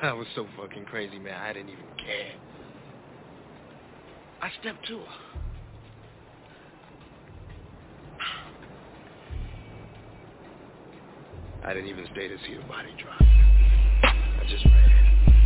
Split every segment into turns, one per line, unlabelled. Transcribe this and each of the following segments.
That was so fucking crazy, man. I didn't even care. I stepped to her. I didn't even stay to see the body drop. I just ran.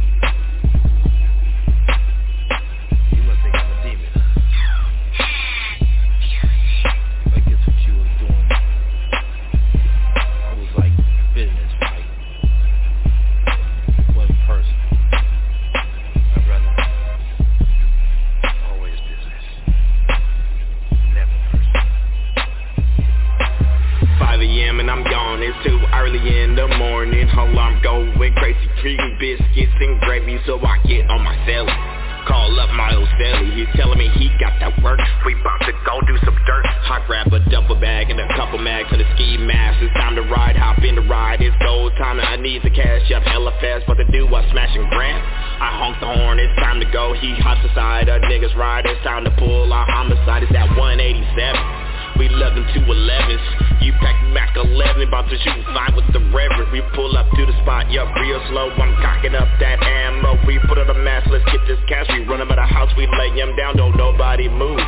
Slow I'm cocking up that ammo We put on a mask, let's get this cash We run 'em out of house, we lay 'em down Don't nobody move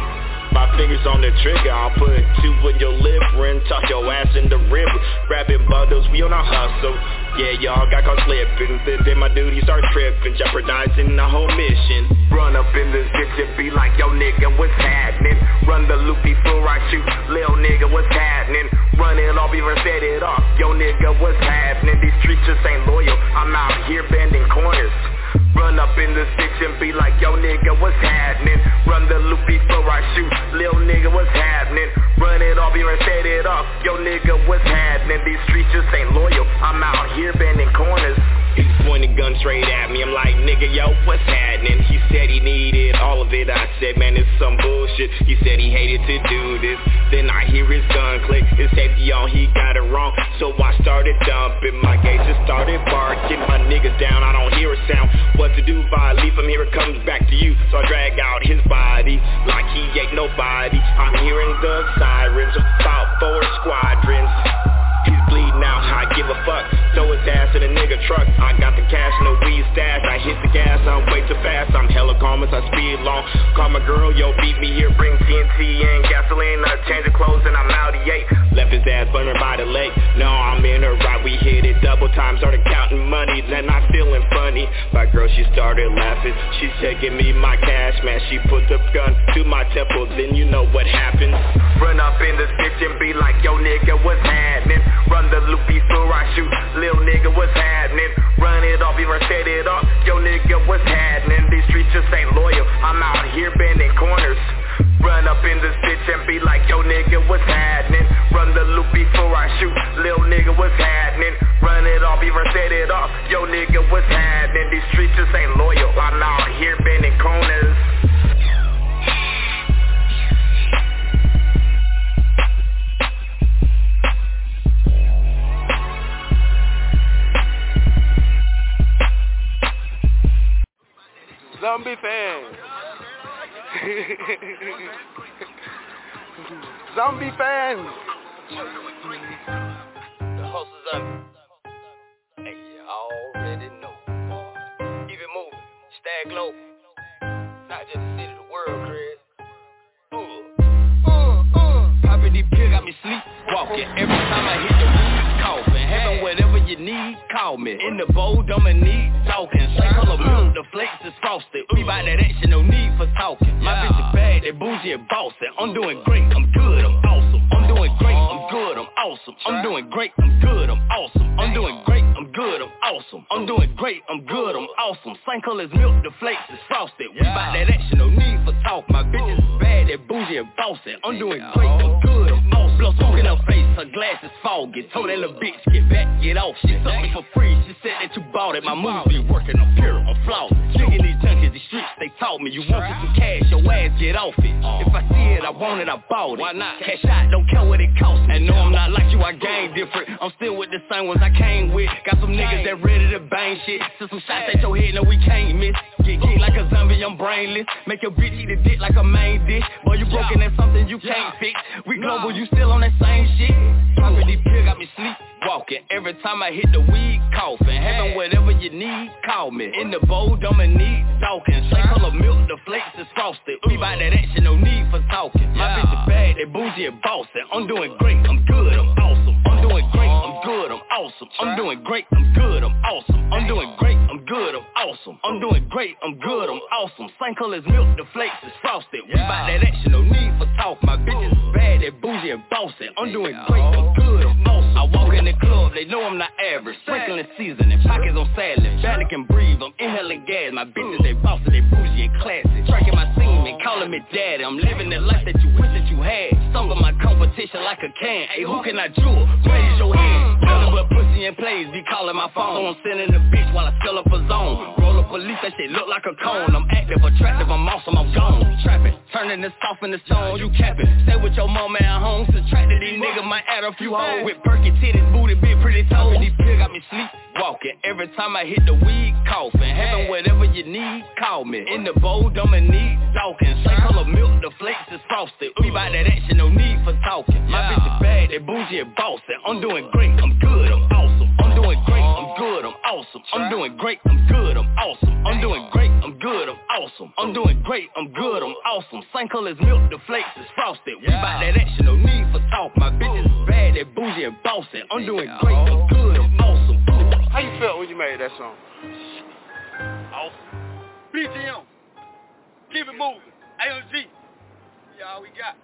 my fingers on the trigger, I'll put two in your liver and toss your ass in the river. Grabbing bundles, we on a hustle. Yeah, y'all got caught slipping. Then, then my duty start tripping, jeopardizing the whole mission. Run up in this bitch and be like, yo nigga, what's happening? Run the loop before I shoot, lil nigga, what's happening? Run it off, even set it off, yo nigga, what's happening? These streets just ain't loyal, I'm out here bending corners. Run up in this bitch and be like, yo nigga, what's happening? Run the loop before I shoot, lil nigga, what's happening? Run it off, even set it off, yo nigga, what's happening? These streets just ain't loyal, I'm out here bending corners. Pointing gun straight at me, I'm like, nigga, yo, what's happening? He said he needed all of it, I said, man, it's some bullshit. He said he hated to do this, then I hear his gun click, his safety on, he got it wrong. So I started dumping, my gauges started barking, my niggas down, I don't hear a sound. What to do if I leave him here, it comes back to you. So I drag out his body, like he ain't nobody. I'm hearing the sirens, about four squadrons. I give a fuck. Throw his ass in a nigga truck. I got the cash, no weed stash. I hit the gas, I'm way too fast. I'm hella calm as I speed long. Call my girl, yo, beat me here, bring TNT and gasoline. I change the clothes and I'm out of eight. Left his ass burning by the lake. No, I'm in her ride, we hit it double time. Started counting money, then I feeling funny. My girl, she started laughing. She's taking me my cash, man. She put the gun to my temple, then you know what happens. Run up in this bitch and be like, yo, nigga, what's happening? Run the loop before I shoot, lil nigga, what's happening? Run it off, even set it off, yo nigga, what's happening? These streets just ain't loyal, I'm out here bending corners. Run up in this bitch and be like, yo nigga, what's happening? Run the loop before I shoot, lil nigga, what's happening? Run it off, even set it off, yo nigga, what's happening? These streets just ain't loyal, I'm out here bending corners.
Zombie fans. Zombie fans.
The up. You already know. Keep it moving. Global. Not just the city, the world, Chris. Uh, uh, uh. These pills got me sleep walking. Every time I hit the weed, Having whatever you need, call me. In the bowl, I'm in need talking. Same color milk, mm. the flakes is frosted. We buy that action, no need for talking. My bitch is bad, they bougie and bossy. I'm doing great, I'm good, I'm awesome. I'm doing great, I'm good, I'm awesome. I'm doing great, I'm good, I'm awesome. I'm doing great, I'm good, I'm awesome. I'm doing great, I'm good, I'm awesome. Same colors milk, the flakes is frosted. We buy that action, no need for talk. My bitch is bad, they bougie and bossy. I'm doing great, I'm oh. good, I'm awesome. Glass is. Told that little bitch, get back, get off. She me for free, she said that you bought it. My moves be working, I'm pure, I'm. Chicken these junkies, these streets, they taught me. You want some cash, your ass get off it. Oh. If I see it, I want it, I bought it. Why not? Cash out, don't care what it costs me. And no, I'm not like you, I game different. I'm still with the same ones I came with. Got some niggas that ready to bang shit. Send some shots at your head, no we can't miss. Get geek like a zombie, I'm brainless. Make your bitch eat a dick like a main dish. Boy, you broken, that's something you can't fix. We global, you still on that same shit. These pills got me sleep walking. Every time I hit the weed, coughing. Having whatever you need, call me. In the bowl, Dominique Dawkins. Same color milk, the flakes is frosted. We buy that action, no need for talking. My bitch is bad, they bougie and bossy. I'm doing great, I'm good, I'm awesome. I'm doing great, I'm good, I'm awesome. I'm doing great, I'm good, I'm awesome. I'm doing great, I'm good, I'm awesome. I'm doing great, I'm good, I'm awesome. Same color as milk, the flakes is frosted. We buy that action, no need for talk. My bitch is bad, they bougie and bossy. I'm doing great, I'm good, I'm awesome. I walk in the club, they know I'm not average. Sprinkling seasoning, pockets on salad. Barely can breathe, I'm inhaling gas. My bitches, they bossy, they bougie and classy. Tracking my semen, calling me daddy. I'm living the life that you wish that you had. Stung my competition like a can. Hey, who can I jewel? Raise your hand. Nothing but pussy in plays, be calling my phone. So I'm sending the bitch while I fill up a zone. Roll up police, that shit look like a cone. I'm active, attractive, I'm awesome, I'm gone. Trapping, turning this off in the stone. You capping, stay with your mama at home. Subtracted these niggas might add a few hoes. With perky titties, booty, big pretty toes. These pills got me sleep walking. Every time I hit the weed, coughing. Having whatever you need, call me. In the bowl, Dominique Dawkins. Same color milk, the flakes is frosted. We buy that action, no need for talking. My bitch is bad, they bougie and bossy. I'm doing great, I'm good, I'm awesome. I'm doing great, I'm good, I'm awesome. I'm doing great, I'm good, I'm awesome. I'm doing great, I'm good, I'm awesome. I'm doing great, I'm good, I'm awesome. Same color as milk, the flakes is frosted. We buy that action, no need for talk. My bitch is bad, they bougie and bossy. I'm doing great, I'm good, I'm awesome.
How you felt when you made that song?
Awesome. BGM. Keep it moving. AMG. Yeah, all we got.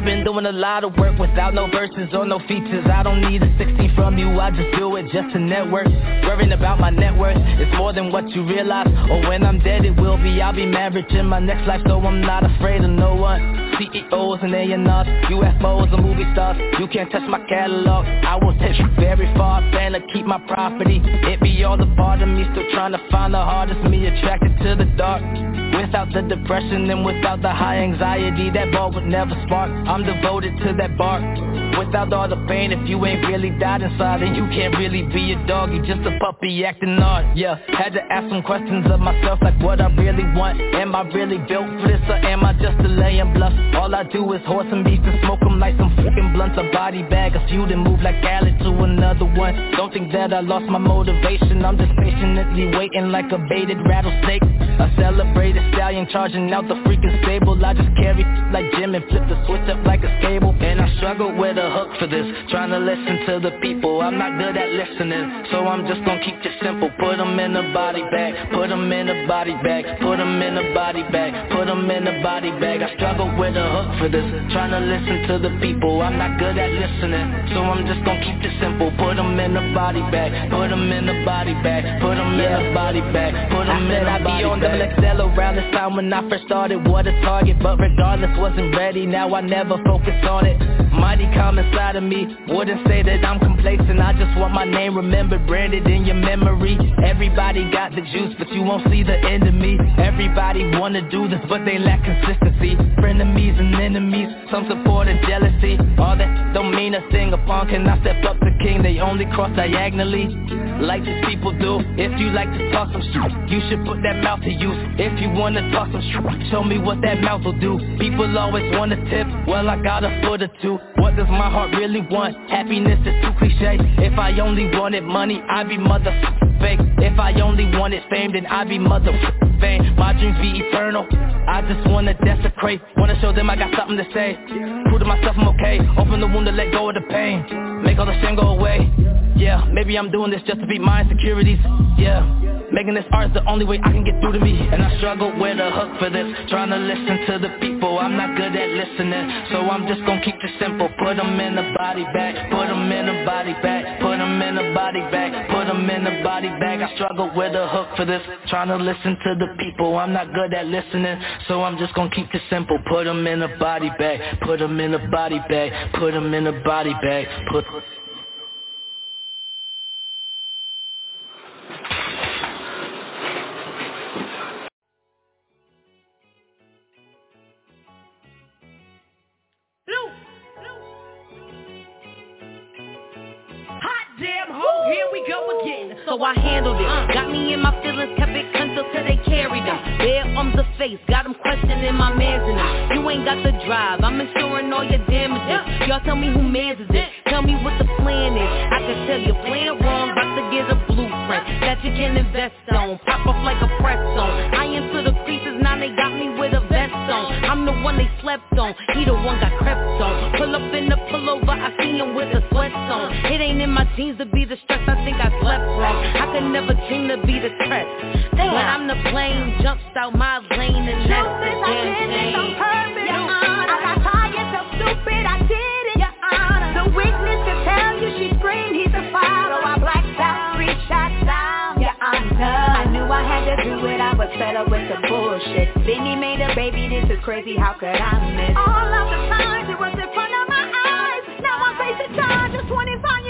I've been doing a lot of work without no verses or no features. I don't need a 16 from you, I just do it just to network. Worrying about my net worth, it's more than what you realize. Or when I'm dead it will be, I'll be married in my next life So I'm not afraid of no one. CEOs and A&Rs, UFOs and movie stars. You can't touch my catalog, I will take you very far Plan to keep my property, it be all a part of me Still trying to find the hardest me attracted to the dark Without the depression and without the high anxiety That ball would never spark. I'm devoted to that bark Without all the pain If you ain't really died inside Then you can't really be a dog You just a puppy acting odd Yeah, had to ask some questions of myself Like what I really want. Am I really built for this Or am I just a laying bluff? All I do is horse and beef And smoke them like some fucking blunts. A body bag, a few to move like Alec to another one. Don't think that I lost my motivation. I'm just patiently waiting like a baited rattlesnake. A celebrated stallion charging out the freaking stable. I just carry like Jim and flip the switch up like a stable. And I struggle with a hook for this. Trying to listen to the people I'm not good at listening. So I'm just gonna keep it simple. Put them in a body bag Put them in a body bag Put them in a body bag Put them in a body bag. I struggle with a hook for this. Trying to listen to the people I'm not good at listening. So I'm just gonna keep it simple. Put them in a body bag Put them in a body bag Put them in a body bag Put them in a body bag I said I'd be on double XL around this time when I first started. What a target But regardless wasn't ready. Now I never focus on it. Mighty calm inside of me. Wouldn't say that I'm complacent. I just want my name remembered Branded in your memory. Everybody got the juice But you won't see the end of me. Everybody wanna do this But they lack consistency. Frenemies and enemies Some support and jealousy. All that don't mean a thing Upon can I step up to king. They only cross diagonally Like these people do. If you like to talk some shit You should put that mouth to use. If you wanna talk some shit Show me what that mouth will do. People always wanna tip Well I got a foot or two. What does my heart really want? Happiness is too cliche. If I only wanted money I'd be motherfucking fake. If I only wanted fame Then I'd be motherfucking fame. My dreams be eternal. I just wanna desecrate. Wanna show them I got something to say. Prove to myself I'm okay. Open the wound to let go of the pain. Make all the shame go away. Yeah, maybe I'm doing this just to beat my insecurities. Yeah Making this art is the only way I can get through to me. And I struggle with a hook for this. Trying to listen to the people. I'm not good at listening. So I'm just gonna keep it simple. Put them in a body bag. Put them in a body bag. Put them in a body bag. Put them in a body bag. I struggle with a hook for this. Trying to listen to the people. I'm not good at listening. So I'm just gonna keep it simple. Put them in a body bag. Put them in a body bag. Put them in a body bag. Put Oh,
so I handled it. Uh. Got me in my feelings, kept it concealed till they carried them Bare arms of face, got them questioning my mans in them You ain't got the drive, I'm insuring all your damages. Y'all tell me who mans is it, tell me what the plan is. I can tell you plan wrong, about to get a blueprint That you can invest on, pop off like a press on. I into the creases, now they got me with a vest on. I'm the one they slept on, he the one got crept on. Pull up in the pullover, I see him with a sweat on. It ain't in my jeans to be the stress, I think I slept wrong I could never dream to be the threat But I'm the plane, jumps out my lane and that's the damn thing.
I got tired, so stupid, I did it, Your Honor. The witness could tell you she screamed, he's a father. So I blacked out, three shots down, Your Honor I knew I had to do it, I was fed up with the bullshit. Vinny made a baby, this is crazy, how could I miss? All of the times it was in front of my eyes. Now I'm facing charges, 25 years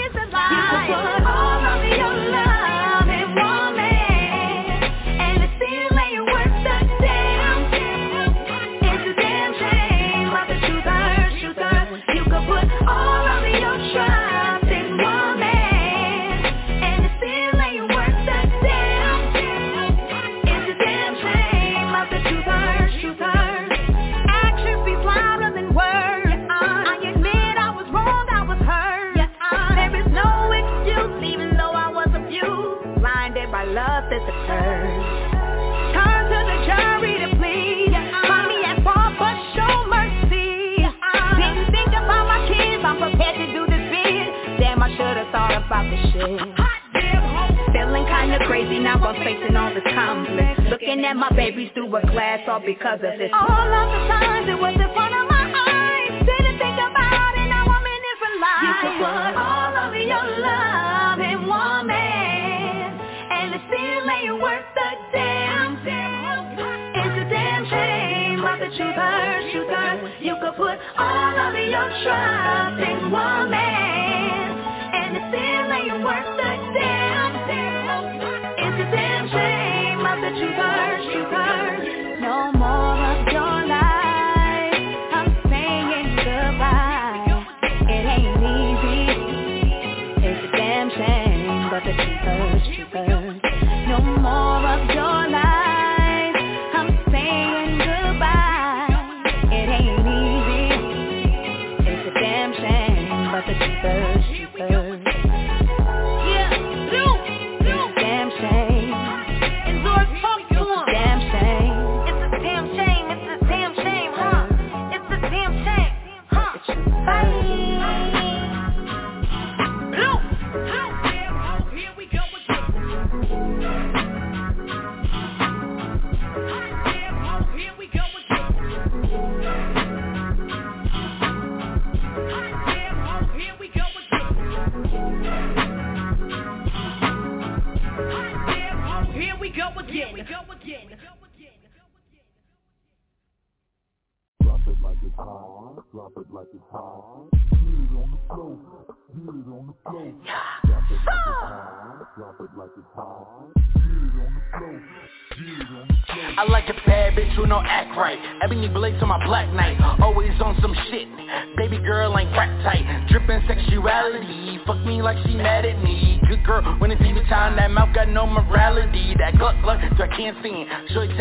crazy now I'm facing all the conflict. Looking at my babies through a glass all because of this. All of the times it was in front of my eyes. Didn't think about it, now I'm in for life You could put all of your love in one man And it still ain't worth the damn It's a damn shame But the truth hurts, truth hurts. You could put all of your trust in one man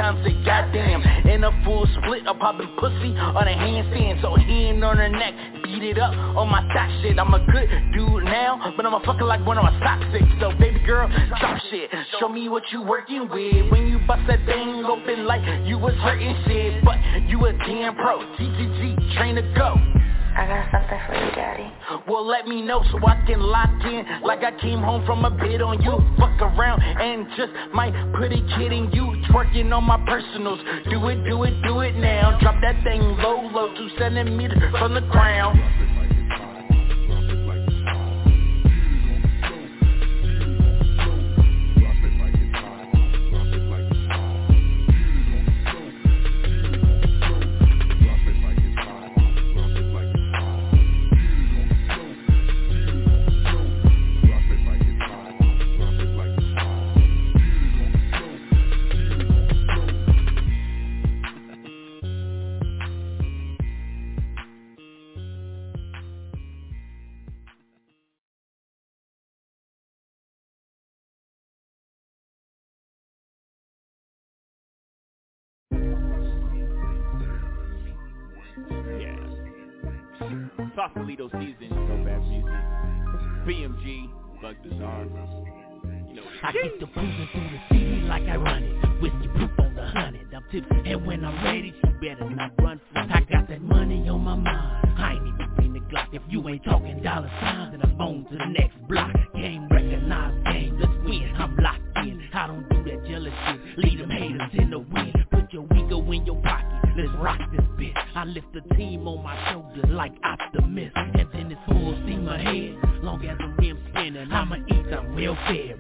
Short time say goddamn. In a full split I'm popping pussy on a handstand. So hand on her neck Beat it up on my sock shit. I'm a good dude now But I'm a fucker like one of my sock six. So baby girl drop shit. Show me what you working with. When you bust that thing open like you was hurting shit. But you a damn pro. GGG train to go
I got something for you, Daddy.
well let me know so I can lock in. Like I came home from a bid on you. Fuck around and just might put a kid in you. Twerking on my personals. Do it, do it, do it now. Drop that thing low, low, two centimeters from the ground
I get the boozing through the city like I run it. Whiskey proof on the hundred. I'm tipsy, and when I'm ready, you better not run from I got that money on my mind. I ain't even bring the Glock. If you ain't talking dollar signs, then I'm on to the next block. Game recognized game, let's win. I'm locked in. I don't do that jealous shit. Lead them haters in the wind. Put your ego in your pocket. Let's rock this bitch. I lift the team on my shoulders like optimist. Eat, I'm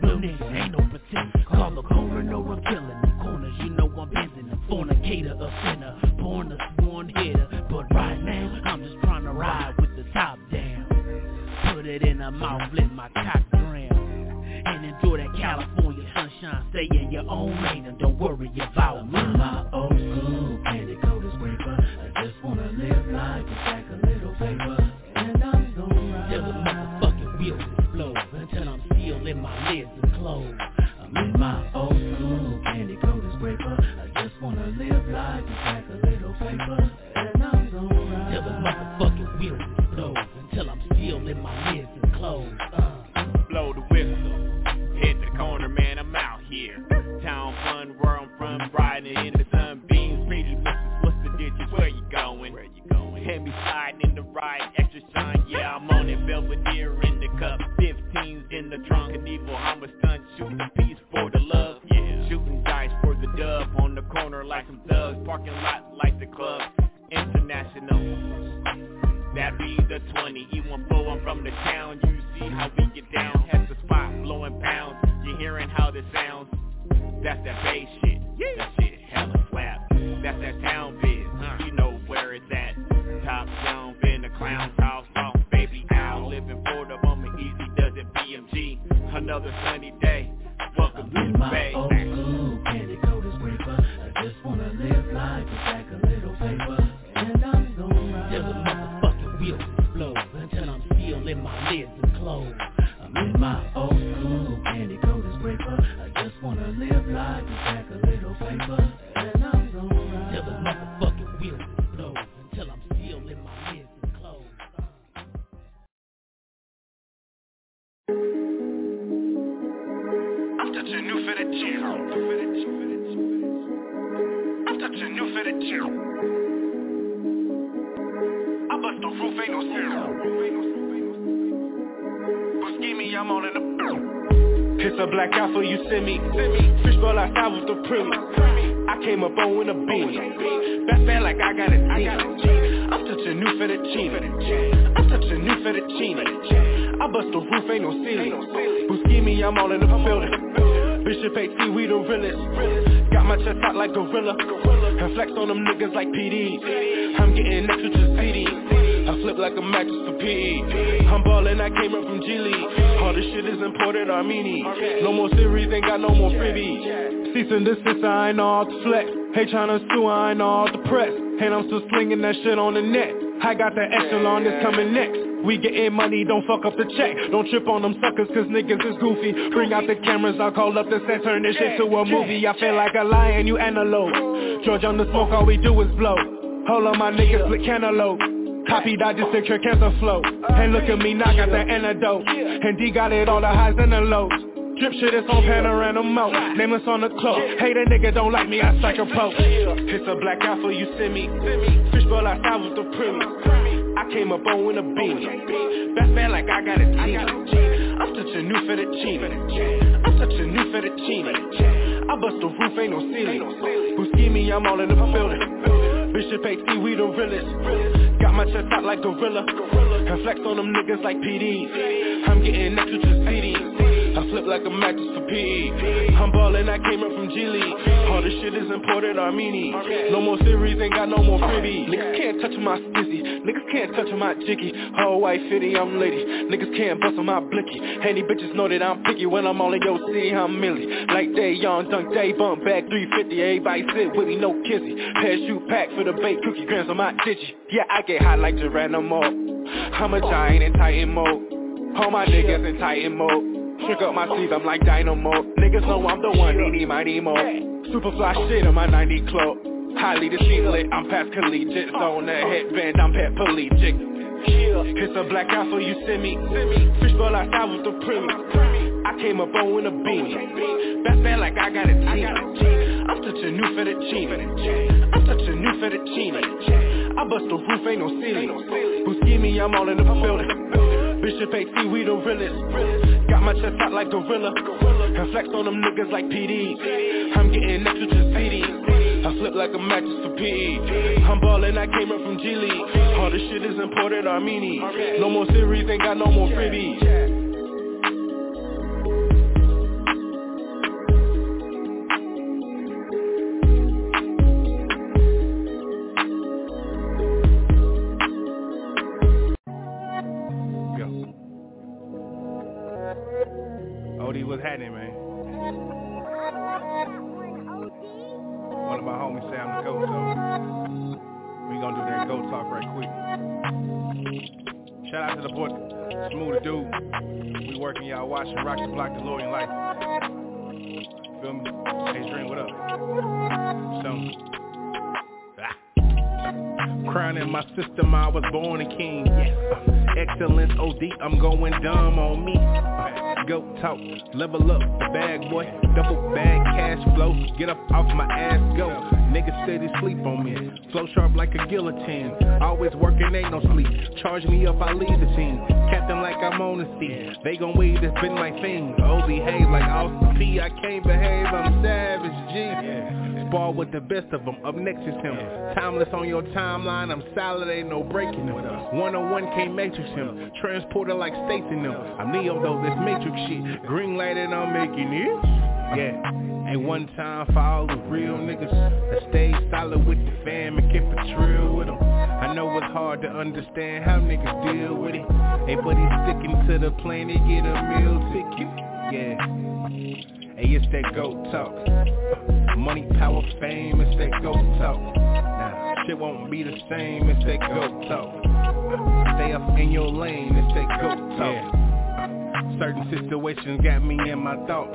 a.
Best bad like I got a team. I'm touching new for the chino. I'm touching new for the chino. I bust the roof, ain't no ceiling. Buscemi, I'm all in the building. Bishop AT, we the realest. Got my chest out like gorilla. And flex on them niggas like PD. I'm getting extra to CD. I flip like a mattress for PE. I'm ballin', I came up from G League. All this shit is imported Armani. No more series, ain't got no more freebies. Cease and desist, I ain't all flex. Hey, tryna sue, I ain't all depressed. press. And I'm still slinging that shit on the net. I got the echelon that's coming next. We getting money, don't fuck up the check. Don't trip on them suckers, cause niggas is goofy. Bring out the cameras, I'll call up the set, turn this shit to a movie. I feel like a lion, you antelope. George on the smoke, all we do is blow. Hold on, my niggas split cantaloupe. Copy that just to cure cancer flow. And look at me, now got the antidote. And D got it all the highs and the lows. Drip shit is on panorama mode. Nameless on the cloak. Hey, the nigga don't like me, I strike a poke. It's a blackout for you, send me. Fishbowl outside with the premise. I came up on in a beanie. Best bad like I got a team. I'm such a new fettuccine. I'm such a new fettuccine. I bust the roof, ain't no ceiling. Buscemi, I'm all in the building. Bishop AC, we the realest. Got my chest out like gorilla. And flex on them niggas like PDs. I'm getting next to. I flip like a mattress for PE. I'm ballin', I came up from G League. All this shit is imported Armani. No more series, ain't got no more freebies. Niggas can't touch my skizzy. Niggas can't touch my jiggy. Whole white fitty, I'm litty. Niggas can't bust on my blicky. Any bitches know that I'm picky when I'm all in your city, I'm milly. Like day young dunk day bump back 350. Everybody sit with me, no kizzy. Parachute pack for the bait, cookie grams on my digi. Yeah, I get hot like Geronimo. I'm a giant in Titan mode. All my niggas in Titan mode. Trick up my sleeve, I'm like dynamo. Niggas know I'm the one, eeny, miny, mo. Super fly shit on my 90 cloak Highly lit, I'm past collegiate. Zone the headband, I'm pet collegiate It's a black eye, so you send me. Fishbowl outside with the premium I came up on in a beanie Best bad like I got a team I'm such a new fettuccine I'm such a new fettuccine I bust the roof, ain't no ceiling. Me, I'm all in the building. Bishop AC, we the realest. Got my chest out like gorilla. And flex on them niggas like PD. I'm getting extra to CDs. I flip like a mattress for PE. I'm ballin', I came up from G League. All this shit is imported Armani. No more series, ain't got no more freebies.
what's happening, man? Right quick. Shout out to the boy, Smooth Dude. We working y'all watching Rock the Block, the Lord in Life. Feel me? Hey, Dream, what up? So, ah. Crown in my system, I was born a king. Yes. Excellence OD, I'm going dumb on me. Go talk, level up bag boy, double bag cash flow, get up off my ass go. Niggas steady sleep on me, flow sharp like a guillotine, always working ain't no sleep, charge me up I leave the team, captain like I'm on the seat, they gon' wait to spin my thing, oh behave like Austin P, I can't behave, I'm savage G ball with the best of them. Up next is him. Timeless on your timeline. I'm solid, ain't no breaking them. One on one can't matrix him. Transporter like states in them. I'm Neo though, this matrix shit. Green light and I'm making it. Yeah. Ain't one time for all the real niggas that stay solid with the fam and keep it real with them. I know it's hard to understand how niggas deal with it. Hey, but he's sticking to the plan to get a meal ticket. Yeah. Hey, it's that GOAT talk. Money, power, fame, it's that GOAT talk. Nah, shit won't be the same, it's that GOAT talk. Stay up in your lane, it's that GOAT talk. Yeah. Certain situations got me in my thoughts.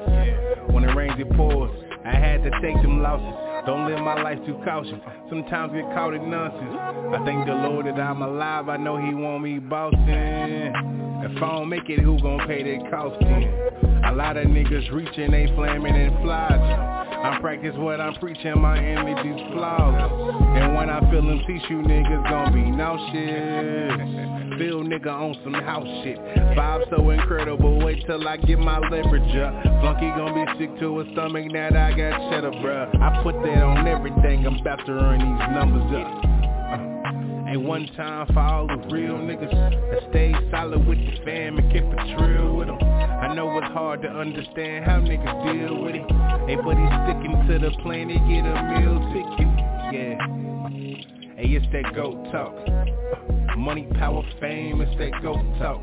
When it rains, it pours. I had to take them losses. Don't live my life too cautious. Sometimes get caught in nonsense. I thank the Lord that I'm alive. I know He want me bossing. If I don't make it, who gon' pay the cost then? A lot of niggas reaching, they flaming and flying. I practice what I'm preaching, my energy's flawless. And when I feel them teach you niggas gon' be nauseous. Feel nigga on some house shit. Vibe so incredible, wait till I get my leverage up. Flunky gon' be sick to a stomach now that I got cheddar, bruh. I put that on everything, I'm about to run these numbers up. Ain't one time for all the real niggas that stay solid with the fam and keep it real with them. I know it's hard to understand how niggas deal with it. Hey, but he's sticking to the plan to get a meal ticket. Yeah. Hey, it's that GOAT talk. Money, power, fame, it's that GOAT talk.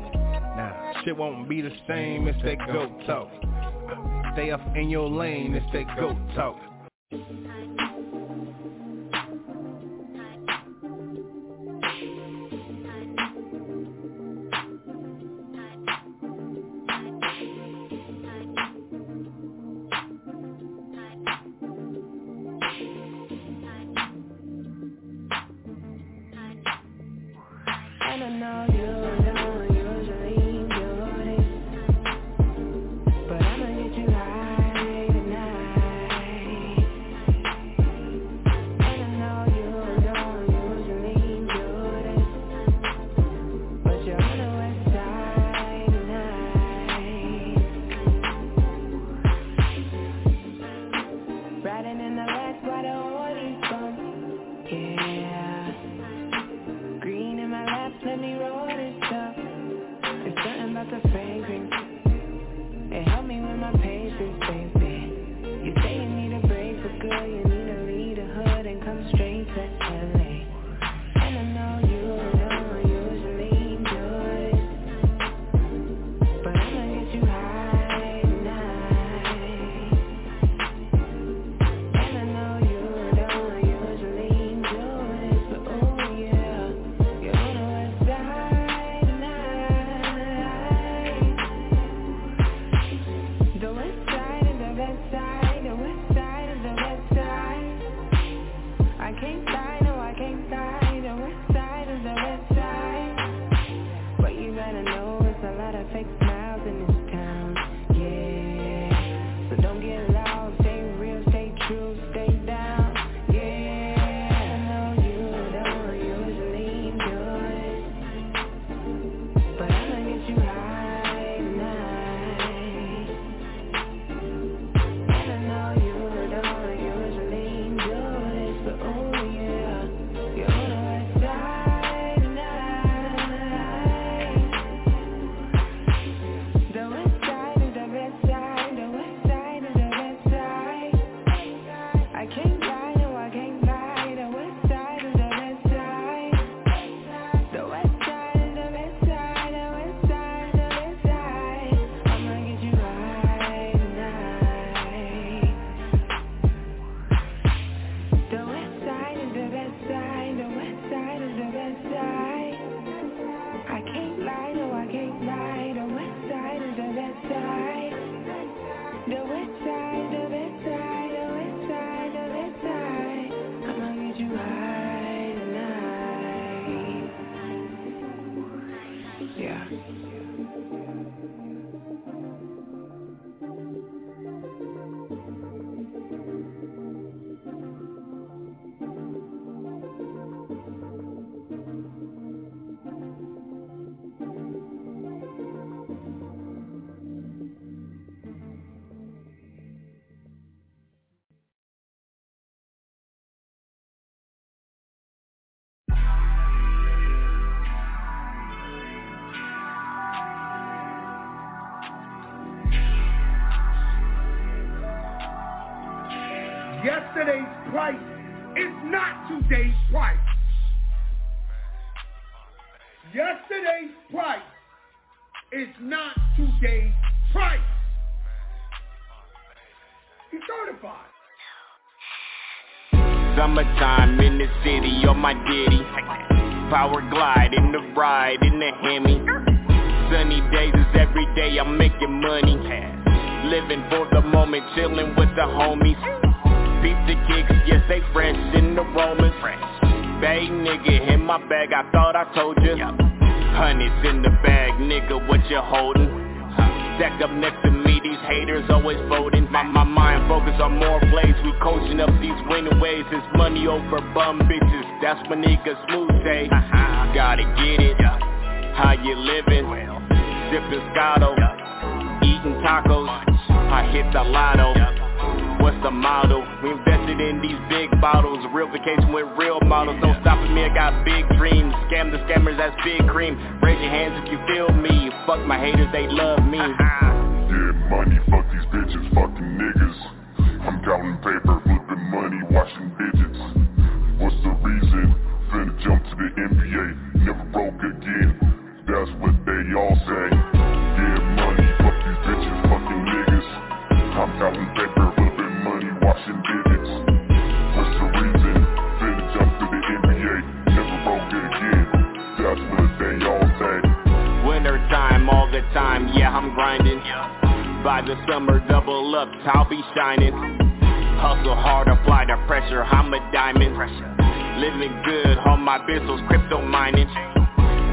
Nah, shit won't be the same, it's that GOAT talk. Stay up in your lane, it's that GOAT talk.
Power glide in the ride in the Hemi. Sunny days is every day I'm making money. Living for the moment, chilling with the homies. Beat the kicks, yes they fresh in the Romans. Bay nigga in my bag, I thought I told you. Hundreds in the bag, nigga, what you holding? Stack up next to focus on more plays, we coaching up these winning ways. It's money over bum bitches, that's what niggas smooth say. Uh-huh. Gotta get it, how you living? Well. Sipping Scotto, eating tacos. I hit the lotto. What's the motto? We invested in these big bottles. Real vacation with real models. Don't stop at me, I got big dreams. Scam the scammers, that's big cream. Raise your hands if you feel me. Fuck my haters, they love me. Uh-huh.
Yeah, money, fuck these bitches, fucking niggas I'm counting paper, flipping money, washing digits. What's the reason? Finna jump to the NBA Never broke again. That's what they all say. Yeah, money, fuck these bitches, fucking niggas. I'm counting paper, flipping money, washing digits. What's the reason? Finna jump to the NBA Never broke again. That's what they all say.
Winter time, all the time, yeah, I'm grinding By the summer, double up, I'll be shining. Hustle hard, apply the pressure, I'm a diamond. Living good, on my business, crypto mining.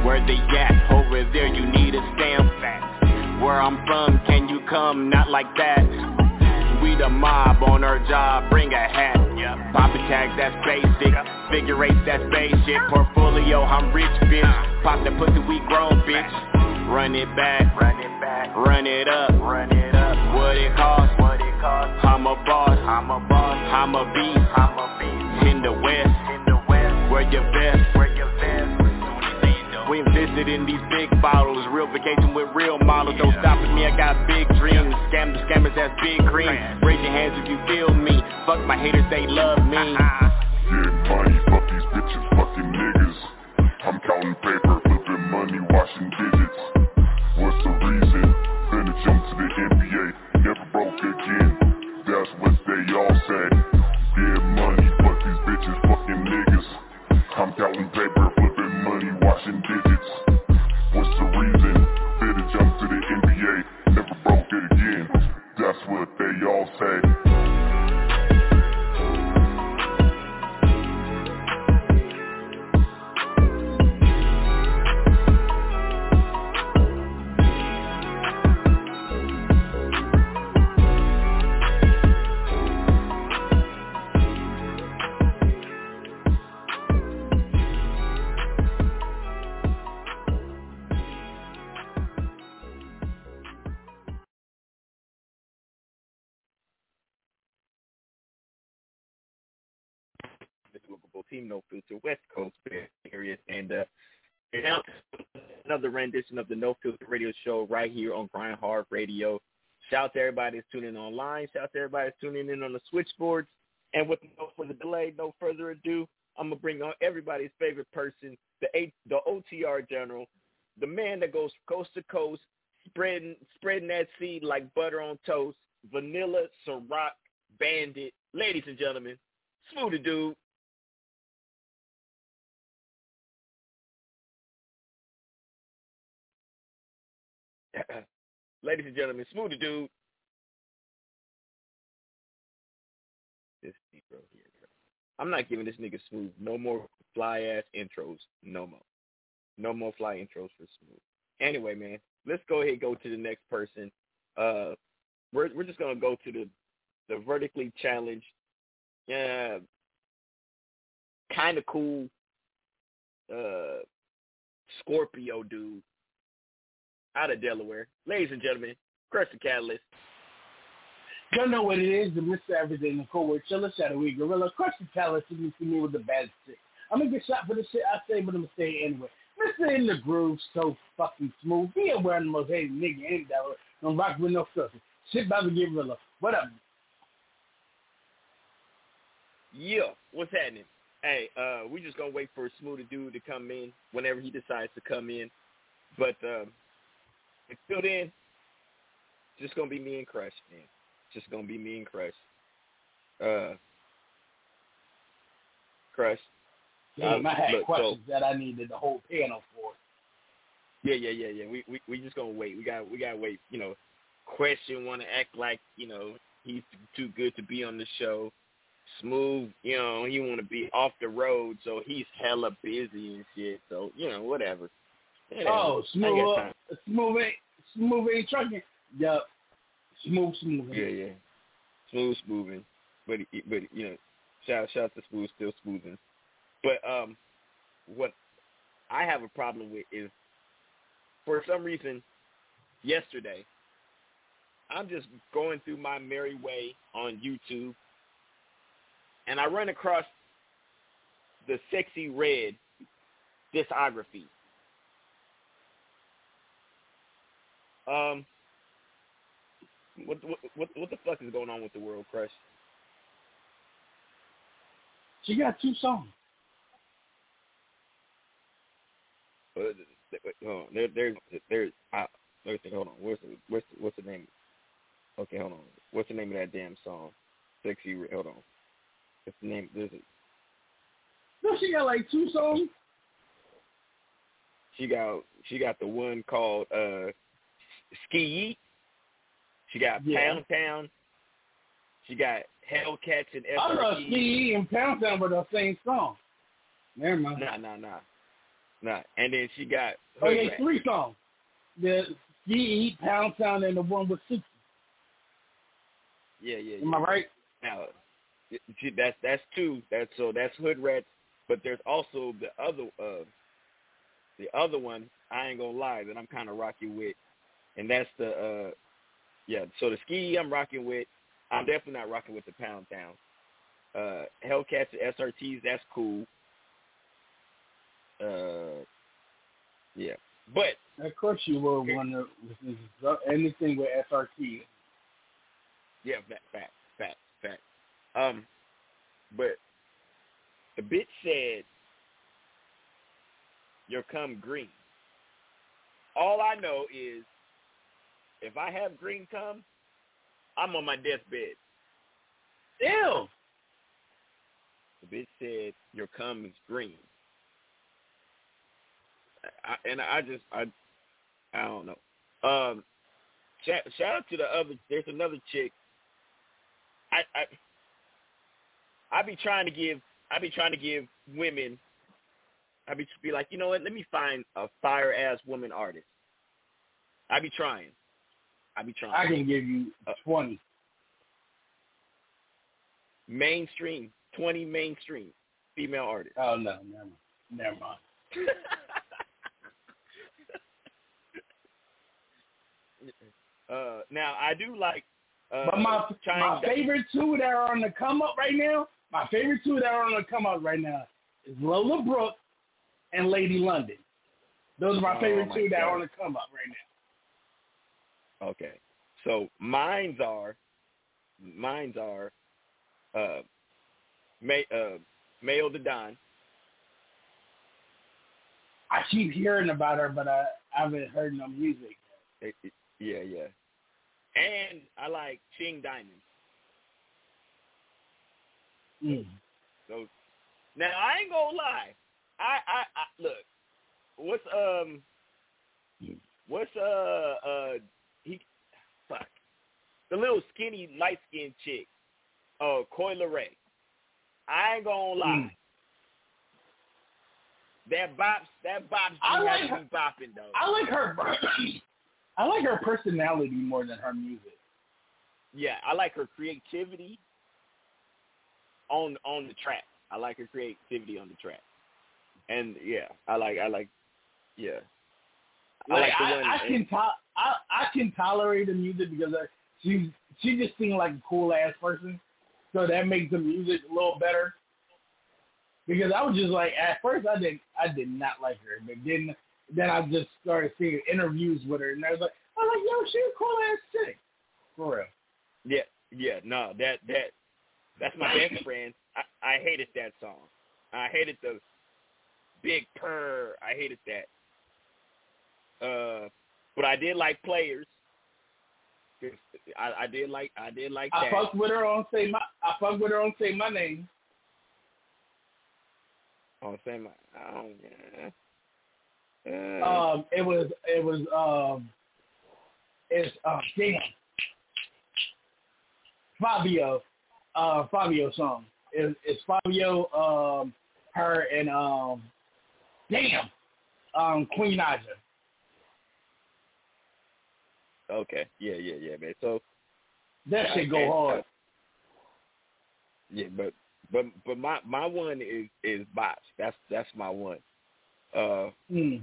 Where they at? Over there, you need a stamp. Where I'm from, can you come? Not like that. We the mob on our job, bring a hat. Papa tags, that's basic. Figure eight, that's basic. Portfolio, I'm rich, bitch. Pop the pussy, we grown, bitch Run it back, run it back, run it up, run it up. What it cost, what it cost. I'm a boss, I'm a boss, I'm a beast, I'm a beast. In the west, in the west. Where your best, where your best. We in these big bottles, real vacation with real models. Don't stop at me, I got big dreams. Scam the scammers, that's big cream. Raise your hands if you feel me. Fuck my haters, they love me.
Yeah, money, fuck these bitches, fucking niggas I'm counting paper, flipping money, washing digits That's what they all say Yeah, money, fuck these bitches, fucking niggas. I'm counting paper, flipping money, washing digits
rendition of the No Filter Radio Show right here on Grind Hard Radio. Shout out to everybody that's tuning in online. Shout out to everybody that's tuning in on the switchboards. And with no further delay, no further ado, I'm gonna bring on everybody's favorite person, the the OTR general, the man that goes coast to coast, spreading spreading that seed like butter on toast, vanilla, Ciroc, bandit. Ladies and gentlemen, Smoothie Dude. Ladies and gentlemen, Smoothie Dude. This Negro here. I'm not giving this nigga Smooth no more fly ass intros. No more. No more fly intros for Smooth. anyway, man, let's go ahead and go to the next person. Uh, we're we're just gonna go to the the vertically challenged, uh, kind of cool, uh, Scorpio dude out of Delaware. Ladies and gentlemen, Crush the Catalyst.
Y'all know what it is, the Mr. Everything, the co-word chiller, shadowy gorilla, crush the Catalyst, you see me with the bad stick. I'm gonna get shot for the shit I say, but I'm gonna stay anyway. Mr. In the Groove, so fucking smooth. He ain't wearing the most hated nigga in Delaware. Don't rock with no filter. Shit about to get real. What up?
Yeah, what's happening? Hey, uh, we just gonna wait for a smoother dude to come in whenever he decides to come in. But um, until then, just gonna be me and Crush, man. Just gonna be me and Crush. Uh, Crush.
Damn, I had
look,
questions
so-
that I needed the whole panel for.
Yeah, yeah, yeah, yeah. We we we just gonna wait. We got we gotta wait. You know, question want to act like you know he's too good to be on the show. Smooth, you know, he want to be off the road, so he's hella busy and shit. So you know, whatever.
Oh, smooth,
time.
smooth ain't, smooth ain't trucking. Yup, smooth, smooth.
Yeah, yeah. Smooth smoothing, but but you know, shout shout out to Smooth still smoothing. But um, what I have a problem with is, for some reason, yesterday, I'm just going through my merry way on YouTube, and I run across the Sexyy Red discography. Um, what what what what the fuck is going on with the world, Crush?
She got two songs.
Hold on. There, there's, there's. I, let me. Hold on. What's the, what's the, what's the name? Okay, hold on. What's the name of that damn song? Sexy. Hold on. What's the name? There's a,
No, she got like two songs.
she got she got the one called uh Ski. She got
Yeah.
Pound Town. She got Hellcats and
I thought
SRT.
Ski and Pound Town were the same song. Never mind.
Nah, nah, nah, nah. And then she got
Oh,
Hood
yeah, three songs. The Ski Pound Town, and the one with Suki.
Yeah, yeah, yeah.
Am I right?
Now, that's that's two. That's so that's Hood Rats, but there's also the other uh the other one. I ain't gonna lie that I'm kind of rocking with, and that's the uh yeah. So the ski I'm rocking with. I'm definitely not rocking with the Pound Town. Uh, Hellcats and SRTs. That's cool. Uh, yeah, but
Of course you will wonder with this- anything with SRT.
Yeah, fact, fact, fact, fact. Um, but the bitch said, "You're come green." All I know is, if I have green cum, I'm on my deathbed.
Ew.
The bitch said, "Your cum is green," I, and I just, I, I don't know. Um, shout, shout out to the other. There's another chick. I, I, I be trying to give. I be trying to give women. I be be like, you know what? Let me find a fire ass woman artist. I be trying. I be trying.
I can give you
Uh,
20.
mainstream, twenty mainstream female artists.
Oh, no, never mind. Never mind.
uh, now I do like. Uh,
But my my favorite two that are on the come up right now, my favorite two that are on the come up right now is Lola Brooke and Lady London. Those are my
Oh,
favorite
my
two that are on the come up right now.
Okay. So mines are mines are uh May uh Maiya the Don.
I keep hearing about her, but I, I haven't heard no music.
Eh, eh, Yeah, yeah. And I like Ching Diamond.
Mm.
So now I ain't gonna lie. I I, I look. What's um what's uh uh he fuck the little skinny light skinned chick, uh Coi Leray. I ain't gonna lie. that bops, that bops,
I like
her, bopping though.
I like her. I like her personality more than her music.
Yeah, I like her creativity on on the track. I like her creativity on the track, and yeah, I like I like yeah. I
Like
like the
I,
one.
I can to- I I can tolerate the music because I, she she just seemed like a cool ass person, so that makes the music a little better. Because I was just like at first I didn't I did not like her, but then then I just started seeing interviews with her, and I was like I was like yo she a cool ass chick for real.
Yeah, yeah, no, that that that's my best friend. I, I hated that song. I hated the big purr. I hated that. Uh, but I did like players. I, I did like I did like
I
that.
fucked with her on say my I fucked with her on say my name.
Oh, say my. Oh, yeah. Uh,
Um, it was it was um, it's uh, damn Fabio, uh, Fabio song. It, it's Fabio, um, her and um, damn, um, Queen Aja.
Okay. Yeah, yeah, yeah, man. So
That shit go hard.
Yeah, but but but my my one is is bots. That's that's my one. Uh,
Mm.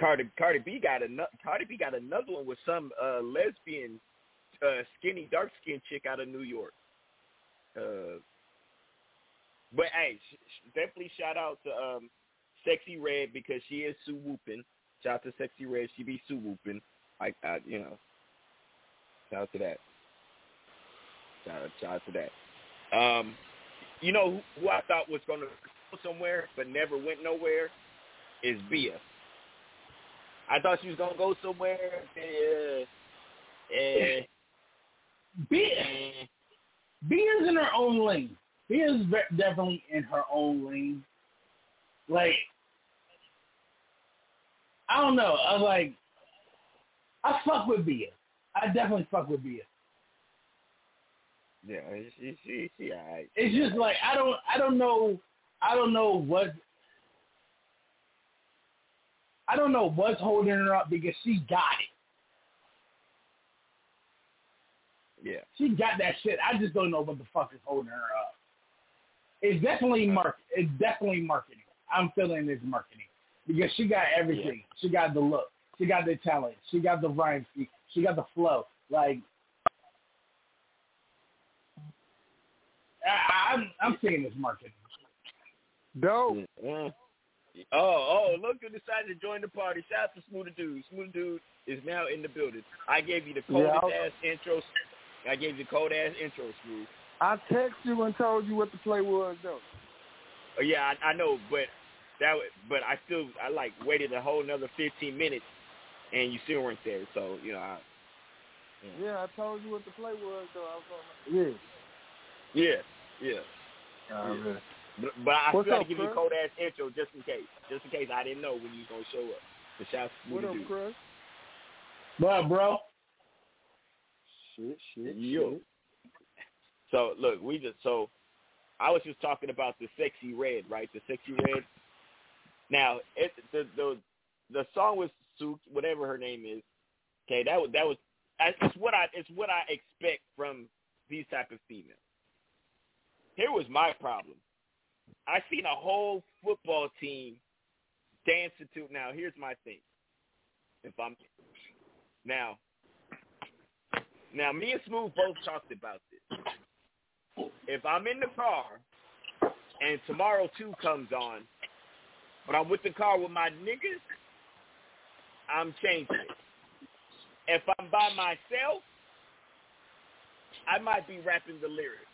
Cardi Cardi B got another Cardi B got another one with some uh lesbian uh skinny dark skinned chick out of New York. Uh but hey, sh- sh- definitely shout out to um Sexyy Red because she is Sue Whoopin. Shout out to Sexyy Red, she be Sue Whoopin. Like I, you know. Shout out to that. Shout out, shout out to that. Um you know who, who I thought was gonna go somewhere but never went nowhere is Bia. I thought she was gonna go somewhere. Uh, uh,
Bia, Bia's in her own lane. Bia's definitely in her own lane. Like, I don't know. I was like, I fuck with Bia. I definitely fuck with Bia.
yeah, she she she alright.
It's just like I don't I don't know I don't know what I don't know what's holding her up because she got it.
Yeah.
She got that shit. I just don't know what the fuck is holding her up. It's definitely mark. It's definitely marketing. I'm feeling it's marketing because she got everything. She got the look. She got the talent. She got the rhyme. She, she got the flow. Like I, I'm I'm seeing this market.
Dope. Mm-hmm. Oh, oh, look who decided to join the party. Shout out to Smooth Dude. Smooth Dude is now in the building. I gave you the
Yeah,
coldest
I-
ass intro. I gave you the cold ass intro, Smooth.
I texted you and told you what the play was, though.
Oh, yeah, I, I know, but that, wa- but I still, I like waited a whole another 15 minutes, and you still weren't there. So you know, I,
Yeah, I told you what the play was, though. I was on yeah.
yeah, yeah.
All
Yeah. But, but I
What's
still had to give you a cold ass intro just in case, just in case I didn't know when you was gonna show up. The shout out
What up,
Dude.
Chris?
What, bro?
Shit, shit,
Yo.
shit.
So look, we just so I was just talking about the Sexyy Red, right? The Sexyy Red. Now, it the the the song was Sue, whatever her name is. Okay, that was that was it's what I it's what I expect from these type of females. Here was my problem. I seen a whole football team dancing to. Now, here's my thing. If I'm now, now me and Smooth both talked about this if I'm in the car and tomorrow two comes on, but I'm with the car with my niggas, I'm changing it. If I'm by myself, I might be rapping the lyrics.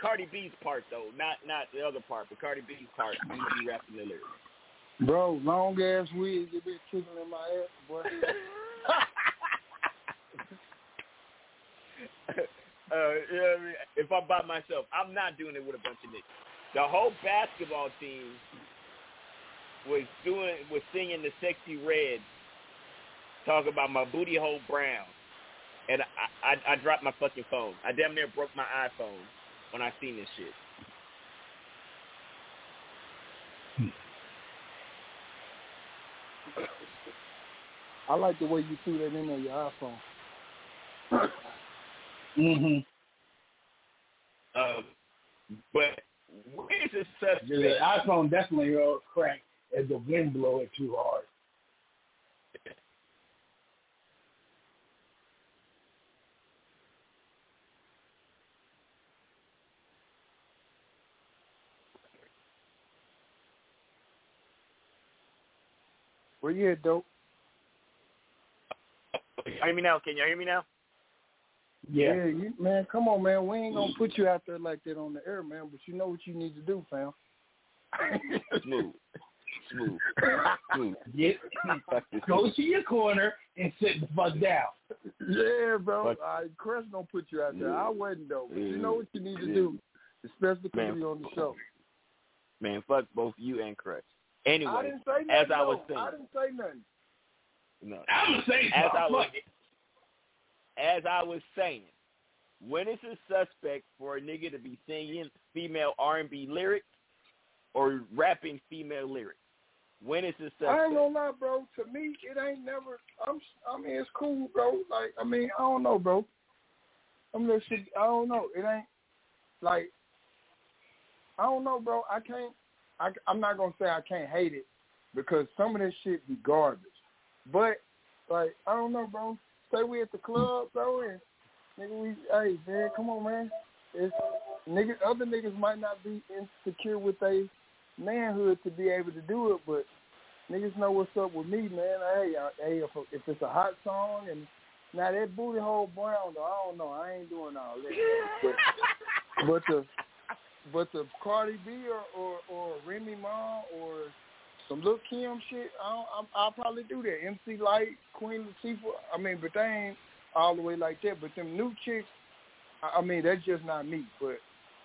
Cardi B's part though, not not the other part, but Cardi B's part, I'm gonna be rapping the lyrics.
Bro, long ass wig, you been kicking in my ass, boy.
uh, you know I mean? If I'm by myself, I'm not doing it with a bunch of niggas. The whole basketball team was doing was singing the Sexyy Red, talking about my booty hole brown, and I, I I dropped my fucking phone. I damn near broke my iPhone when I seen this shit. Hmm.
I like the way you threw that in there, your iPhone.
mhm.
Um, but where's the subject?
Yeah, the iPhone definitely uh, wrote crack as the wind blow it too hard.
Where you at, dope?
Can you hear me now? Can you hear me now?
Yeah, you, man, come on, man. We ain't gonna put you out there like that on the air, man. But you know what you need to do, fam.
Smooth. Smooth. Smooth.
Get, go to your corner and sit the fuck down.
Yeah, bro.
Fuck.
All right, Chris gonna put you out there.
Yeah.
I wasn't though. But you know what you need to
Yeah.
do, especially because
Man.
you on the show.
Man, fuck both you and Chris.
I
Anyway,
didn't say nothing.
as I was saying,
I didn't say nothing.
no.
I'm saying
as I was,
fuck
as I was saying, when is a suspect for a nigga to be singing female R and B lyrics or rapping female lyrics? When is suspect?
I ain't gonna lie, bro. To me, it ain't never. I'm. I mean, it's cool, bro. Like, I mean, I don't know, bro. I'm just. I don't know. It ain't like. I don't know, bro. I can't. I, I'm not gonna say I can't hate it because some of this shit be garbage. But like, I don't know, bro. Say we at the club, bro, and nigga, we. Hey, man, come on, man. It's niggas. Other niggas might not be insecure with they manhood to be able to do it, but niggas know what's up with me, man. Hey, I, hey, if, if it's a hot song and now that booty hole brown, though, I don't know. I ain't doing all that. But, but the but the Cardi B or or, or Remy Ma or some Lil Kim shit, I don't, I'm, I'll probably do that. MC Lyte, Queen Latifah. I mean, but they ain't all the way like that. But them new chicks, I, I mean, that's just not me. But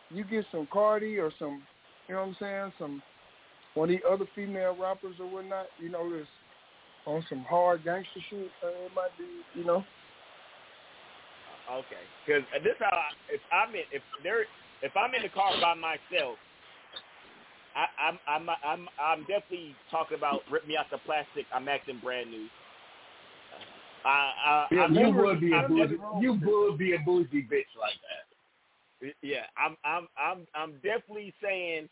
you get some Cardi or some, you know what I'm saying, some one of the other female rappers or whatnot, you know, that's on some hard gangster shit. Uh, it might be, you know.
Okay, because this how I, if I'm in if there if I'm in the car by myself, I, I'm I'm I'm I'm definitely talking about rip me out the plastic. I'm acting brand new. I, I,
Yeah,
I'm
you
never-
would be a
I'm
bougie.
never-
You would be a bougie bitch like that.
Yeah, I'm I'm I'm I'm definitely saying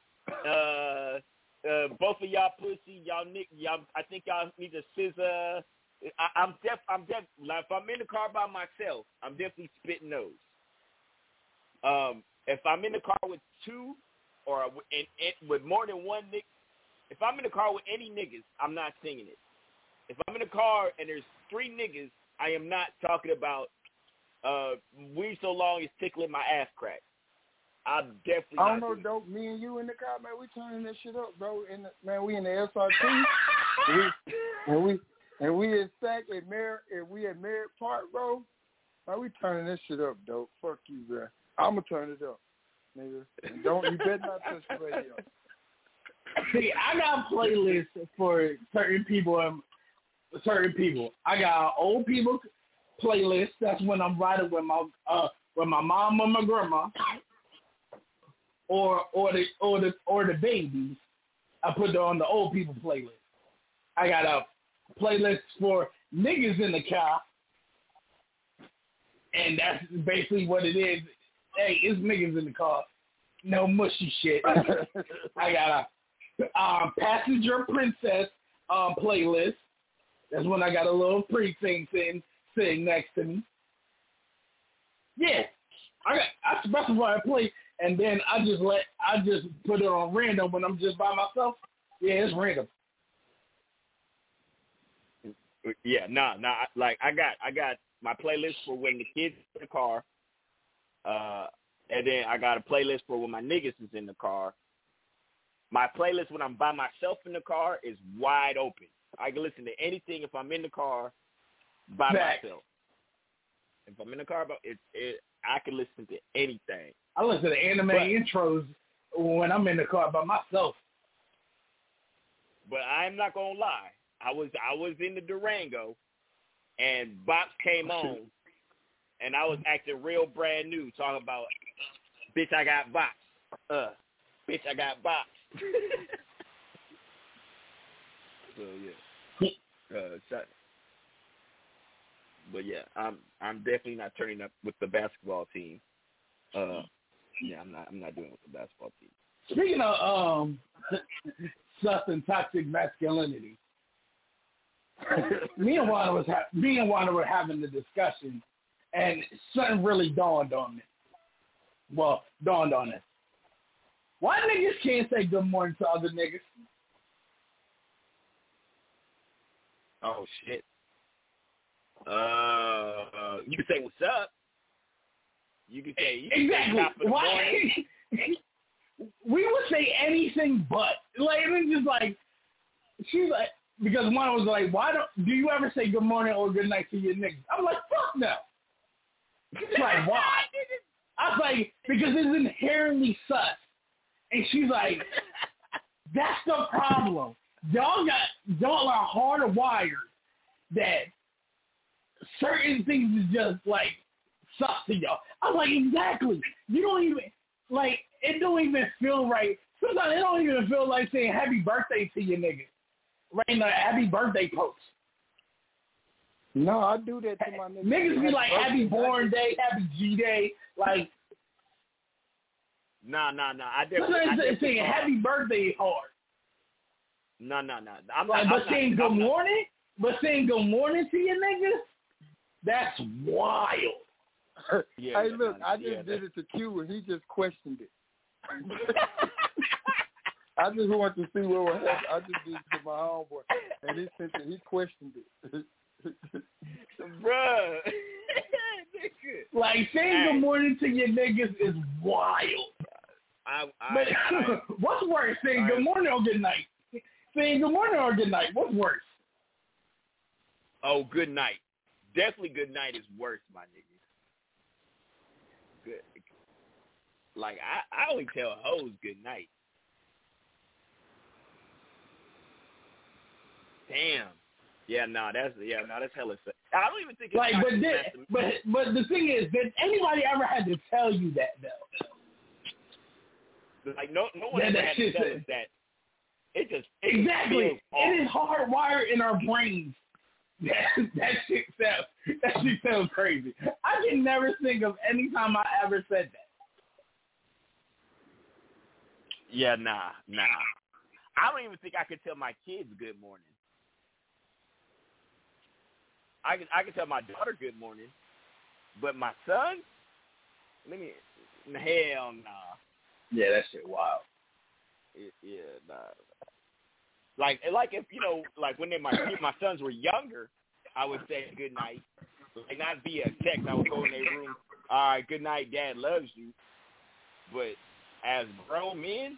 uh uh both of y'all pussy, y'all nick y'all I think y'all need to scissor I, I'm def I'm def like if I'm in the car by myself, I'm definitely spitting those. Um if I'm in the car with two or and, and with more than one nick if I'm in the car with any niggas, I'm not singing it. If I'm in the car and there's three niggas, I am not talking about uh we so long is tickling my ass crack. I'm definitely
I don't know, dope. Me and you in the car, man. We turning this shit up, bro. In the, man, we in the SRT. we, and we and we in Sac at Merritt and we at Merritt Park, bro. Man, we turning this shit up, dope. Fuck you, bro. I'ma turn it up, nigga. And don't you better not touch the radio.
See, I got playlists for certain people. and Certain people. I got old people playlist. That's when I'm riding with my uh with my mom or my grandma, or or the or the or the babies. I put it on the old people playlist. I got a playlist for niggas in the car, and that's basically what it is. Hey, it's niggas in the car. No mushy shit. I got a um, passenger princess um, playlist. That's when I got a little precinct sitting sitting next to me. Yeah, I got I specify a play, and then I just let I just put it on random when I'm just by myself. Yeah, it's random.
Yeah, nah, nah. Like I got I got my playlist for when the kids in the car, uh, and then I got a playlist for when my niggas is in the car. My playlist when I'm by myself in the car is wide open. I can listen to anything if I'm in the car by
Facts.
myself. If I'm in the car, it, it I can listen to anything.
I listen to the anime
But-
intros when I'm in the car by myself.
But I'm not gonna lie. I was I was in the Durango, and Bops came on, and I was acting real brand new, talking about, bitch, I got Bops. Uh, bitch, I got Bops. so yeah. Uh. But yeah, I'm I'm definitely not turning up with the basketball team. Uh, yeah, I'm not I'm not doing it with the basketball team.
Speaking of um, sus and toxic masculinity, me and Wanda was ha- me and Wanda were having the discussion, and something really dawned on me. Well, dawned on us. Why niggas can't say good morning to other niggas?
Oh shit. Uh, you can say what's up. You can say you can
Exactly.
Say top of the
Why? we would say anything but. Like it was just like she's like because one was like, why don't do you ever say good morning or good night to your niggas? I'm like, fuck no. She's like, why? I was like, because it's inherently sus. And she's like, that's the problem. Y'all got y'all are hardwired that certain things is just like sus to y'all. I'm like, exactly. You don't even like it don't even feel right. Sometimes it don't even feel like saying happy birthday to your nigga. Writing a happy birthday post.
No, I do that to my niggas.
Niggas be like happy born day, happy G day, like
Nah, nah, nah. I definitely. I
sometimes
definitely
saying happy birthday hard.
No, no, no. I'm
Like,
not.
but
I'm
saying
not,
good
I'm not-
morning, but saying good morning to your niggas, that's wild.
Yeah,
hey,
yeah,
look,
nah,
I just
yeah,
did it to Q and he just questioned it. I just wanted to see what would happen. I just did it to my homeboy, and he sent it. He questioned it.
Bruh.
Like saying
Hey.
good morning to your niggas is wild.
I, I,
But
I,
what's worse, saying
I-
good morning or good night? Saying good morning or good night, what's worse?
oh, good night. Definitely good night is worse, my nigga. Good. Like I, I only tell hoes good night. Damn. Yeah, no, that's yeah, no, that's hella. sad. I don't even think it's
Like, but then, but but the thing is, did anybody ever had to tell you that though?
like no, no one
Yeah,
ever
that
had to tell us that. It just it
Exactly.
off.
It is hardwired in our brains. That, that shit sounds that shit sounds crazy. I can never think of any time I ever said that.
Yeah, nah, nah. I don't even think I could tell my kids good morning. I can I can tell my daughter good morning, but my son, let me hell nah.
Yeah, that shit wild.
It, yeah, nah. Like like if you know like when they, my my sons were younger, I would say good night, like not via text. I would go in their room. All right, good night, Dad loves you. But as grown men,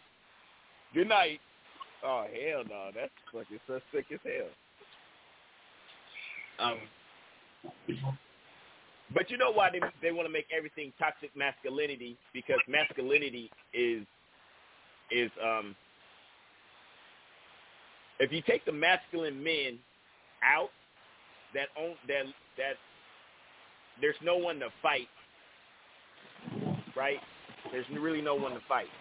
good night. Oh hell no, that's fucking so sick as hell. Um, but you know why they they want to make everything toxic masculinity because masculinity is is um if you take the masculine men out that own that that there's no one to fight right? There's really no one to fight.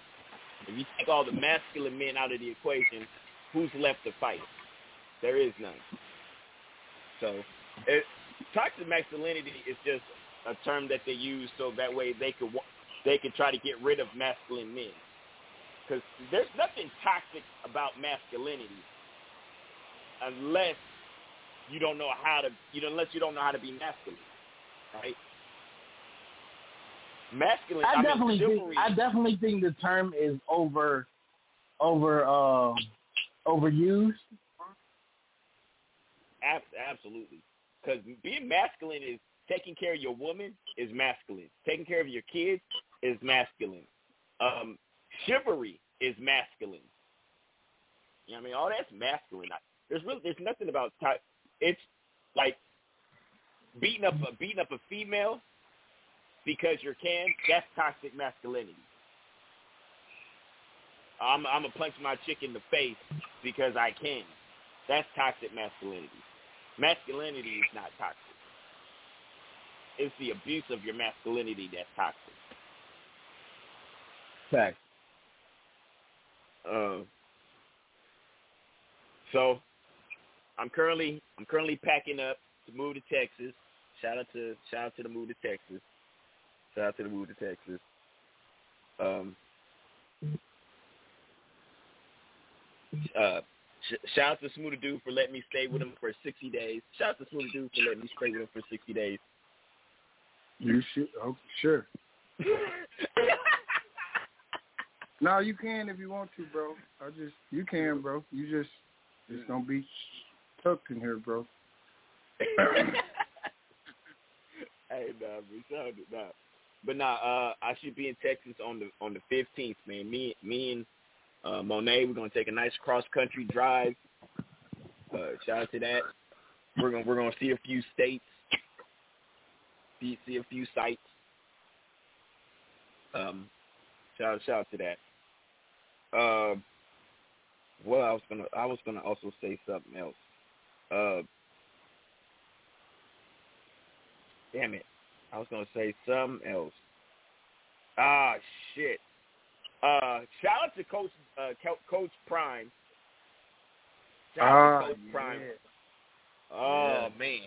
If you take all the masculine men out of the equation who's left to fight? There is none. So it, toxic masculinity is just a term that they use so that way they could they could try to get rid of masculine men. Because there's nothing toxic about masculinity unless you don't know how to you know, unless you don't know how to be masculine, right? Masculine.
I
mean,
definitely think I definitely think the term is over over um overused.
Ab- absolutely. Because being masculine is taking care of your woman is masculine. Taking care of your kids is masculine. Um, chivalry is masculine. You know what I mean? All that's masculine. There's really there's nothing about ty- it's like beating up a beating up a female because you're can. That's toxic masculinity. I'm I'm gonna punch my chick in the face because I can. That's toxic masculinity. Masculinity is not toxic. It's the abuse of your masculinity that's toxic.
Fact.
Uh, so I'm currently I'm currently packing up to move to Texas. shout out to shout out to the move to Texas. Shout out to the move to Texas. Um, uh, sh- shout out to Smoothie Dude for letting me stay with him for 60 days. Shout out to Smoothie Dude for letting me stay with him for 60 days.
You should. Oh, sure. no, you can if you want to, bro. I just you can, bro. You just it's gonna be tucked in here, bro.
hey, nah, out to nah. But nah, uh, I should be in Texas on the on the fifteenth, man. Me, me and uh, Monet, we're gonna take a nice cross country drive. Uh, shout out to that. We're gonna we're gonna see a few states, see see a few sites. Um, shout shout out to that. Uh, well, I was gonna I was gonna also say something else. Uh, damn it. I was gonna say something else. Ah, shit. Uh, shout out to Coach uh, Coach Prime. Shout out
Ah,
to Coach Prime.
yeah.
Oh man,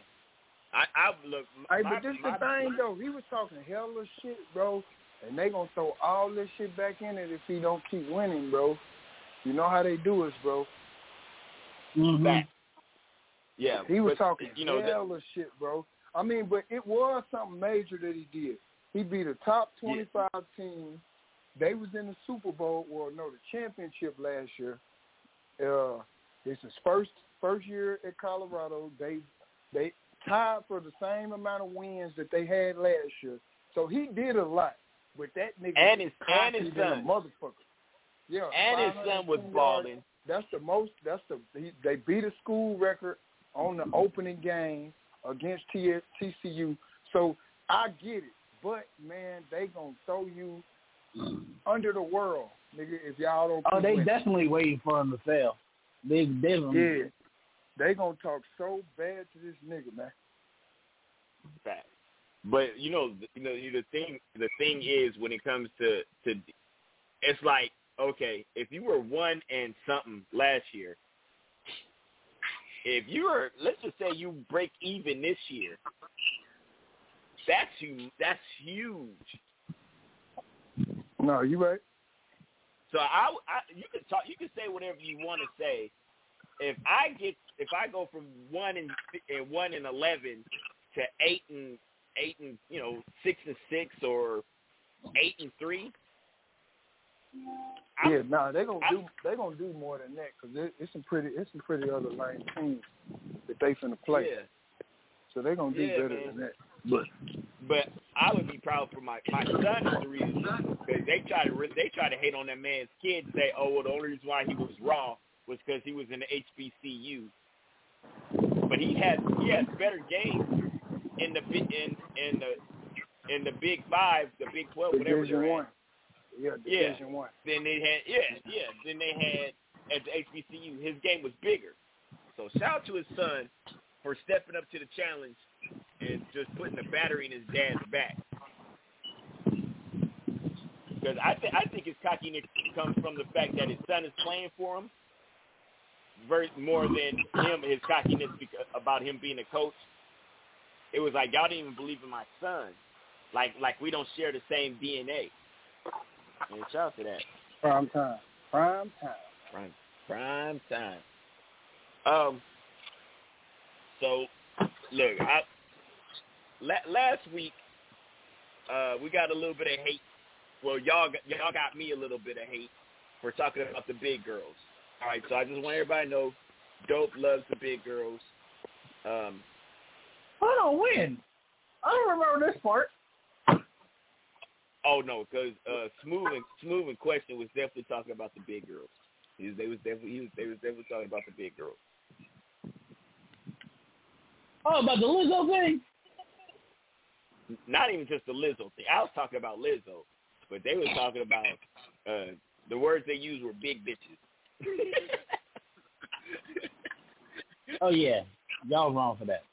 I I look.
Hey, but this
my-
the thing though. He was talking hella shit, bro, and they gonna throw all this shit back in it if he don't keep winning, bro. You know how they do us, bro.
Mm-hmm.
Fact. Yeah,
He was
but,
talking
You know, the-
hella shit, bro. I mean, but it was something major that he did. He beat a top twenty-five team. They was in the Super Bowl, or no, the championship last year. Uh, it's his first first year at Colorado. They they tied for the same amount of wins that they had last year. So he did a lot. But that nigga
And his- and his son.
motherfucker. Yeah,
and his son was
510
balling.
That's the most. That's the he, they beat a school record on the opening game against T, TCU. So I get it, but man, they gonna throw you under the world, nigga. If y'all don't.
Oh, they
winning.
definitely waiting for him to fail. They definitely.
Yeah, they gonna talk so bad to this nigga, man.
Fact. But you know, you know, the thing, the thing is when it comes to to, it's like okay, if you were one and something last year, if you're let's just say you break even this year, that's you, that's huge.
No, you right.
So I, I you can talk, you can say whatever you want to say. If I get, if I go from one and, and one and eleven to eight and eight and you know six and six or eight and three, I'm-
yeah, nah, they gonna do they gonna do more than that because it, it's some pretty it's some pretty other lame teams that they finna play.
yeah.
So they gonna do
Yeah,
better
man.
than that. But
But I would be proud for my my son is the reason because they try to they try to hate on that man's kid and say, oh, well, the only reason why he was raw was because he was in the HBCU. But he had he has better games in the in in the in the Big Five, the Big Twelve, whatever
Division
they're at.
one, yeah,
Yeah.
Division one.
Then they had yeah yeah. Then they had at the HBCU. His game was bigger. So shout out to his son for stepping up to the challenge and just putting the battery in his dad's back. Because I, th- I think his cockiness comes from the fact that his son is playing for him, very more than him his cockiness because, about him being a coach. It was like y'all didn't even believe in my son, like like we don't share the same DNA. Shout out to that.
Prime time. Prime time.
Prime prime time. Um. So, look, I la- last week uh, we got a little bit of hate. Well, y'all got, y'all got me a little bit of hate for talking about the big girls. All right, so I just want everybody to know, Dope loves the big girls. Um,
Hold on, when? I don't remember this part.
Oh no, because uh, Smooth and Smooth and Question was definitely talking about the big girls. He was, they was definitely he was, they was definitely talking about the big girls.
Oh, about the Lizzo thing?
not even just the Lizzo thing. I was talking about Lizzo, but they were talking about uh the words they used were big bitches.
Oh yeah, y'all wrong for that.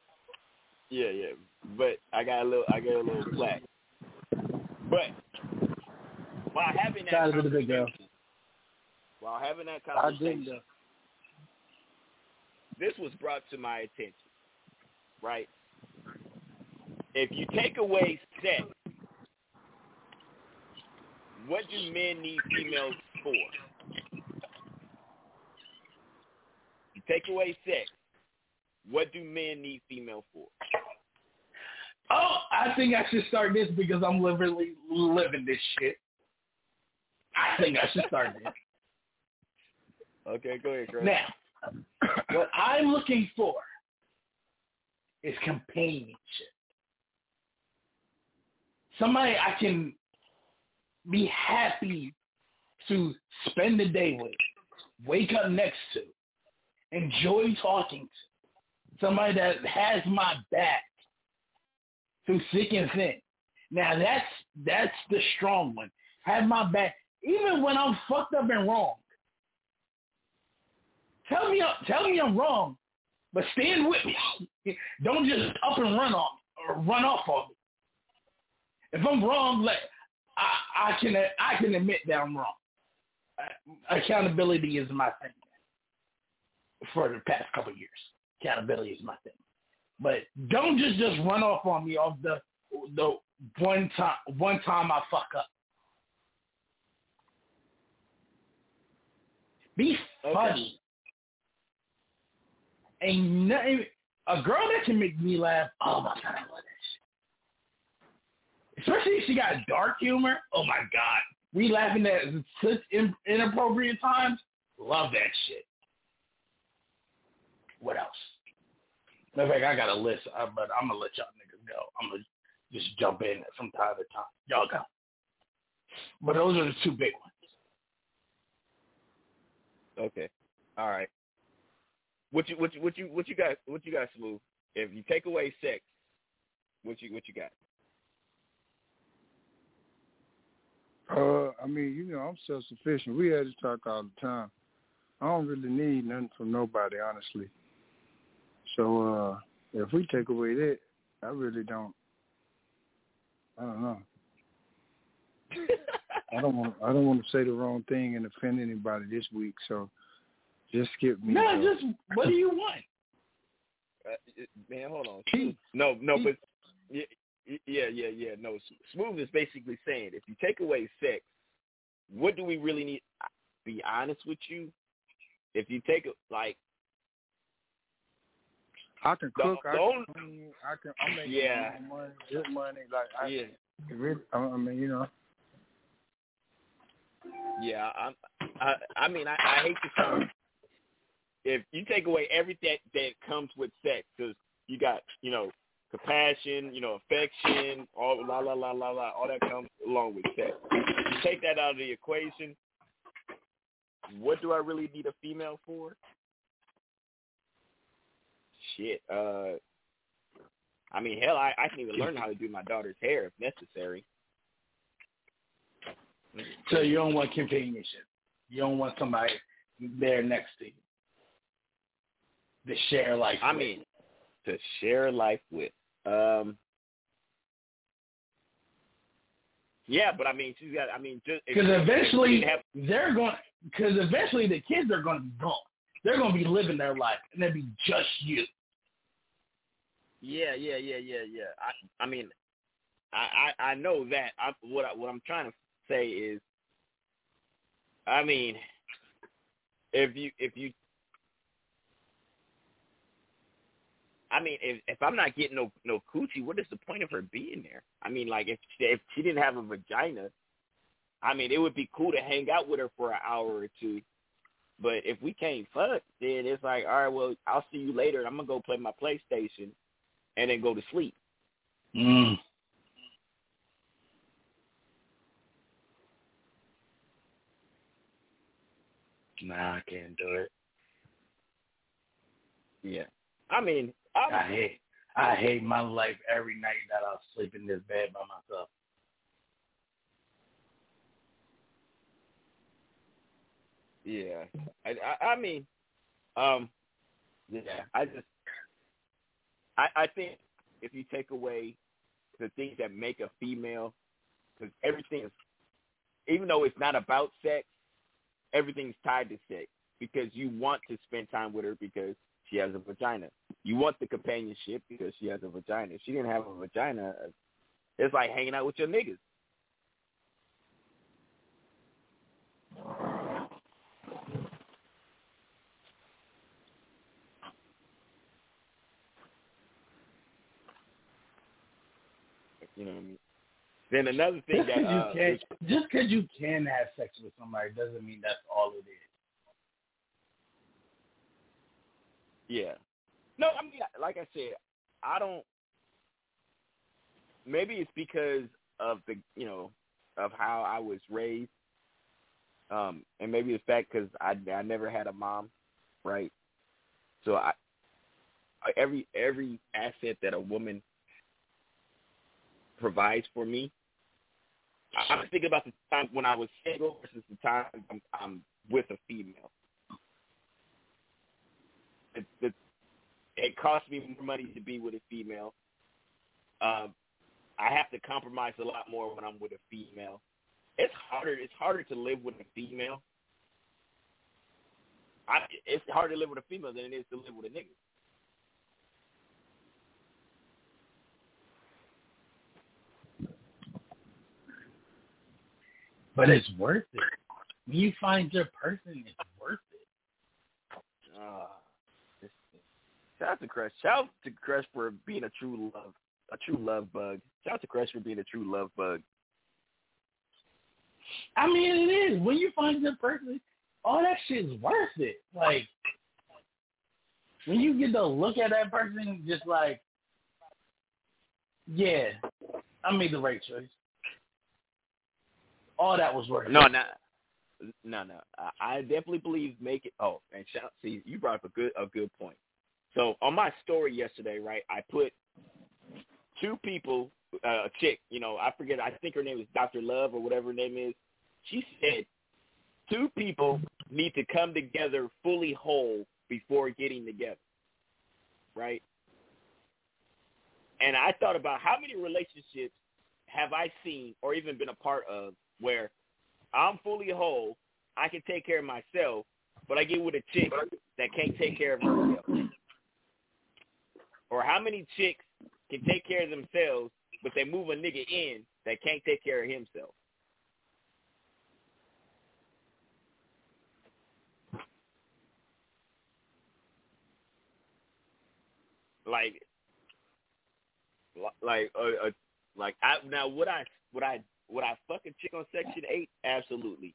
yeah, yeah. But I got a little I got a little slack. But while having that
Shout the big girl.
conversation- while having that conversation, this was brought to my attention. Right? if you take away sex, what do men need females for? You take away sex, what do men need females for?
Oh, I think I should start this because I'm literally living this shit. I think I should start this.
Okay, go ahead, Chris.
Now, what I'm looking for is companionship. Somebody I can be happy to spend the day with, wake up next to, enjoy talking to. Somebody that has my back through thick and thin. Now that's that's the strong one. Have my back even when I'm fucked up and wrong. Tell me tell me I'm wrong, but stand with me. Don't just up and run off or run off on me. If I'm wrong, let I, I can I can admit that I'm wrong. Uh, accountability is my thing. For the past couple years, accountability is my thing. But don't just just run off on me off the the one time one time I fuck up. Be funny. Ain't nothing. A girl that can make me laugh. Oh my god, I love that shit. Especially if she got dark humor. Oh my god, we laughing at such in, inappropriate times. Love that shit. What else? Matter of fact, I got a list, uh, but I'm gonna let y'all niggas go. I'm gonna just jump in from time to time. Y'all go. But those are the two big ones.
Okay. All right. What you what you what you what you got what you got, Smooth? If you take away sex, what you what you got?
Uh, I mean, you know, I'm self sufficient. We had this talk all the time. I don't really need nothing from nobody, honestly. So uh if we take away that, I really don't. I don't know. I don't want. I don't want to say the wrong thing and offend anybody this week. So just skip me.
No, just what do you want?
Uh, man, hold on. No, no, but yeah, yeah, yeah, yeah. No, Smooth is basically saying if you take away sex, what do we really need? Be honest with you. If you take it like
I can cook.
the
I can clean. I can. I'm making
Yeah.
money, good money. Like I,
Yeah.
really, I mean, you know.
Yeah, I, I, I mean, I, I hate to say, if you take away everything that, that comes with sex, because you got, you know, compassion, you know, affection, all la la la la la, all that comes along with sex. You take that out of the equation. What do I really need a female for? Shit. Uh, I mean, hell, I, I can even learn how to do my daughter's hair if necessary.
So you don't want companionship. You don't want somebody there next to you to share life.
I
with.
mean, to share life with. Um, yeah, but I mean, she's got. I mean, just
because eventually
have,
they're going. Because eventually the kids are going to be gone. They're going to be living their life, and it'll be just you.
Yeah, yeah, yeah, yeah, yeah. I, I mean, I, I, I know that. I, what, I, what I'm trying to say is, I mean, if you, if you, I mean, if if I'm not getting no no coochie, what is the point of her being there? I mean, like if if she didn't have a vagina, I mean, it would be cool to hang out with her for an hour or two. But if we can't fuck, then it's like, all right, well, I'll see you later. I'm gonna go play my PlayStation, and then go to sleep.
Mm. Nah, I can't do it.
Yeah, I mean, I'm,
I hate. I hate my life every night that I sleep in this bed by myself.
Yeah, I, I, I mean, um, yeah, I just, I, I think if you take away the things that make a female, because everything is, even though it's not about sex, everything's tied to sex because you want to spend time with her because she has a vagina. You want the companionship because she has a vagina. If she didn't have a vagina, it's like hanging out with your niggas. You know what I mean? Then another thing
Just
that
because you
uh,
can, just because you can have sex with somebody doesn't mean that's all it is.
Yeah. No, I mean, like I said, I don't. Maybe it's because of the, you know, of how I was raised, um, and maybe the fact because I I never had a mom, right? So I, I every every asset that a woman provides for me, I'm thinking about the time when I was single versus the time I'm, I'm with a female. It, it, it costs me more money to be with a female. Um, I have to compromise a lot more when I'm with a female. It's harder. It's harder to live with a female. I, it's harder to live with a female than it is to live with a nigga.
But it's worth it. When you find your person, it's worth it.
Uh, shout out to Crush. Shout out to Crush for being a true love, a true love bug. Shout out to Crush for being a true love bug.
I mean, it is. When you find your person, all that shit is worth it. Like, when you get to look at that person, just like, yeah, I made the right choice. All that was worth
No,
it.
no, no, no. I, I definitely believe make it. Oh, and shout. See, you brought up a good a good point. So on my story yesterday, right, I put two people, uh, a chick. You know, I forget. I think her name is Doctor Love or whatever her name is. She said two people need to come together fully whole before getting together, right? And I thought about how many relationships have I seen or even been a part of where I'm fully whole, I can take care of myself, but I get with a chick that can't take care of herself. Or how many chicks can take care of themselves, but they move a nigga in that can't take care of himself? Like, like, uh, uh, like I now would I would I would I fuck a chick on Section Eight? Absolutely.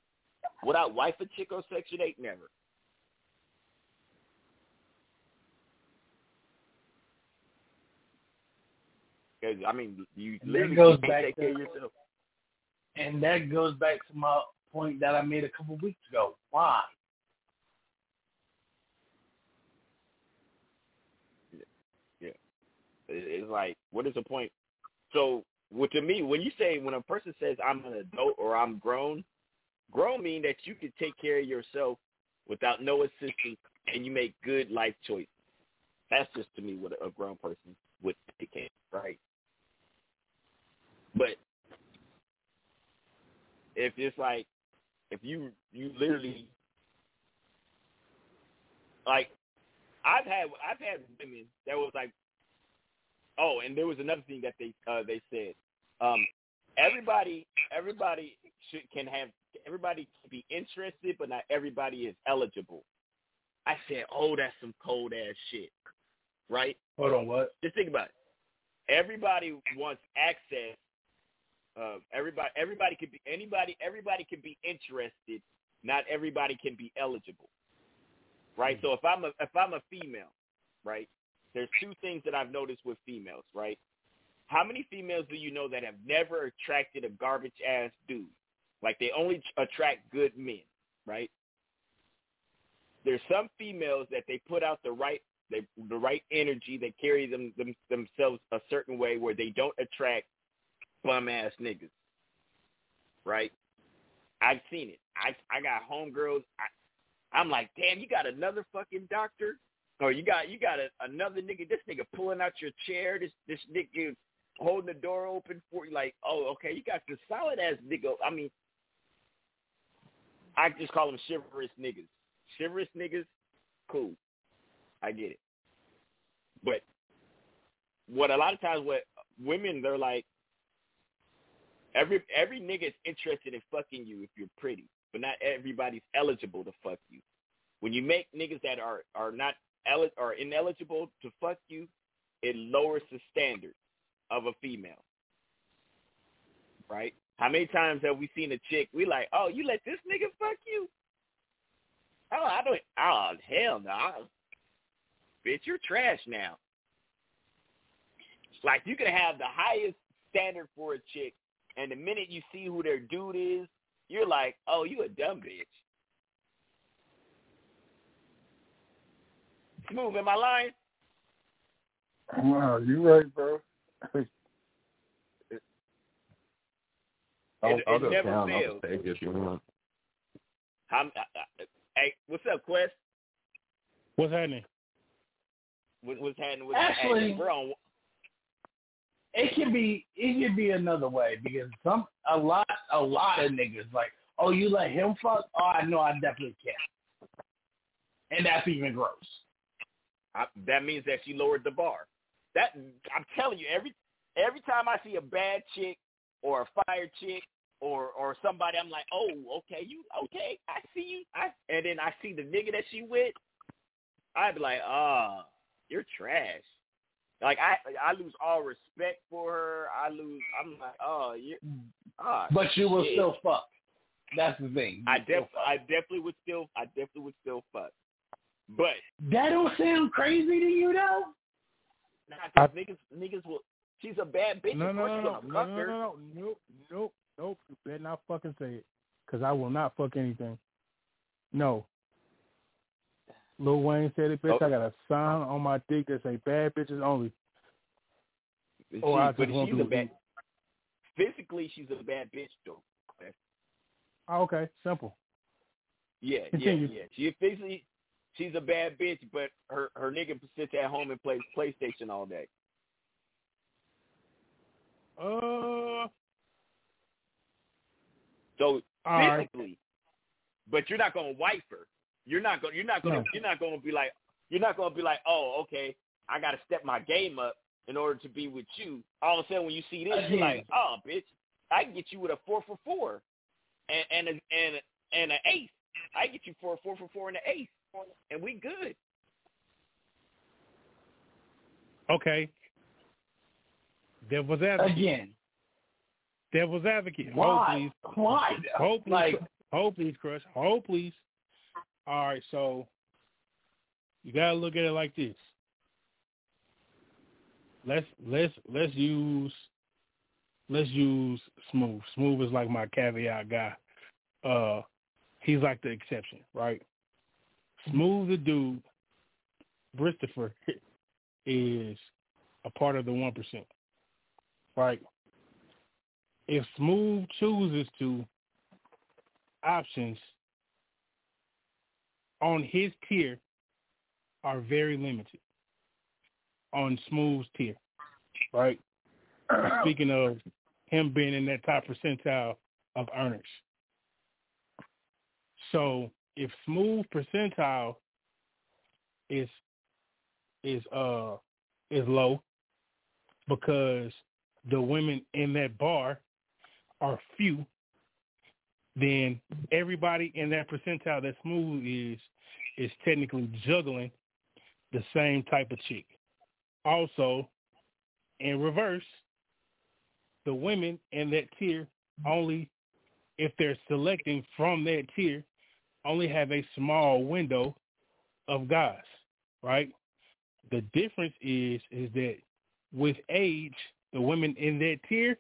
Would I wife a chick on Section Eight? Never. Because I mean, you
And
literally
that goes
can't
back
take
to,
care of yourself.
and that goes back to my point that I made a couple weeks ago. Why?
Yeah, It- it's like, what is the point? So, what to me, when you say when a person says I'm an adult or I'm grown, grown mean that you can take care of yourself without no assistance and you make good life choices. That's just to me what a grown person would think, right? But if it's like if you you literally like I've had I've had women that was like oh and there was another thing that they uh they said um everybody everybody should can have everybody can be interested but not everybody is eligible. I said oh that's some cold ass shit right?
Hold on, what?
just think about it. Everybody wants access uh, everybody everybody can be anybody everybody can be interested not everybody can be eligible right? So if i'm a if i'm a female right there's two things that i've noticed with females right how many females do you know that have never attracted a garbage ass dude like they only attract good men right there's some females that they put out the right they the right energy they carry them, them themselves a certain way where they don't attract bum ass niggas. Right? I've seen it. I I got homegirls. I, I'm like, damn, you got another fucking doctor, or you got you got a, another nigga. This nigga pulling out your chair. This this nigga holding the door open for you. Like, oh, okay, you got the solid ass nigga. I mean, I just call them chivalrous niggas. Chivalrous niggas, cool. I get it. But what a lot of times what women they're like every every nigga is interested in fucking you if you're pretty, but not everybody's eligible to fuck you. When you make niggas that are are not are ineligible to fuck you, it lowers the standard of a female. Right? How many times have we seen a chick? We like, oh, you let this nigga fuck you? Oh, I don't. Oh, hell no. Bitch, you're trash now. Like you can have the highest standard for a chick, and the minute you see who their dude is, you're like, oh, you a dumb bitch. Smooth, am I lying?
Wow, you right, bro.
It,
I'll, I'll
it
go
never
down
fails.
off the stage if you want.
I'm, I, I, hey, what's up, Quest?
What's happening?
What, what's happening with
Actually-
hey, we're on
It can be it can be another way because some a lot a lot of niggas like, oh you let him fuck? Oh I know I definitely can't And that's even gross.
I, that means that she lowered the bar. That I'm telling you, every every time I see a bad chick or a fire chick or or somebody, I'm like, oh, okay, you okay? I see you. I and then I see the nigga that she with, I'd be like, ah, you're trash. Like I I lose all respect for her. I lose. I'm like, oh, you. Ah,
But you will still fuck. That's the thing.
I def I definitely would still I definitely would still fuck. But
That don't sound crazy to you though?
Nah, 'cause niggas niggas will. She's a bad bitch.
No, no, no, no, no, no, no, no, nope, nope, nope. You better not fucking say it, cause I will not fuck anything. No. Lil Wayne said it, bitch.
Oh.
I got a sign on my dick that say bad bitches only.
Oh, she,
Oh, I
but
won't
she's
do
a bad. Physically, she's a bad bitch though.
Oh, okay, simple.
Yeah,
Continue.
yeah, yeah. She physically, she's a bad bitch, but her her nigga sits at home and plays PlayStation all day.
Uh,
So
All right.
physically, but you're not gonna wife her. You're not gonna. You're not gonna.
No.
You're not gonna be like. You're not gonna be like, oh, okay, I gotta step my game up in order to be with you. All of a sudden, when you see this, you're like, oh, bitch, I can get you with a four for four, and and a, and a, and an ace. I get you for a four for four and an ace, and we good.
okay. Devil's advocate.
Again.
Devil's advocate. Hold,
Why?
please.
Why?
Hold, please.
Like
Hold, please, Crush. Hold, please. All right, so you gotta look at it like this. Let's let's let's use let's use Smooth. Smooth is like my caveat guy. Uh, he's like the exception, right? Smooth the dude. Christopher is a part of the one percent, right? If Smooth chooses to, options on his tier are very limited on Smooth's tier, right? Speaking of him being in that top percentile of earners. So if Smooth percentile is is uh is low because the women in that bar are few, then everybody in that percentile that smooth is is technically juggling the same type of chick. Also, in reverse, the women in that tier only, if they're selecting from that tier, only have a small window of guys, right? The difference is is that with age, the women in that tier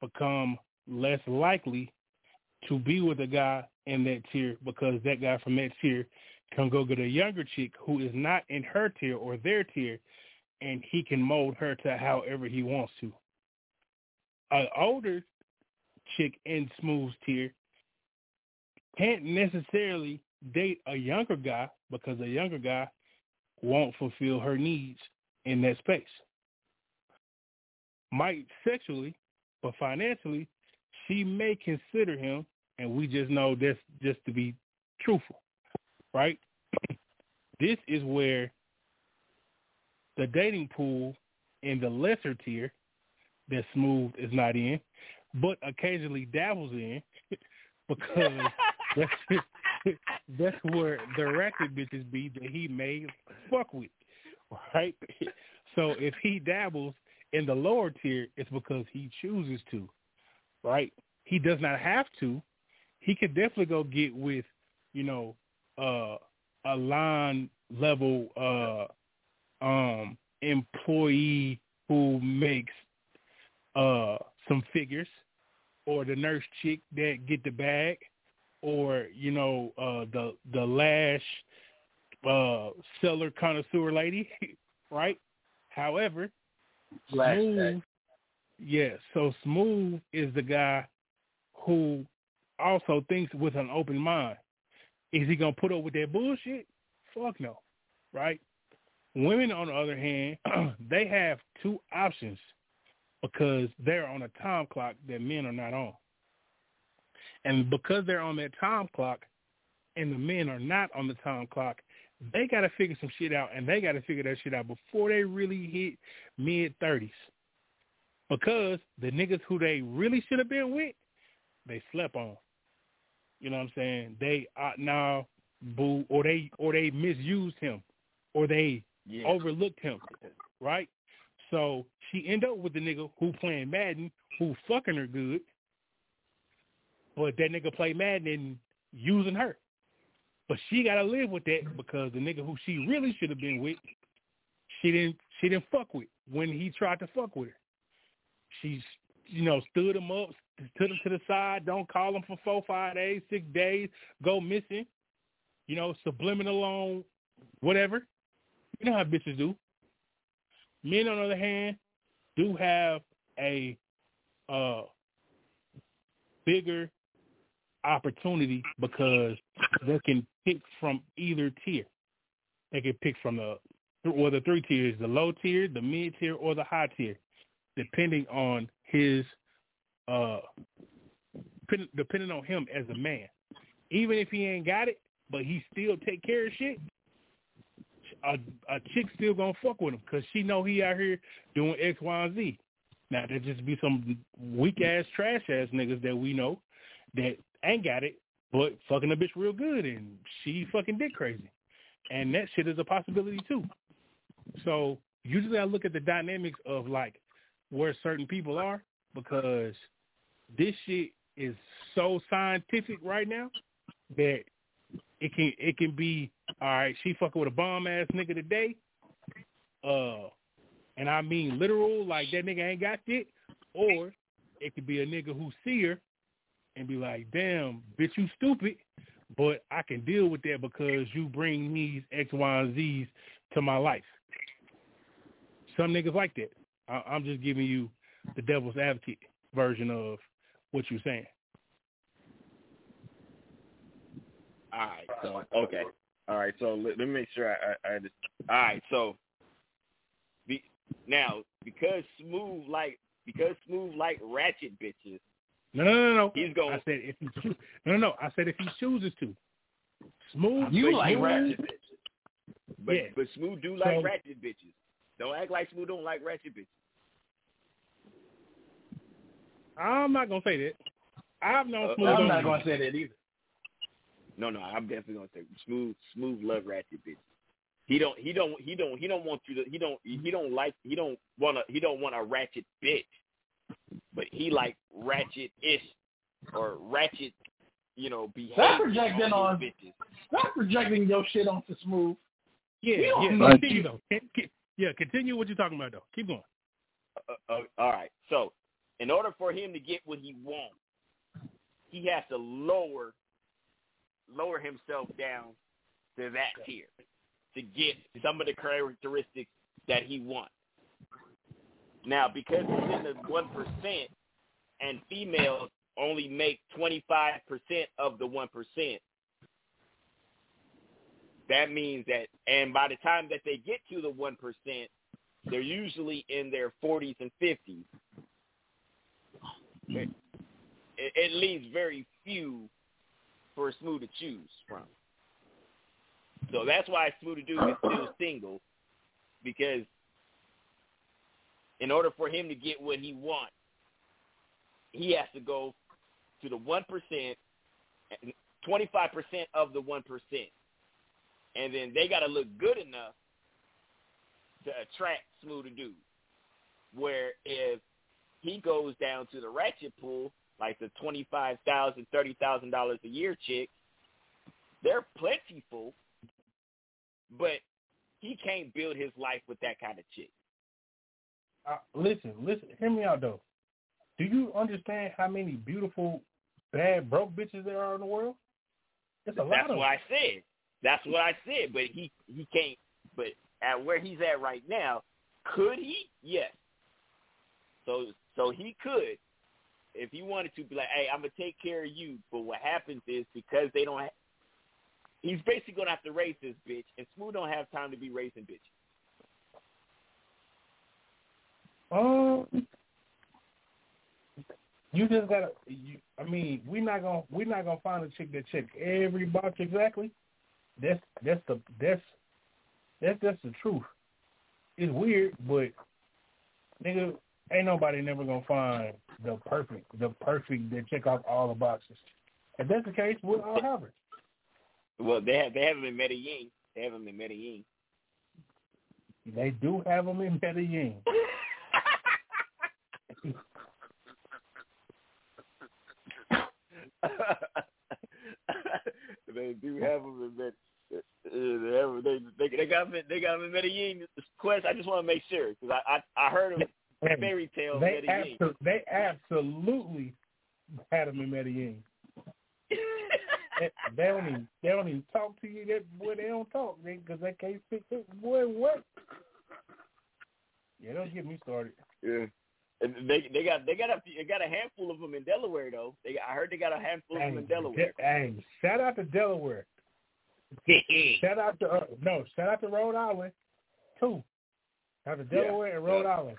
become less likely to be with a guy in that tier because that guy from that tier can go get a younger chick who is not in her tier or their tier and he can mold her to however he wants to. An older chick in Smooth's tier can't necessarily date a younger guy because a younger guy won't fulfill her needs in that space. Might sexually, but financially, she may consider him, and we just know this just to be truthful, right? this is where the dating pool in the lesser tier that Smooth is not in, but occasionally dabbles in because that's, that's where the ratchet bitches be that he may fuck with, right? So if he dabbles in the lower tier, it's because he chooses to, right? He does not have to. He could definitely go get with, you know, uh, a line level uh, um, employee who makes uh, some figures, or the nurse chick that get the bag, or you know uh, the the lash uh, seller connoisseur lady, right? However, Smooth, yeah. So Smooth is the guy who also thinks with an open mind. Is he gonna put up with that bullshit? Fuck no, right? Women, on the other hand, they have two options because they're on a time clock that men are not on. And because they're on that time clock and the men are not on the time clock, they got to figure some shit out and they got to figure that shit out before they really hit mid 30s. Because the niggas who they really should have been with, they slept on. You know what I'm saying? They uh, now boo or they or they misused him or they
Yeah.
overlooked him, right? So she end up with the nigga who playing Madden, who fucking her good, but that nigga play Madden and using her. But she gotta live with that because the nigga who she really should have been with, she didn't she didn't fuck with when he tried to fuck with her. She's you know stood him up, stood him to the side, don't call him for four, five days, six days, go missing, you know, subliminal on whatever. You know how bitches do. Men, on the other hand, do have a uh, bigger opportunity because they can pick from either tier. They can pick from the or the three tiers, the low tier, the mid tier, or the high tier, depending on his uh depending on him as a man. Even if he ain't got it, but he still take care of shit, a, a chick still gonna fuck with him because she know he out here doing X, Y, and Z. Now there just be some weak ass trash ass niggas that we know that ain't got it, but fucking a bitch real good and she fucking dick crazy, and that shit is a possibility too. So usually I look at the dynamics of like where certain people are because this shit is so scientific right now that it can it can be all right. She fucking with a bomb ass nigga today, uh, and I mean literal, like that nigga ain't got shit, or it could be a nigga who see her and be like, damn, bitch, you stupid, but I can deal with that because you bring these X, Y, and Z's to my life. Some niggas like that. I, I'm just giving you the devil's advocate version of what you're saying.
All right. So okay. All right. So let, let me make sure I, I, I. All right. So be, now because smooth like because smooth like ratchet bitches.
No, no, no, no.
He's going.
I said if he choo- no, no, no. I said if he chooses to. Smooth.
You like
smooth-
ratchet bitches. But
Yeah.
but smooth do like
So-
ratchet bitches. Don't act like smooth don't like ratchet bitches.
I'm not gonna say that. I've known
Uh,
smooth.
I'm not gonna
say that either.
No, no, I'm definitely gonna say smooth. Smooth love ratchet bitches. He don't. He don't. He don't. He don't want you to. He don't. He don't like. He don't want to. He don't want a ratchet bitch. But he like ratchet ish or ratchet. You know, behavior.
Stop projecting
on
on.
bitches.
Stop projecting your shit onto smooth.
Yeah, yeah.
know
Continue
you.
though. Can- can- Yeah, continue what you're talking about though. Keep going.
Uh, uh, all right. So, in order for him to get what he wants, he has to lower lower himself down to that tier to get some of the characteristics that he wants. Now, because he's in the one percent, and females only make twenty five percent of the one percent. That means that, and by the time that they get to the one percent, they're usually in their 40s and 50s. It, it leaves very few for Smooth to choose from. So that's why Smooth Dude is still single because in order for him to get what he wants, he has to go to the one percent, twenty five percent of the one percent, and then they got to look good enough to attract smoother dudes. Where if he goes down to the ratchet pool, like the twenty five thousand, thirty thousand dollars a year chick, they're plentiful, but he can't build his life with that kind of chick.
Uh, listen, listen, hear me out though. Do you understand how many beautiful, bad, broke bitches there are in the world? It's a lot
That's what I said. That's what I said. But he he can't. But at where he's at right now, could he? Yes. So so he could, if he wanted to, be like, hey, I'm gonna take care of you. But what happens is because they don't. Ha- he's basically gonna have to raise this bitch, and Smooth don't have time to be raising bitches.
Um, you just gotta. You, I mean, we're not gonna we're not gonna find a chick that check every box exactly. That's that's the that's that's just the truth. It's weird, but nigga, ain't nobody never gonna find the perfect the perfect that check off all the boxes. If that's the case, we'll all have her.
Well, they have they have him in Medellin. They have him in Medellin.
They do have them in Medellin.
they do have him in Medellin. They, they, they they got in, they got him in Medellin. Quest, I just want to make sure because I, I I heard of fairy tale
They
Medellin.
abso- they absolutely had them in Medellin. they, they don't even they don't even talk to you. That boy, they don't talk because they, can't speak. Boy, what? Yeah, don't get me started.
Yeah. And they they got they got a they got a handful of them in Delaware though. They I heard they got a handful of them in Delaware.
Hey, shout out to Delaware. shout out to uh, no, shout out to Rhode Island too. Out to
Yeah,
Delaware and Rhode
yeah.
Island.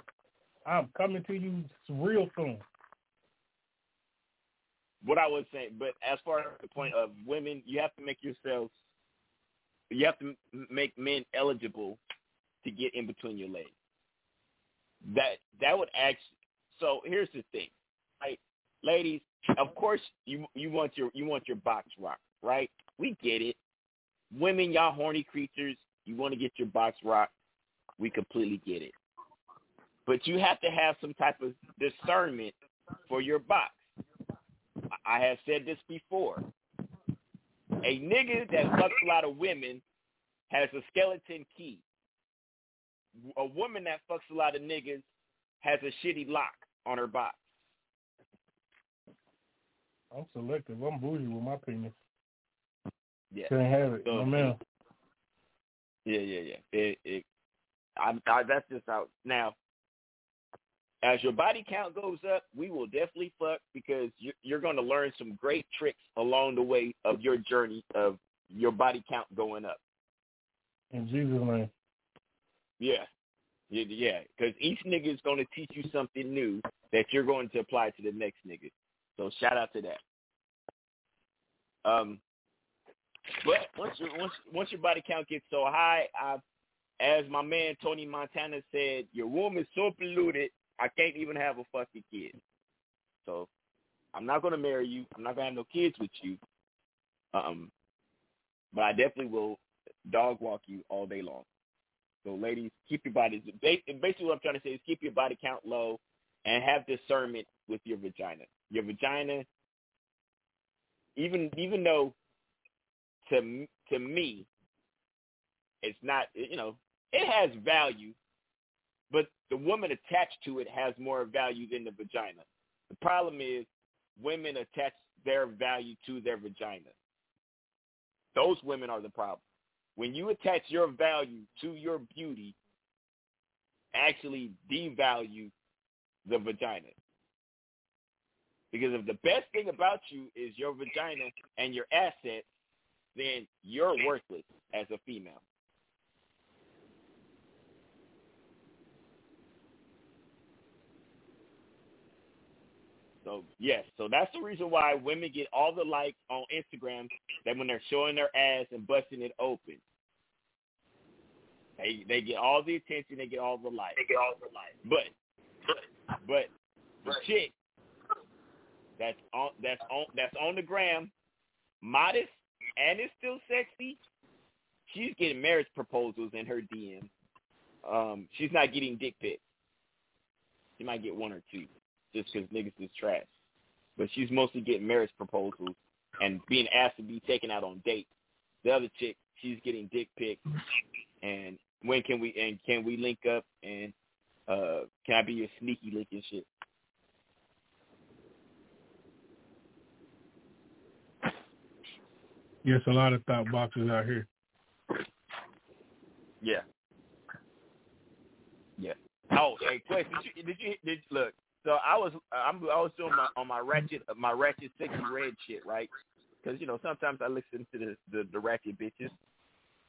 I'm coming to you real soon.
What I was saying, but as far as the point of women, you have to make yourselves, you have to make men eligible to get in between your legs. That that would actually. So here's the thing, right, ladies? Of course, you you want your you want your box rock, right? We get it. Women, y'all horny creatures. You want to get your box rock. We completely get it. But you have to have some type of discernment for your box. I have said this before. A nigga that fucks a lot of women has a skeleton key. A woman that fucks a lot of niggas has a shitty lock on her box.
I'm selective. I'm bougie with my penis.
Yeah.
Can't have it.
So-
no man.
Yeah, yeah, yeah. It, it, I, I, that's just how. Now, as your body count goes up, we will definitely fuck because you're, you're going to learn some great tricks along the way of your journey of your body count going up.
In Jesus' name.
Yeah. Yeah, because each nigga is going to teach you something new that you're going to apply to the next nigga. So shout out to that. Um, but once your once once your body count gets so high, I, as my man Tony Montana said, your womb is so polluted, I can't even have a fucking kid. So I'm not going to marry you. I'm not going to have no kids with you. Um, but I definitely will dog walk you all day long. So ladies, keep your bodies. Basically, what I'm trying to say is keep your body count low and have discernment with your vagina. Your vagina, even even though to to me, it's not. You know, it has value, but the woman attached to it has more value than the vagina. The problem is women attach their value to their vagina. Those women are the problem when you attach your value to your beauty, actually devalue the vagina. Because if the best thing about you is your vagina and your assets, then you're worthless as a female. So yes, so that's the reason why women get all the likes on Instagram that when they're showing their ass and busting it open. They they get all the attention, they get all the likes. They get all the likes. But but the chick that's on that's on that's on the gram, modest and is still sexy. She's getting marriage proposals in her DM. Um, she's not getting dick pics. She might get one or two, just because niggas is trash. But she's mostly getting marriage proposals and being asked to be taken out on dates. The other chick, she's getting dick pics. And when can we and can we link up and uh can I be your sneaky link and shit?
Yes, a lot of thought boxes out here.
Yeah. Yeah. Oh, hey, Quest, did you did you did look? So I was I'm I was doing my on my ratchet my ratchet Sexyy Red shit right because you know sometimes I listen to the, the the ratchet bitches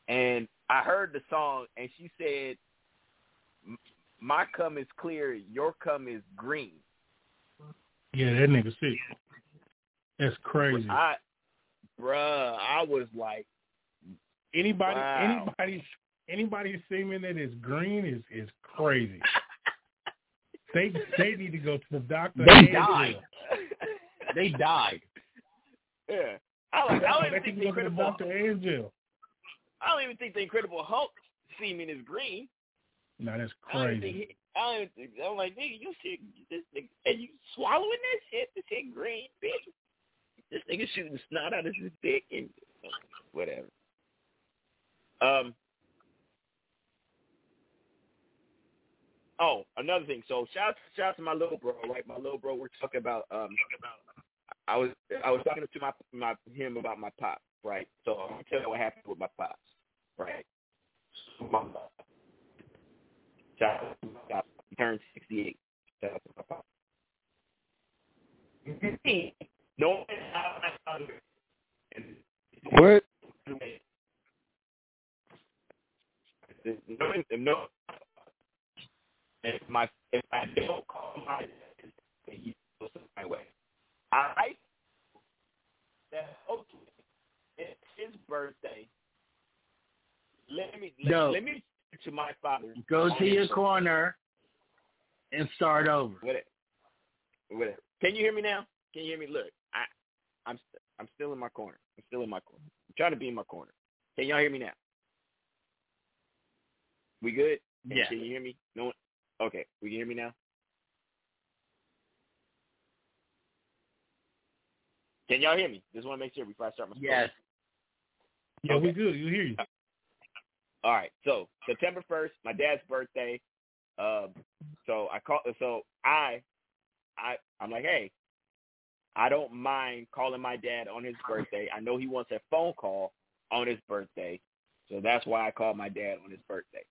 and I heard the song and she said my cum is clear your cum is green
Yeah, that nigga sick. That's crazy.
I bruh I was like
Anybody,
Wow.
anybody, anybody semen that is green is is crazy. They they need to go to the doctor.
They
and
died. They died. yeah I like I don't
they
even think
need
the
to go to the
incredible
doctor Angel.
I don't even think the Incredible Hulk semen is green.
No, that's
I don't even
crazy.
think I don't even think, I'm like, nigga, you shit, this nigga, and you swallowing that shit, this shit green, bitch. This nigga shooting snot out of his dick and whatever. Um. Oh, another thing. So shout shout out to my little bro, right? My little bro. We're talking about um. I was I was talking to my my him about my pop, right? So I'm gonna tell you what happened with my pops, right? So my, shout out to my pop. He turned 68. Shout out to my pop. no,
What?
no, no. If my if I don't call my dad, he feels my way. I that okay. It's his birthday. Let me let,
No.
let me to my father.
Go to your corner and start over.
Whatever. Whatever. Can you hear me now? Can you hear me? Look, I, I'm st- I'm still in my corner. I'm still in my corner. I'm trying to be in my corner. Can y'all hear me now? We good? Can-
Yeah.
Can you hear me? No one. Okay. We can hear me now. Can y'all hear me? Just want to make sure before I start my story.
Yes.
Yeah, we good. You hear you.
All right. So September first, my dad's birthday. Um, so I call. So I, I, I'm like, hey, I don't mind calling my dad on his birthday. I know he wants a phone call on his birthday, so that's why I called my dad on his birthday.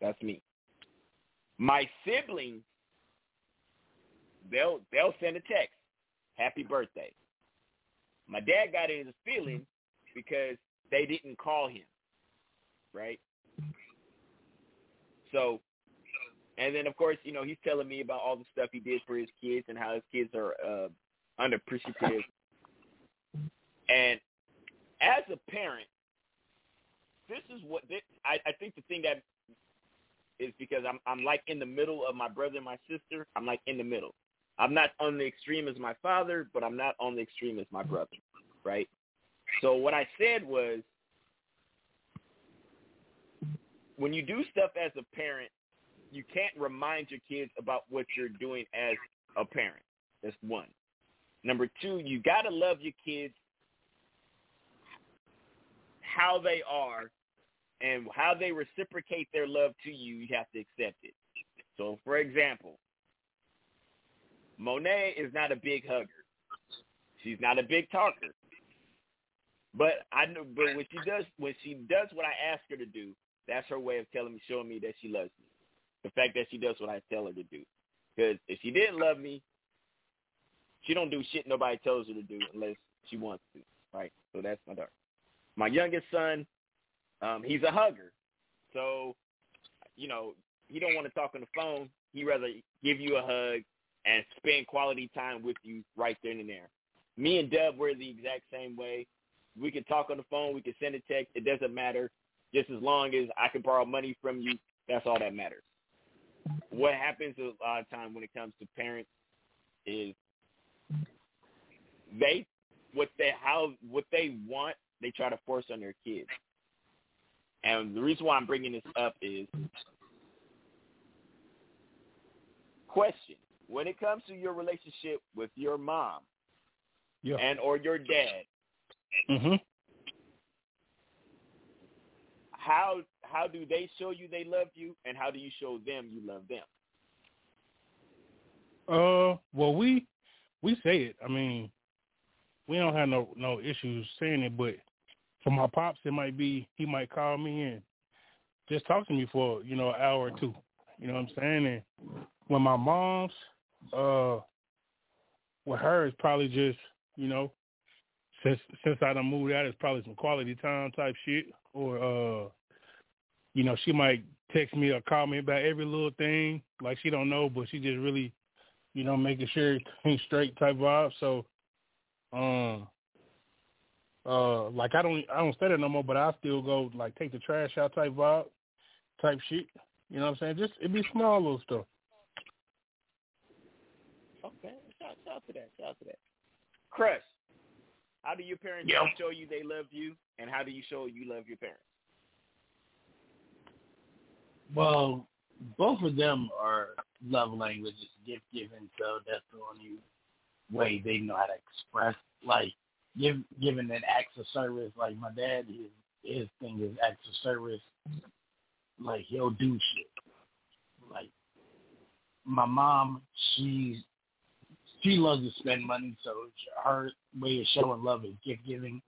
That's me. My siblings, they'll they'll send a text, happy birthday. My dad got in his feelings because they didn't call him, right? So, and then of course, you know, he's telling me about all the stuff he did for his kids and how his kids are uh, unappreciative. And as a parent, this is what this, I, I think the thing that is because I'm I'm like in the middle of my brother and my sister. I'm like in the middle. I'm not on the extreme as my father, but I'm not on the extreme as my brother, right? So what I said was, when you do stuff as a parent, you can't remind your kids about what you're doing as a parent. That's one. Number two, you gotta love your kids how they are and how they reciprocate their love to you, you have to accept it. So for example, Monet is not a big hugger. She's not a big talker. But I know but when she does when she does what I ask her to do, that's her way of telling me showing me that she loves me. The fact that she does what I tell her to do. Because if she didn't love me, she don't do shit nobody tells her to do unless she wants to. Right? So that's my daughter. My youngest son, um, he's a hugger. So, you know, he don't want to talk on the phone. He rather give you a hug and spend quality time with you right then and there. Me and Dub we're the exact same way. We could talk on the phone. We could send a text. It doesn't matter. Just as long as I can borrow money from you, that's all that matters. What happens a lot of time when it comes to parents is they what they how what they want they try to force on their kids. And the reason why I'm bringing this up is question when it comes to your relationship with your mom
Yeah.
and or your dad
Mhm.
how how do they show you they love you and how do you show them you love them
Uh, well, we we say it. I mean, we don't have no no issues saying it, but for my pops, it might be he might call me and just talk to me for you know an hour or two. You know what I'm saying? And when my mom's, uh, with her, it's probably just you know, since since I done moved out, it's probably some quality time type shit, or uh, you know, she might text me or call me about every little thing, like she don't know, but she just really you know, making sure everything's straight type vibe. So, um, uh, like I don't, I don't stay there no more, but I still go like take the trash out type vibe, type shit. You know what I'm saying? Just it be small little stuff.
okay shout, shout to that shout to that Chris how do your parents
Yo.
show you they love you and how do you show you love your parents
Well, both of them are love languages, gift giving, so that's the only way they know how to express like give giving an acts of service. Like my dad his his thing is acts of service. Like he'll do shit. Like my mom, she's she loves to spend money, so her way of showing love is gift giving.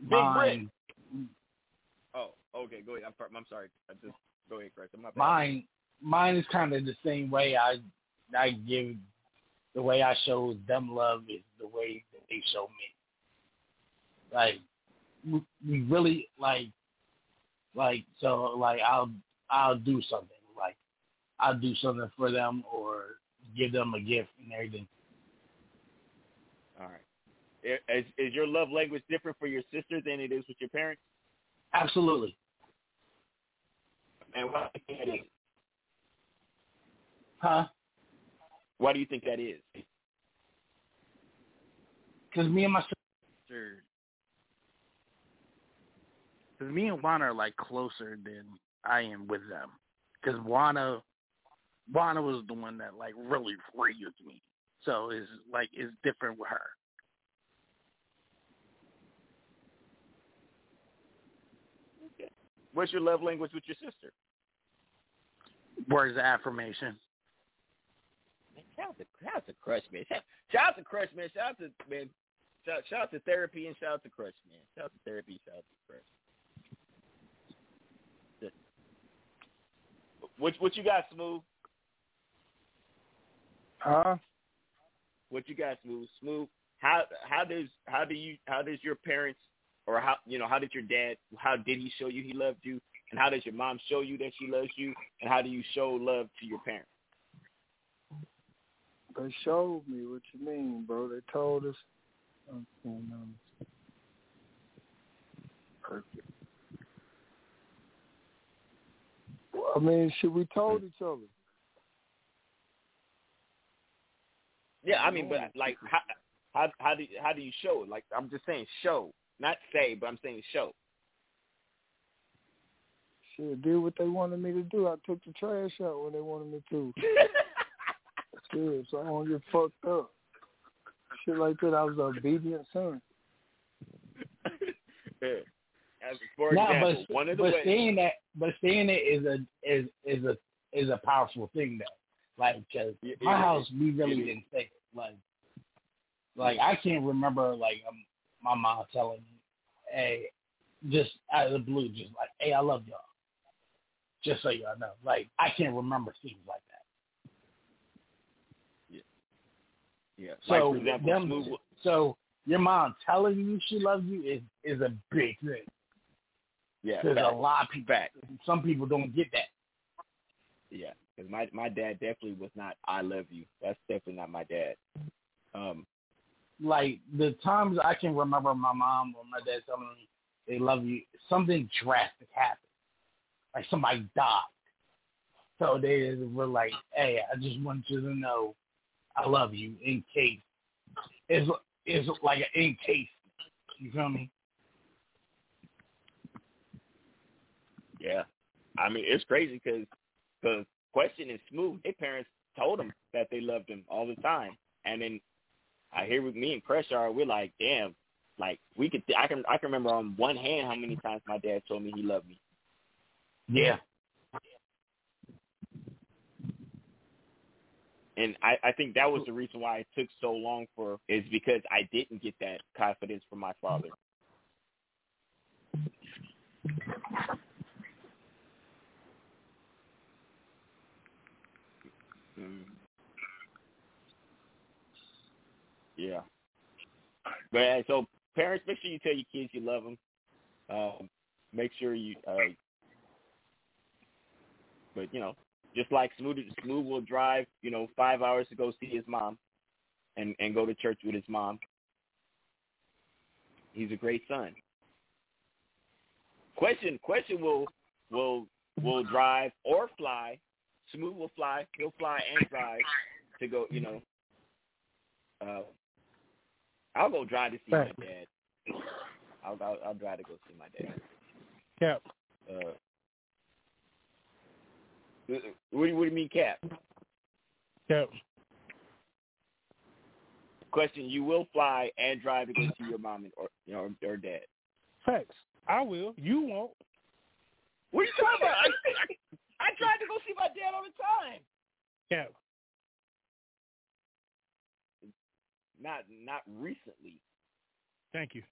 Big.
Mine,
oh okay go ahead I'm, I'm sorry I just go ahead Chris I'm not
mine mine is kind of the same way I I give the way I show them love is the way that they show me. Like we- we really like like so like I'll I'll do something like I'll do something for them or give them a gift and everything.
all right is, is your love language different for your sister than it is with your parents
Absolutely.
and why do you think that is
Huh?
why do you think that is
Because me and my sister
Because me and Juana are like closer than I am with them. Because Juana, Juana was the one that like really raised me. So it's like it's different with her.
what's your love language with your sister
Words of affirmation.
Shout out to shout out to Crush man. Shout, shout out to Crush man. Shout out to man. Shout, shout out to therapy and shout out to Crush man. Shout out to therapy. Shout out to Crush. What what you got, Smooth?
Huh?
What you got, Smooth? Smooth. How how does how do you how does your parents or how you know how did your dad how did he show you he loved you and how does your mom show you that she loves you and how do you show love to your parents?
They showed me what you mean, bro. They told us. Okay, no. Perfect. Well, I mean, should we told each other.
Yeah, I mean, but like, how how how do how do you show it? Like, I'm just saying show, not say, but I'm saying show.
Shit, did what they wanted me to do. I took the trash out when they wanted me to. Shit, so I don't get fucked up. Shit like that. I was an obedient son.
Yeah. As for
no,
example,
but
one of the
but
ways.
saying that, but saying it is a is is a is a powerful thing though. Like, 'cause
Yeah,
my
it
house, we really
It is.
didn't say it. Like, like I can't remember like um, my mom telling me, "Hey, just out of the blue, just like, hey, I love y'all." Just so y'all know, like I can't remember things like
Yeah.
So
like example,
them,
Smooth,
so your mom telling you she loves you is is a big thing.
yeah,
Because a lot of people,
fact.
some people don't get that.
Yeah, because my my dad definitely was not. I love you. That's definitely not my dad. Um,
like the times I can remember my mom or my dad telling me they love you, something drastic happened. like somebody died. So they were like, "Hey, I just want you to know, I love you in case." It's it's like an in case. You feel me?
Yeah, I mean it's crazy because the question is smooth. Their parents told them that they loved him all the time, and then I hear with me and Pressure, we're like, damn, like we could. I can I can remember on one hand how many times my dad told me he loved me.
Yeah.
And I, I think that was the reason why it took so long for is because I didn't get that confidence from my father. Mm. Yeah. But so parents, make sure you tell your kids you love them. Um, make sure you. Uh, but you know, just like Smooth, Smooth will drive, you know, five hours to go see his mom, and and go to church with his mom. He's a great son. Question Question will will will drive or fly. Smooth will fly. He'll fly and drive to go. You know, uh, I'll go drive to see
Right.
my dad. I'll, I'll I'll drive to go see my dad.
Cap.
Uh, what, do you- what do you mean, Cap?
Cap.
Question: You will fly and drive to see your mom and, or you know or, dad.
Facts. I will. You won't.
What are you talking about? I, I, I tried to go see my dad all the time.
Cap.
Not not recently,
Thank you.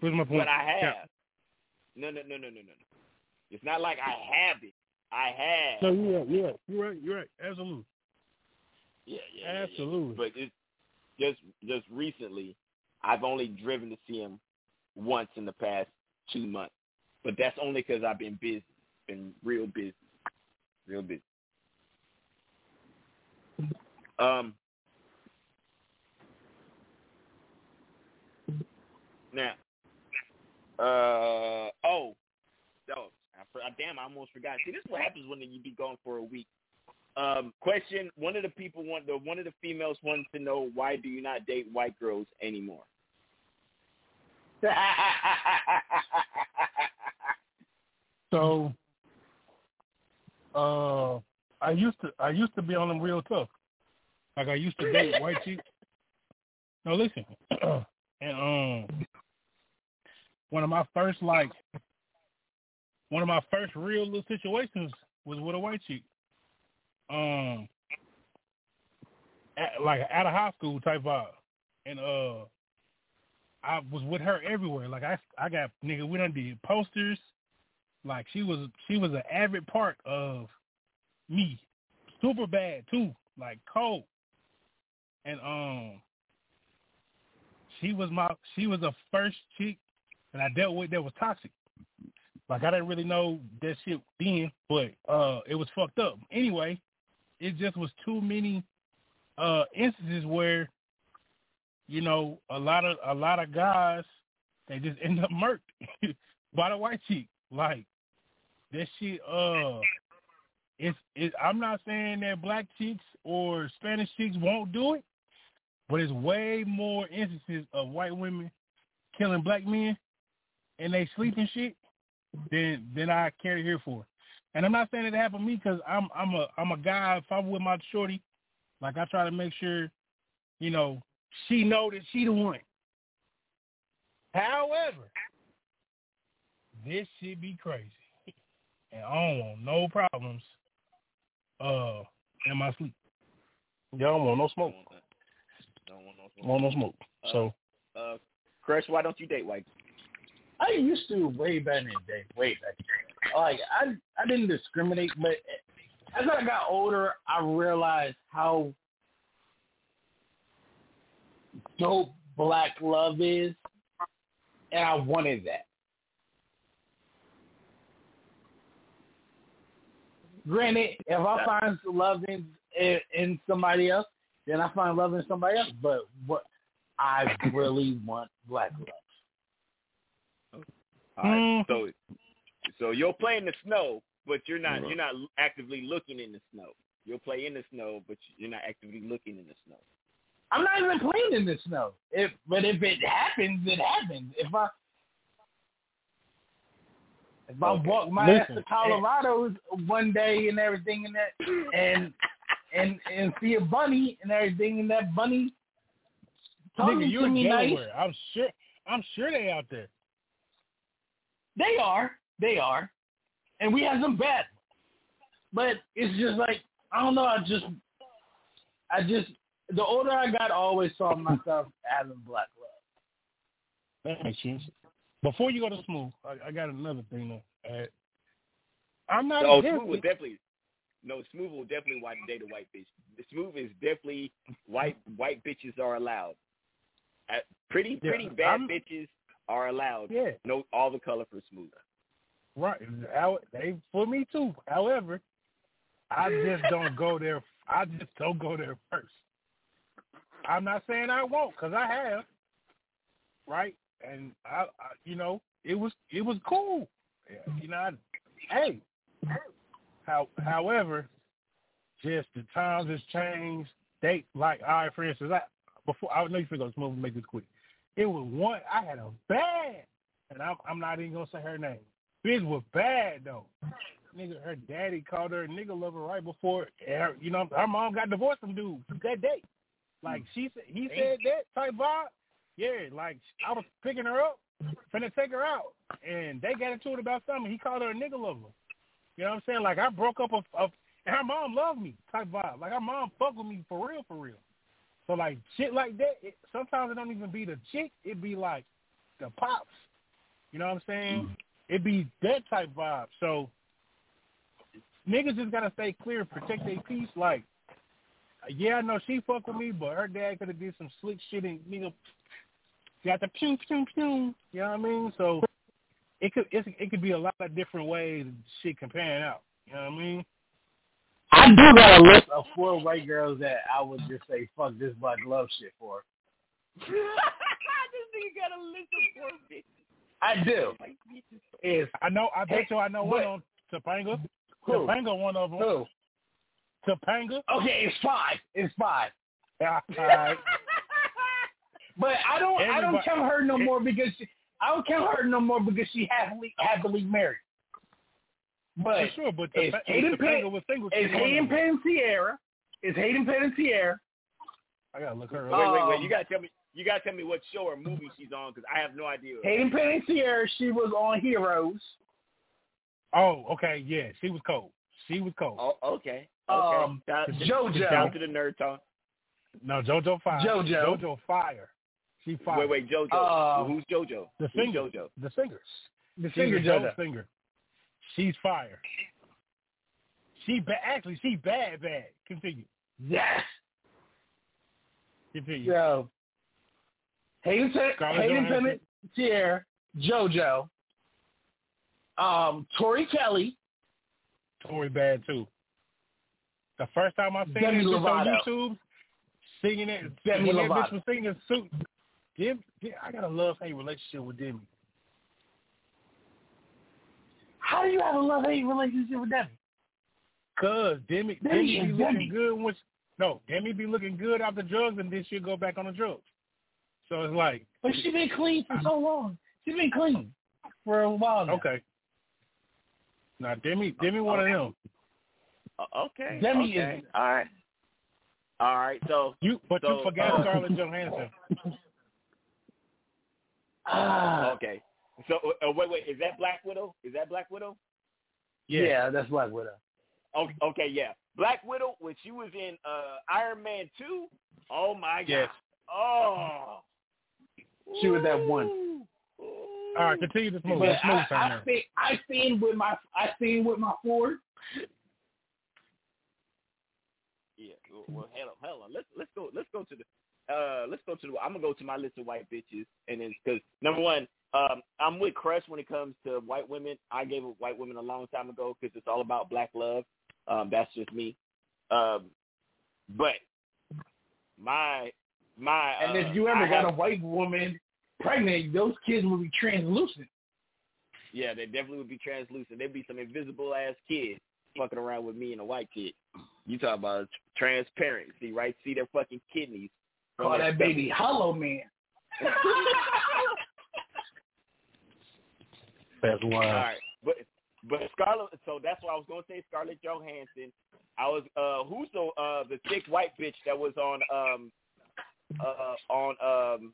Where's my point?
but I have.
Cap.
No, no, no, no, no, no. no. It's not like I have it. I have.
No, you're right. You're right. You're right. You're right. Absolutely.
Yeah, yeah, yeah, yeah.
Absolutely.
But it's just just recently, I've only driven to see him once in the past two months. But that's only because I've been busy, been real busy, real busy. Um. Now, uh oh, oh, I, damn, I almost forgot. See, this is what happens when you be gone for a week. Um, question: One of the people want the one of the females wanted to know why do you not date white girls anymore?
So, uh, I used to I used to be on them real tough. Like I used to date white chicks. No, listen, and um, one of my first like one of my first real little situations was with a white chick. Um, at, like out of high school type vibe, and uh, I was with her everywhere. Like I I got nigga, we done did posters. Like she was she was an avid part of me. Super bad too. Like cold. And um she was my she was the first chick that I dealt with that was toxic. Like I didn't really know that shit then, but uh it was fucked up. Anyway, it just was too many uh instances where you know, a lot of a lot of guys they just end up murked by the white chick. Like that shit uh it's it I'm not saying that black chicks or Spanish chicks won't do it, but it's way more instances of white women killing black men and they sleep and shit than than I care to hear for. And I'm not saying it happened to me because I'm I'm a I'm a guy. If I'm with my shorty, like I try to make sure, you know, she know that she the one. However, this should be crazy, and I don't want no problems. Uh, in my sleep. Y'all don't want no smoke.
Don't want no smoke.
Want no smoke. So
Uh, Crush, why don't you date white?
I used to way back in the day, way back. Like I, I didn't discriminate, but as I got older, I realized how dope black love is, and I wanted that. Granted, if I find love in, in in somebody else, then I find love in somebody else. But what I really want black love.
All right, mm. so So you'll play in the snow, but you're not
Right.
you're not actively looking in the snow. You'll play in the snow, but you're not actively looking in the snow.
I'm not even playing in the snow. If but if it happens, it happens. If I if I
Okay.
walk my ass to Colorado one day and everything and that and and and see a bunny and everything and that bunny talking
Nigga, you
to
in
me nice.
I'm sure. I'm sure they out there.
They are. They are. And we have some bad. But it's just like I don't know, I just I just the older I got I always saw myself as a black love.
That makes sense. Before you go to smooth, I, I got another thing to add. I'm not
Oh,
against
Smooth will definitely. No, Smooth will definitely white date a white bitch. The Smooth is definitely white. White bitches are allowed. Uh, pretty
Yeah,
pretty bad
I'm-
bitches are allowed.
Yeah.
No, all the color for Smooth.
Right. They for me too. However, I just don't go there. I just don't go there first. I'm not saying I won't, cause I have. Right. And I, I you know, it was it was cool. Yeah, You know, I, hey. How, however, just the times has changed. They like, all right, for instance, I before I know you smooth and make this quick. It was one I had a bad, and I'm I'm not even gonna say her name. Bitch was bad though. Nigga, her daddy called her a nigga lover right before, her, you know, her mom got divorced from dude that day. Like she said, he said that type vibe. Yeah, like I was picking her up, finna take her out, and they got into it about something. He called her a nigga lover. You know what I'm saying? Like I broke up a, a and her mom loved me type vibe. Like her mom fuck with me for real, for real. So like shit like that. It, sometimes it don't even be the chick. It be like the pops. You know what I'm saying? Mm. It be that type vibe. So niggas just gotta stay clear, protect their peace. Like, yeah, I know she fuck with me, but her dad could have did some slick shit and nigga got the pew pew pew. You know what I mean? So it could it, it could be a lot of different ways shit can pan out. You know what I mean?
I do got a list of four white girls that I would just say fuck this black love shit for.
this nigga got a list of four bitches.
I do. Is
I know. I bet you I know one
But-
on Topanga.
Who?
Topanga, one of them.
Who?
Topanga.
Okay, it's five. It's five.
Yeah, all right.
But I don't I don't count her no more because she, I don't count her no more because she happily happily married. But
For sure, but
it's
Topa-
Hayden
Topanga
Pan,
was single.
it's
She's
Hayden
them.
Panettiere. It's Hayden Panettiere.
I gotta look her
Wait,
up.
wait, wait.
Um,
You gotta tell me. You gotta tell me what show or movie she's on because I have no idea.
Hayden Panettiere. She was on Heroes.
Oh, okay, yeah, she was cold. She was cold.
Oh, okay. Okay.
Um,
down,
JoJo.
Down to the nerd talk.
No, JoJo Fire.
JoJo.
JoJo Fire. She fire.
Wait, wait, JoJo.
Um,
Who's JoJo?
The
Who's. JoJo?
The singer.
The
She's
singer JoJo.
singer. She's fire. She ba- actually she bad bad. Continue.
Yes.
Continue.
So Hayden
Scarlett
Hayden. Panettiere, JoJo, um, Tori Kelly,
Tori bad too. The first time I seen
Demi
that on YouTube, singing it,
Demi
when that
Lovato.
bitch was singing suit. Dem, Dem, I got a love hate relationship with Demi.
How do you have a love hate relationship with Debbie?
Cause Demi,
Demi
Demi,
is
be looking
Demi.
good when she, no, Demi be looking good after drugs and then she'll go back on the drugs. So it's like
But she been clean for so long. She been clean for a while now.
okay. Now Demi, Demi one of them.
Okay.
Demi
okay.
is-
All right. All right. So
You, but
So,
you forgot
uh,
Scarlett Johansson.
Ah,
okay. So uh, wait, wait. Is that Black Widow? Is that Black Widow?
yeah. yeah that's Black Widow.
Okay, okay, yeah. Black Widow when she was in uh Iron Man two. Oh my god.
Yes.
Oh.
She was that one.
Ooh.
All right, continue this movie.
But
smooth
I,
turn
I,
now.
stand, I stand with my I seen with my Ford.
Yeah. Well, well, hell on, hell on. Let's let's go. Let's go to the. Uh, let's go to the. I'm gonna go to my list of white bitches, and then because number one, um, I'm with Crush when it comes to white women. I gave up white women a long time ago because it's all about black love. Um, that's just me. Um, but my my.
And
uh,
if you ever
I
got
have-
a white woman pregnant, those kids will be translucent.
Yeah, they definitely would be translucent. There'd be some invisible ass kid fucking around with me and a white kid. You talk about transparency, right? See their fucking kidneys.
Call that baby. Hollow Man.
That's
All
wild.
right, but but Scarlett. So that's what I was gonna say. Scarlett Johansson. I was uh who's the uh the thick white bitch that was on um uh on um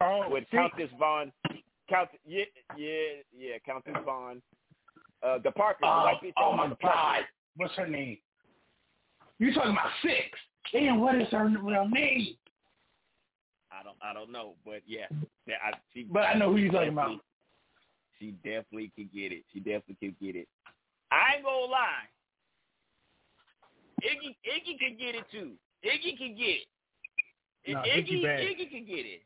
oh
with Countess Vaughn. Count yeah yeah yeah Countess Vaughn. Uh, the Parker, the
Oh,
white bitch.
oh my
on Parker.
God. What's her name? You talking about six? Damn, what is her real name?
I don't I don't know, but yeah, yeah I, she,
But I know who you're talking about.
She definitely could get it. She definitely could get it. I ain't gonna lie. Iggy Iggy could get it too. Iggy could get it.
Nah,
Iggy
Iggy.
Could get it.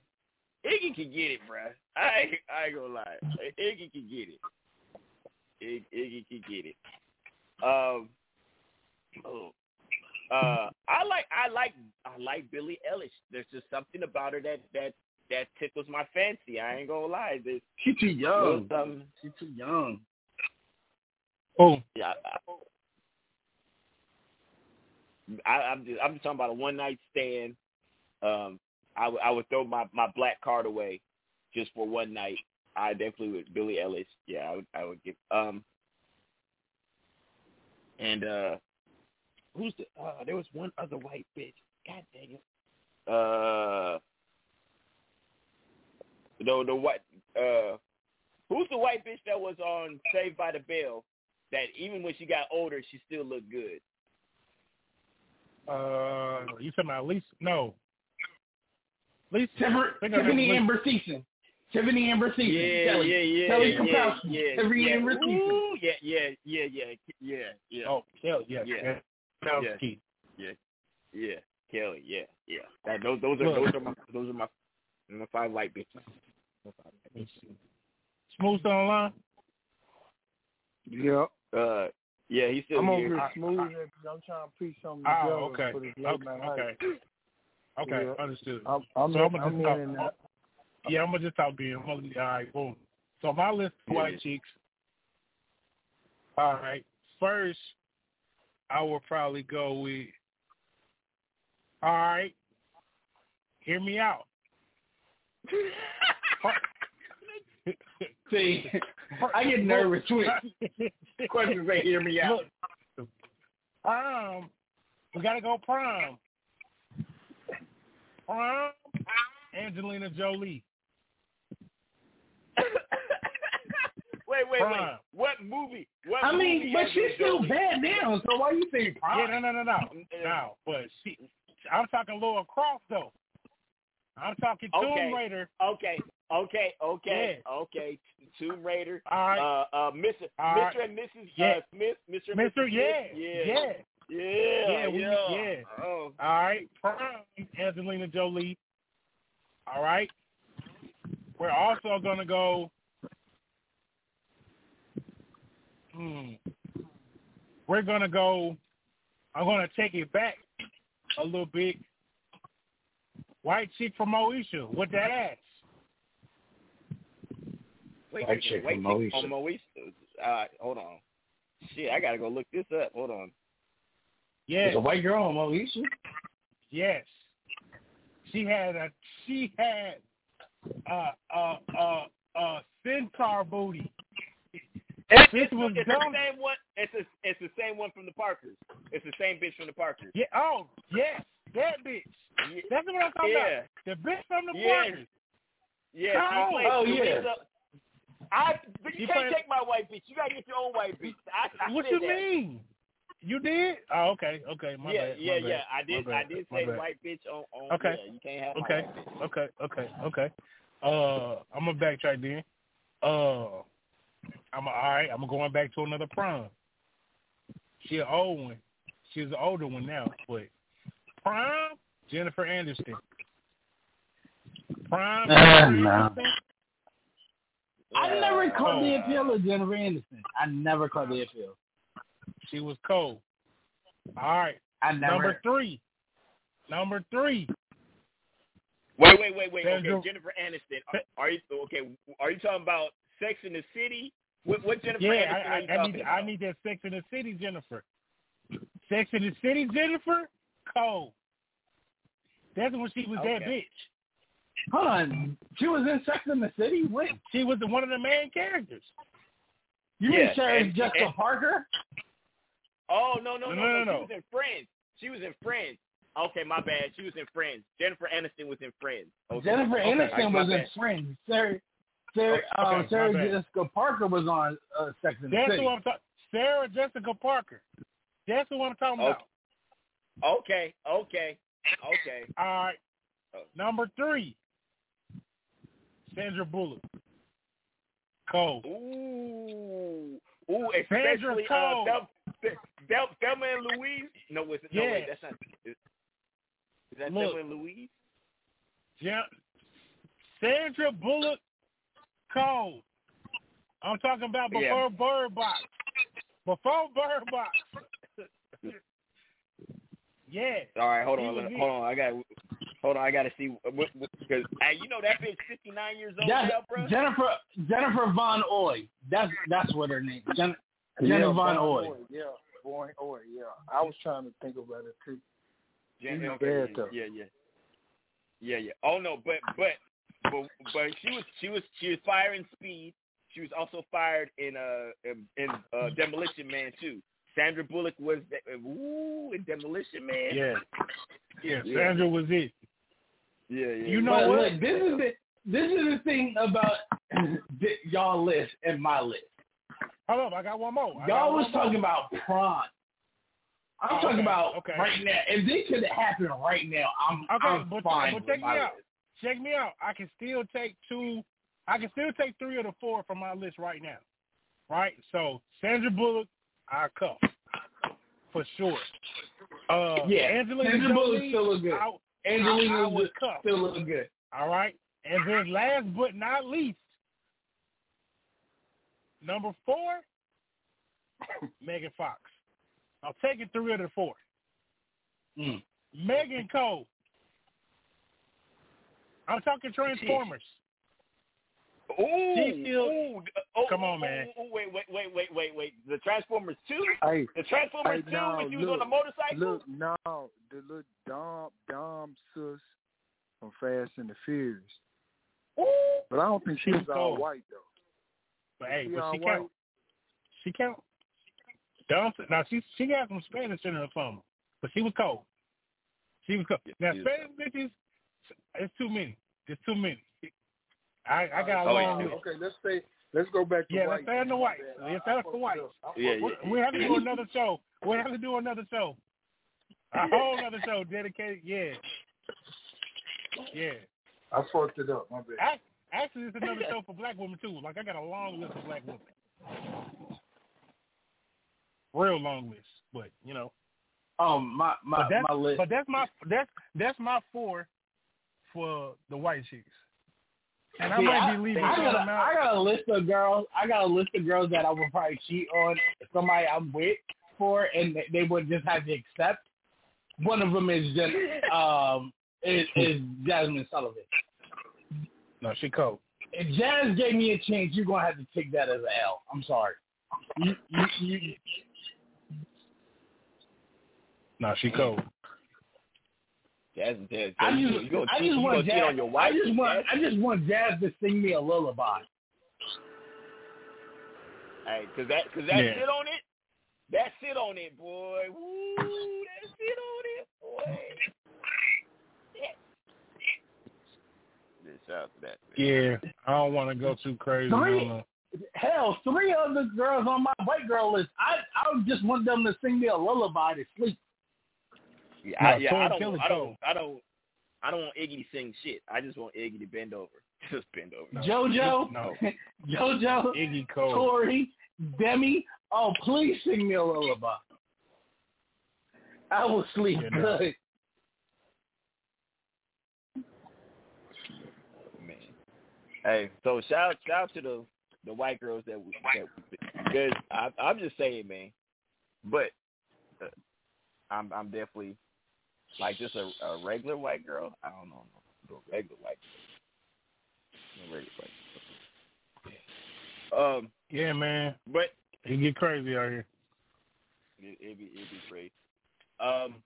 Iggy could get it, bruh. I ain't, I ain't gonna lie. Iggy could get it. Iggy, Iggy could get it. Um. Oh. Uh, I like I like I like Billie Eilish. There's just something about her that that that tickles my fancy. I ain't gonna lie. There's
She too young.
little
She too young.
Oh,
Yeah, I, I, I'm just I'm just talking about a one night stand. Um, I would throw my my black card away just for one night. I definitely would Billie Eilish. Yeah, I would I would give um. And uh, who's the? Uh, there was one other white bitch. God dang it. Uh, the the white uh, who's the white bitch that was on Saved by the Bell? That even when she got older, she still looked good.
uh, you talking about Lisa? No. Lisa.
Tiffani,
I
Tiffani
meant
Amber Thiessen. Tiffani Amber Thiessen.
Yeah,
Kelly.
yeah, yeah,
Kelly
yeah,
Kapowski.
yeah,
Tiffani
yeah.
Amber Thiessen.
Ooh, yeah, yeah, yeah, yeah, yeah, yeah.
Oh, Kelly. Yeah.
Yeah.
Kelly.
Yeah. Yeah, yeah, Kelly, yeah, yeah. That, those, those are those are my those are my my five white bitches. My five white bitches.
Smooth on the line.
Yeah.
Uh, yeah, he's still
I'm over
here.
here smoothing because I'm trying to piece something
Oh, okay.
for this late
Okay.
night
Okay.
hype.
Okay.
Yeah.
Understood.
I'm, I'm,
so
in,
I'm
I'm
gonna just
in and
talk.
out.
Yeah, I'm gonna just talk being. All right, boom. So my list of white
Yeah.
chicks. All right. First, I will probably go with. All right. Hear me out.
See, I get nervous with questions they hear me out.
Look, um, we gotta go prom. Prom, Angelina Jolie.
wait, wait, wait. What movie? What
I
movie
mean, but she's still
Jolie?
bad now, so why you saying
Yeah, no, no, no, no, no. But she, I'm talking Laura Croft though. I'm talking Tomb
Okay.
Raider.
Okay, okay, okay, okay. Tomb Raider.
All right.
Uh, uh, Mr.
All
Mr. and Mrs.
Yeah.
Uh, Smith. Mr. and
Mister,
Mrs.
yeah, yeah,
yeah, yeah,
yeah, we,
yeah.
yeah.
Oh,
All right, prom, Angelina Jolie. All right. We're also gonna go. Hmm. We're gonna go. I'm gonna take it back a little bit. White chick from Moesha with that ass.
Wait,
White
wait,
chick
wait,
from
wait,
Moesha.
from Moesha. Uh, hold on. Shit, I gotta go look this up. Hold on.
Yes,
There's a white girl on Moesha.
yes. She had a. She had a a a, a centaur booty.
It's,
This
it's,
was
it's
dumb.
the same one. It's a, it's the same one from the Parkers. It's the same bitch from the Parkers.
Yeah. Oh, yes. That bitch.
Yeah,
That's what I'm talking
yeah,
about. The bitch from the
Yeah.
Parkers.
yeah.
Oh,
she played
oh, yeah.
Teresa. I, but you
She
can't take my white bitch. You gotta get your own white bitch. I, I
What
said
you
that.
mean? You did? Oh, okay, okay. My
yeah,
bad.
yeah,
my bad,
yeah. I did. I did say white bitch on. on
Okay.
Yeah, you can't have my
Okay,
white bitch.
okay, okay, okay. Uh, I'm gonna backtrack then. Uh, I'm a, all right. I'm going back to another prom. She an old one. She's an older one now, but prom Jennifer Anderson. Prom.
Uh,
Jennifer
no.
Anderson?
I never caught the
Oh.
appeal of Jennifer Anderson. I never caught the appeal.
She was cold. All right.
I never.
Number three. Number three.
Wait, wait, wait, wait.
There's
Okay, Jennifer Aniston. Are, are you okay? Are you talking about Sex in the City What, what Jennifer
Yeah,
Aniston are
I,
you
I, I
talking
need
about?
I need that Sex in the City Jennifer. Sex in the City Jennifer, cold. That's when she was that bitch.
Hold on, she was in Sex in the City.
She was the, one of the main characters.
You
Yeah,
mean Sarah
and-
Jessica
and-
Parker?
Oh no no no
No,
no!
no.
She was in Friends. She was in Friends. Okay, my bad. She was in Friends. Jennifer Aniston was in Friends. Okay.
Jennifer
okay.
Aniston was in. Friends. Sarah, Sarah,
Okay,
um,
my
Sarah
bad.
Jessica Parker was on uh, Sex the
That's
City.
who I'm talking. Sarah Jessica Parker. That's who I'm talking about.
Okay, okay, okay.
All right. Number three, Sandra Bullock. Cole.
Ooh, ooh,
Sandra
especially uh,
Cole.
Bel, Bel, Thelma and Louise. No, was it? No, wait, that's not. Is, is that
Look.
Thelma and Louise?
Yeah. Sandra Bullock Cole. I'm talking about
Yeah.
before Bird Box. Before Bird Box. yeah.
All right, hold on, hold on. I got, hold on. I got to see because hey, you know that bitch 59 years old
That's
now, bro.
Jennifer Jennifer Von Oy. That's that's what her name. Jen, Jennifer
yeah,
Von Oy.
Yeah, Von Oy. Yeah, I was trying to think about it too.
Jen-
She's
okay,
bad
yeah,
though.
yeah, yeah, yeah, yeah. Oh no, but but but but she was she was she was fired in Speed. She was also fired in uh in, in uh, Demolition Man too. Sandra Bullock was the, ooh in Demolition Man.
Yeah. Yeah,
Yeah.
Sandra was it.
Yeah, yeah.
You know
But
what?
look, this is the this is the thing about th- y'all list and my list.
Hold up, I got one more. I
Y'all
one
was
more.
talking about prawn. I'm
Oh,
talking
okay,
about
okay.
right now. If this could happen right now, I'm
Okay,
I'm
but,
fine
but
with
check
my
me out.
list.
Check me out. I can still take two. I can still take three of the four from my list right now. Right. So Sandra Bullock, I cuff for sure. Uh,
Yeah,
Angelina
Sandra Bullock
Jolie,
still look good.
I,
Angelina was still look good.
All right. And then last but not least, number four, Megan Fox. I'm taking three out of the four.
Mm.
Megan Cole. I'm talking Transformers.
Ooh,
She still-
ooh, oh,
Come on, man.
ooh, ooh, wait, wait, wait, wait, wait, wait. The Transformers two.
Hey,
The Transformers
hey,
two
no,
when she was on the motorcycle.
Look, no, the little Dom Dom sis from Fast and the Furious. But I don't think she
She
was
was
all white though.
But hey,
She
but
all
she
white?
count. She count. Don't now she she got some Spanish in her phone, but she was cold. She was cold. Now
she was
Spanish bitches, it's too many. It's too many. I I got a
Oh,
long
yeah.
list.
Okay, let's stay. Let's go back to
Yeah,
white.
let's stay on the white. Let's stay on the white.
Yeah,
We,
yeah.
we have to do another show. We have to do another show. A whole other show dedicated. Yeah, yeah.
I fucked it up. My bad.
Ac- Actually, it's another show for black women too. Like I got a long list of black women, real long list. But you know,
Um, my my
but that's,
my list.
But that's my that's that's my four for the white chicks. And I
See,
might be leaving
I got,
of
a,
out.
I got a list of girls. I got a list of girls that I would probably cheat on somebody I'm with for, and they- they would just have to accept. One of them is just um is, is Jazmine Sullivan.
No, she cold.
If Jazz gave me a chance, you're gonna have to take that as an L. I'm sorry. You, you, you,
No, she cold.
Jazz is dead.
I just,
you gonna
I just want
gonna cheat
Jazz.
on your wife?
I just want,
Jazz?
I just want Jazz to sing me a lullaby.
Hey, cause that, cause that
Yeah.
sit on it, that sit on it, boy. Woo, that sit on it, boy. Yeah, shout out to that. Man.
Yeah, I don't want to go too crazy.
Three-
on
Hell, three other girls on my white girl list. I, I just want them to sing me a lullaby to sleep.
Yeah, I,
No,
yeah,
Tori
I don't, I don't. I don't, I don't want Iggy to sing shit. I just want Iggy to bend over, just bend over.
JoJo,
No.
JoJo,
Iggy cold.
Tori, Demi. Oh, please sing me a lullaby. I will sleep
Yeah, no.
good.
Man. Hey, so shout shout to the the white girls that we that we, because I I'm just saying, man. But uh, I'm I'm definitely like just a, a regular white girl. I don't know, no, a regular white girl. A regular white girl. Um,
Yeah, man.
But
it get crazy out here.
It, it'd be it'd be great. Um,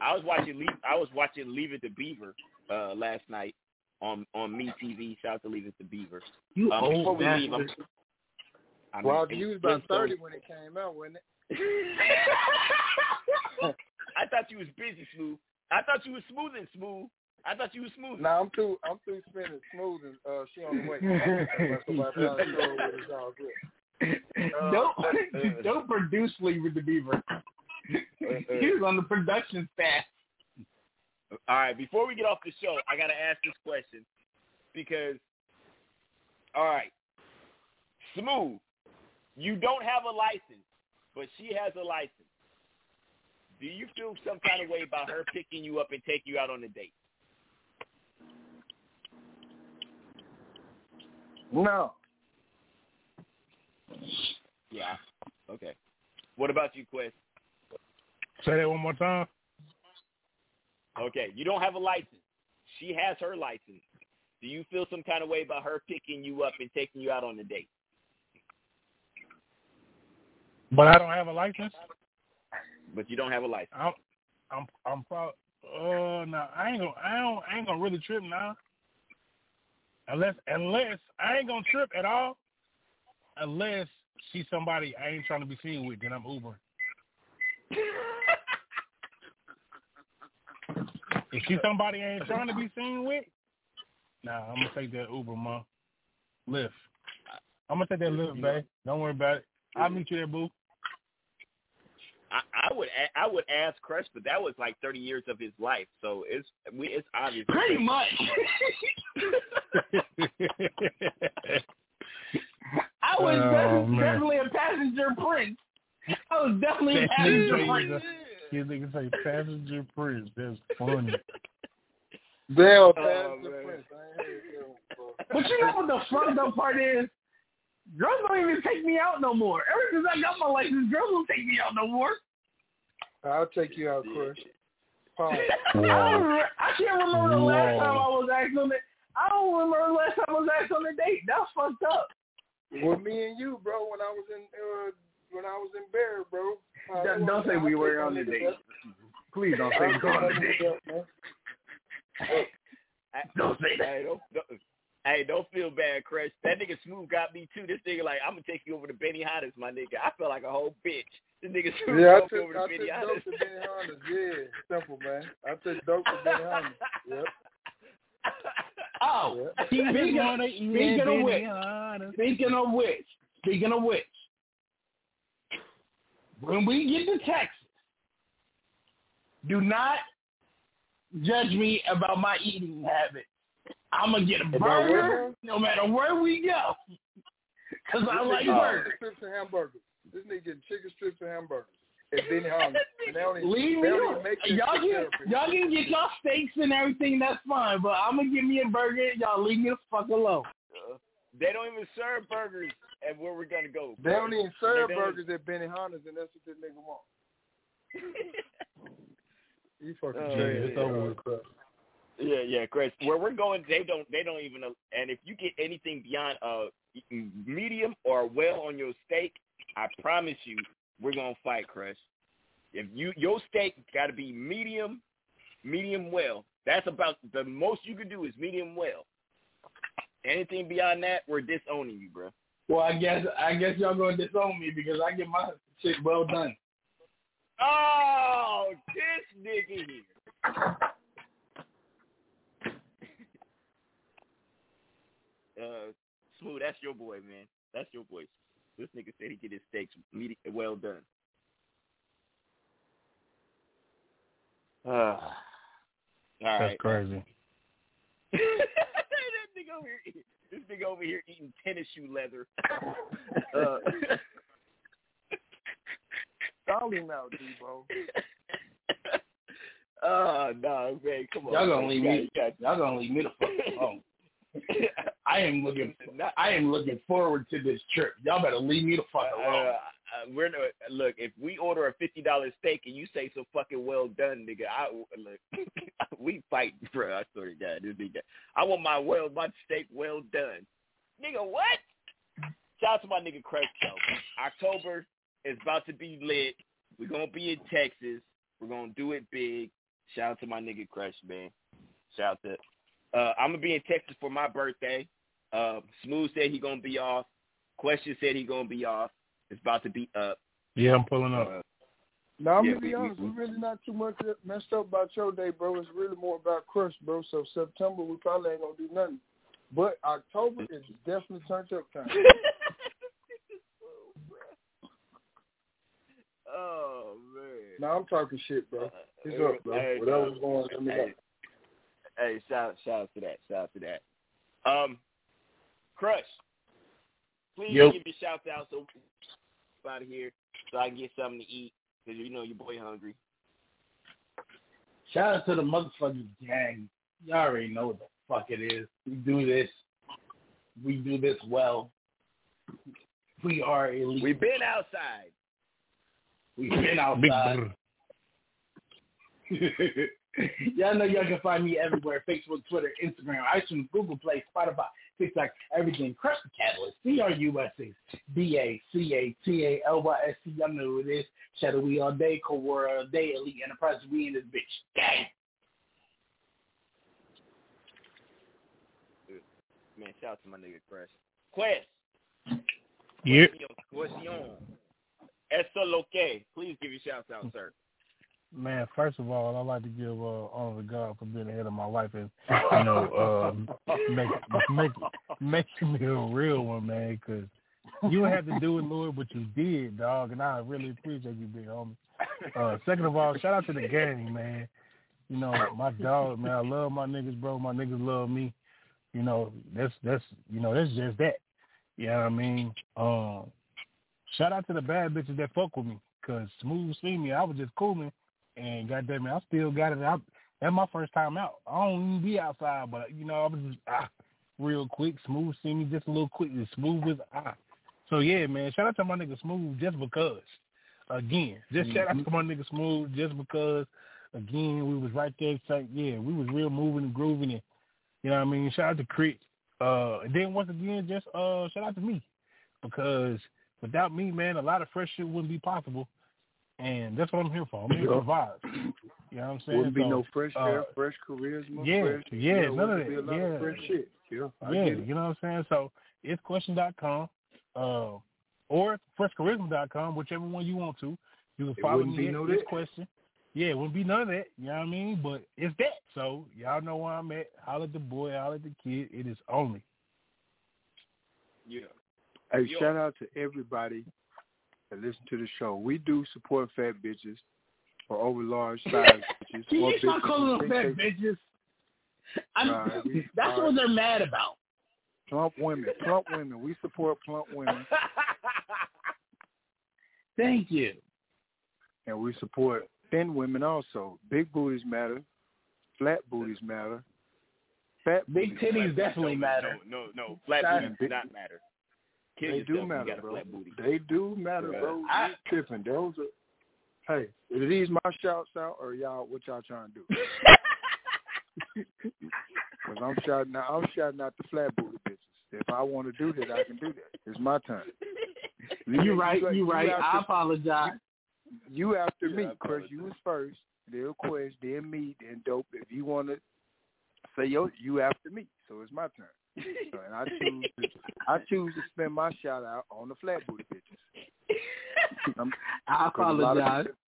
I was watching Leave, I was watching Leave It to Beaver uh, last night on on Me TV. Shout out to Leave It to Beaver.
You
um,
old
before we leave, I'm,
bastard.
I mean,
well,
it-
you was about thirty when it came out, wasn't it?
I thought you was busy, smooth. I thought you was smooth and smooth. I thought you was smooth.
No, I'm too I'm through spinning smooth and uh she on the way. so by the time the show over, it's all good. Uh,
don't don't produce Leave It to Beaver. he was on the production staff.
All right, before we get off the show, I gotta ask this question because, all right, smooth. You don't have a license, but she has a license. Do you feel some kind of way about her picking you up and take you out on a date?
No.
Yeah. Okay. What about you, Quest?
Say that one more time.
Okay, you don't have a license. She has her license. Do you feel some kind of way about her picking you up and taking you out on a date?
But I don't have a license.
But you don't have a license.
I'm I'm I'm probably uh no, I ain't gonna I don't I ain't gonna really trip now. Unless unless I ain't gonna trip at all. Unless she's somebody I ain't trying to be seen with, then I'm Uber. if she's somebody I ain't trying to be seen with, nah, I'm gonna take that Uber, ma. Lyft. I'm gonna take that Lyft, babe. Don't worry about it. I'll meet you there, boo.
I, I would I would ask Crush, but that was like thirty years of his life, so it's we it's obvious.
Pretty much. I was
Oh,
definitely, definitely a passenger prince. I was definitely a passenger prince.
You nigga say passenger prince. That's funny.
Bell
Oh,
passed prince. I ain't heard that.
But you know what the fucked up part is? Girls don't even take me out no more. Ever since I got my license, girls don't take me out no more.
I'll take you out, Chris. Pause.
I, I can't remember the last time I was asked on the. I don't remember the last time I was asked on a date. That's fucked up.
With me and you, bro, when I was in uh, when I was in Bear, bro. Uh,
Don't- don't say we were on the date. Please don't say we were on the date.
Don't say that. Hey, don't, don't, hey, don't feel bad, Crush. That nigga Smooth got me too. This nigga like, I'm gonna take you over to Benihana's, my nigga. I felt like a whole bitch. This nigga Smooth
Yeah, I
took
took,
over
I
to
took
Benny
dope
Hannes.
to Benihana's. Yeah, simple, man. I took dope to Benihana's. Yep.
Oh,
Yep.
speaking,
wanna eat
speaking of
Benny
which,
Hannes.
speaking of which, speaking of which, when we get to Texas, do not judge me about my eating habits. I'm gonna get a
About
burger no matter where we go, cause I like
nigga
burgers.
Chicken strips and hamburgers. This nigga getting chicken strips and hamburgers. At Benihana's. And they don't even,
Leave
they
me
don't
alone.
even make
Y'all
shit
can y'all can get y'all steaks and everything. That's fine, but I'm gonna give me a burger. Y'all leave me the fuck alone.
They don't even serve burgers at where we're gonna go.
They don't even serve
They don't-
burgers at Benihana's, and that's what this nigga want. You fucking
Uh,
trash.
it's over with. Yeah, yeah, Chris. Where we're going, they don't, they don't even. And if you get anything beyond uh medium or well on your steak, I promise you, we're gonna fight, Chris. If you your steak got to be medium, medium well. That's about the most you can do is medium well. Anything beyond that, we're disowning you, bro.
Well, I guess I guess y'all gonna disown me because I get my shit well done.
Oh, this nigga here. Uh, smooth. That's your boy, man. That's your boy. This nigga said he get his steaks medi- well done. Uh, all
That's
right.
crazy.
that nigga over here, this nigga over here eating tennis shoe leather. uh,
Call him out, Debo.
Oh no, man, come on.
Y'all gonna
man.
leave me. Y'all gonna leave me the fuck alone. I am looking. I am looking forward to this trip. Y'all better leave me the fuck
Uh,
alone.
uh, we're no, look. If we order a fifty dollars steak and you say so fucking well done, nigga, I look. we fight, bro. I swear to God, this nigga. I want my well, my steak well done, nigga. What? shout out to my nigga Crush though. October is about to be lit. We're gonna be in Texas. We're gonna do it big. Shout out to my nigga Crush, man. Shout out to uh, I'm gonna be in Texas for my birthday. Uh, Smooth said he gonna be off. Question said he gonna be off. It's about to be up.
Yeah, I'm pulling up.
Uh,
Now I'm
Yeah,
gonna be
we-
honest,
we-
we really not too much messed up about your day, bro. It's really more about Crush, bro. So September we probably ain't gonna do nothing. But October is definitely turned up time.
oh man.
now I'm talking shit, bro. It's up, bro.
Hey,
Whatever's
uh,
going on, let me know.
Hey, hey, shout shout out to that. Shout out to that. Um, Crush, please
Yo.
give me a shout out so out of here so I can get something to eat because you know your boy hungry.
Shout out to the motherfucking gang. You already know what the fuck it is. We do this. We do this well. We are elite.
We've been outside.
We've been
Big
outside.
brr.
y'all know y'all can find me everywhere. Facebook, Twitter, Instagram, iTunes, Google Play, Spotify, TikTok, everything. Crush the Catalyst. C-R-U-S-E. D-A-C-A-T-A-L-Y-S-T. Y'all know who it is. Shadow We All Day, Cold War All Day, Elite Enterprise. We in this bitch. Gang.
Man, shout out to my nigga Crush. Quest.
Yeah.
Question. Eso lo que. Please give your shout out, sir.
Man, first of all, I'd like to give uh, honor to God for being ahead of my life and you know um, make make making me a real one, man. Because you have to do it, Lord, but you did, dog, and I really appreciate you, big homie. Uh, second of all, shout out to the gang, man. You know, my dog, man. I love my niggas, bro. My niggas love me. You know, that's that's you know that's just that. You know what I mean? Um, shout out to the bad bitches that fuck with me, cause Smooth see me. I was just cooling, and goddamn it, I still got it out. That's my first time out. I don't even be outside, but you know, I was just ah, real quick. Smooth see me just a little quick. As smooth as ah. So yeah, man. Shout out to my nigga Smooth just because. Again, just shout out to my nigga Smooth just because. Again, we was right there. Like, yeah, we was real moving and grooving, and you know what I mean. Shout out to Crit. Uh, and then once again, just uh, shout out to me because without me, man, a lot of fresh shit wouldn't be possible. And that's what I'm here for. I'm here to
Yeah.
provide. You know what I'm saying?
Wouldn't be
So,
no fresh
uh,
air, fresh charisma,
yeah,
fresh,
yeah,
you know,
none of
wouldn't be
that.
a lot
Yeah.
of fresh shit. Yeah, I
yeah, you know what I'm saying? So it's question.com uh, or freshcharisma.com, whichever one you want to. You can
It
follow me
be no
this
that.
question. Yeah, it wouldn't be none of that. You know what I mean? But it's that. So y'all know where I'm at. Holler at the boy, holler at the kid. It is only.
Yeah.
Hey,
Yo.
shout out to everybody that listen to the show. We do support fat bitches or over large size bitches.
Can you stop calling them fat
they-
bitches? I'm,
Alright, we-
that's
alright.
what they're mad about.
Plump women, plump women. We support plump women,
Thank you.
and we support thin women also. Big booties matter, flat booties matter, fat
Big
booties
titties definitely matter.
No, no, no. Flat
Shout-
booties do not matter. Kill
They do
you
matter, bro. They do matter,
Yeah.
bro.
I-
You tripping. Those are. Hey, these my shouts out or y'all? What y'all trying to do? Because I'm shouting out. I'm shouting out the flat booty bitches. If I want to do that, I can do that. It's my turn.
You right, you right. I apologize.
You after
Yeah,
me, Chris. You was first. Then Quest, then me, then Dope. If you want to say yo, you after me. So it's my turn. So, and I choose. To, I choose to spend my shout out on the flat booty bitches. I'm-
I
'cause a lot of
apologize.
people-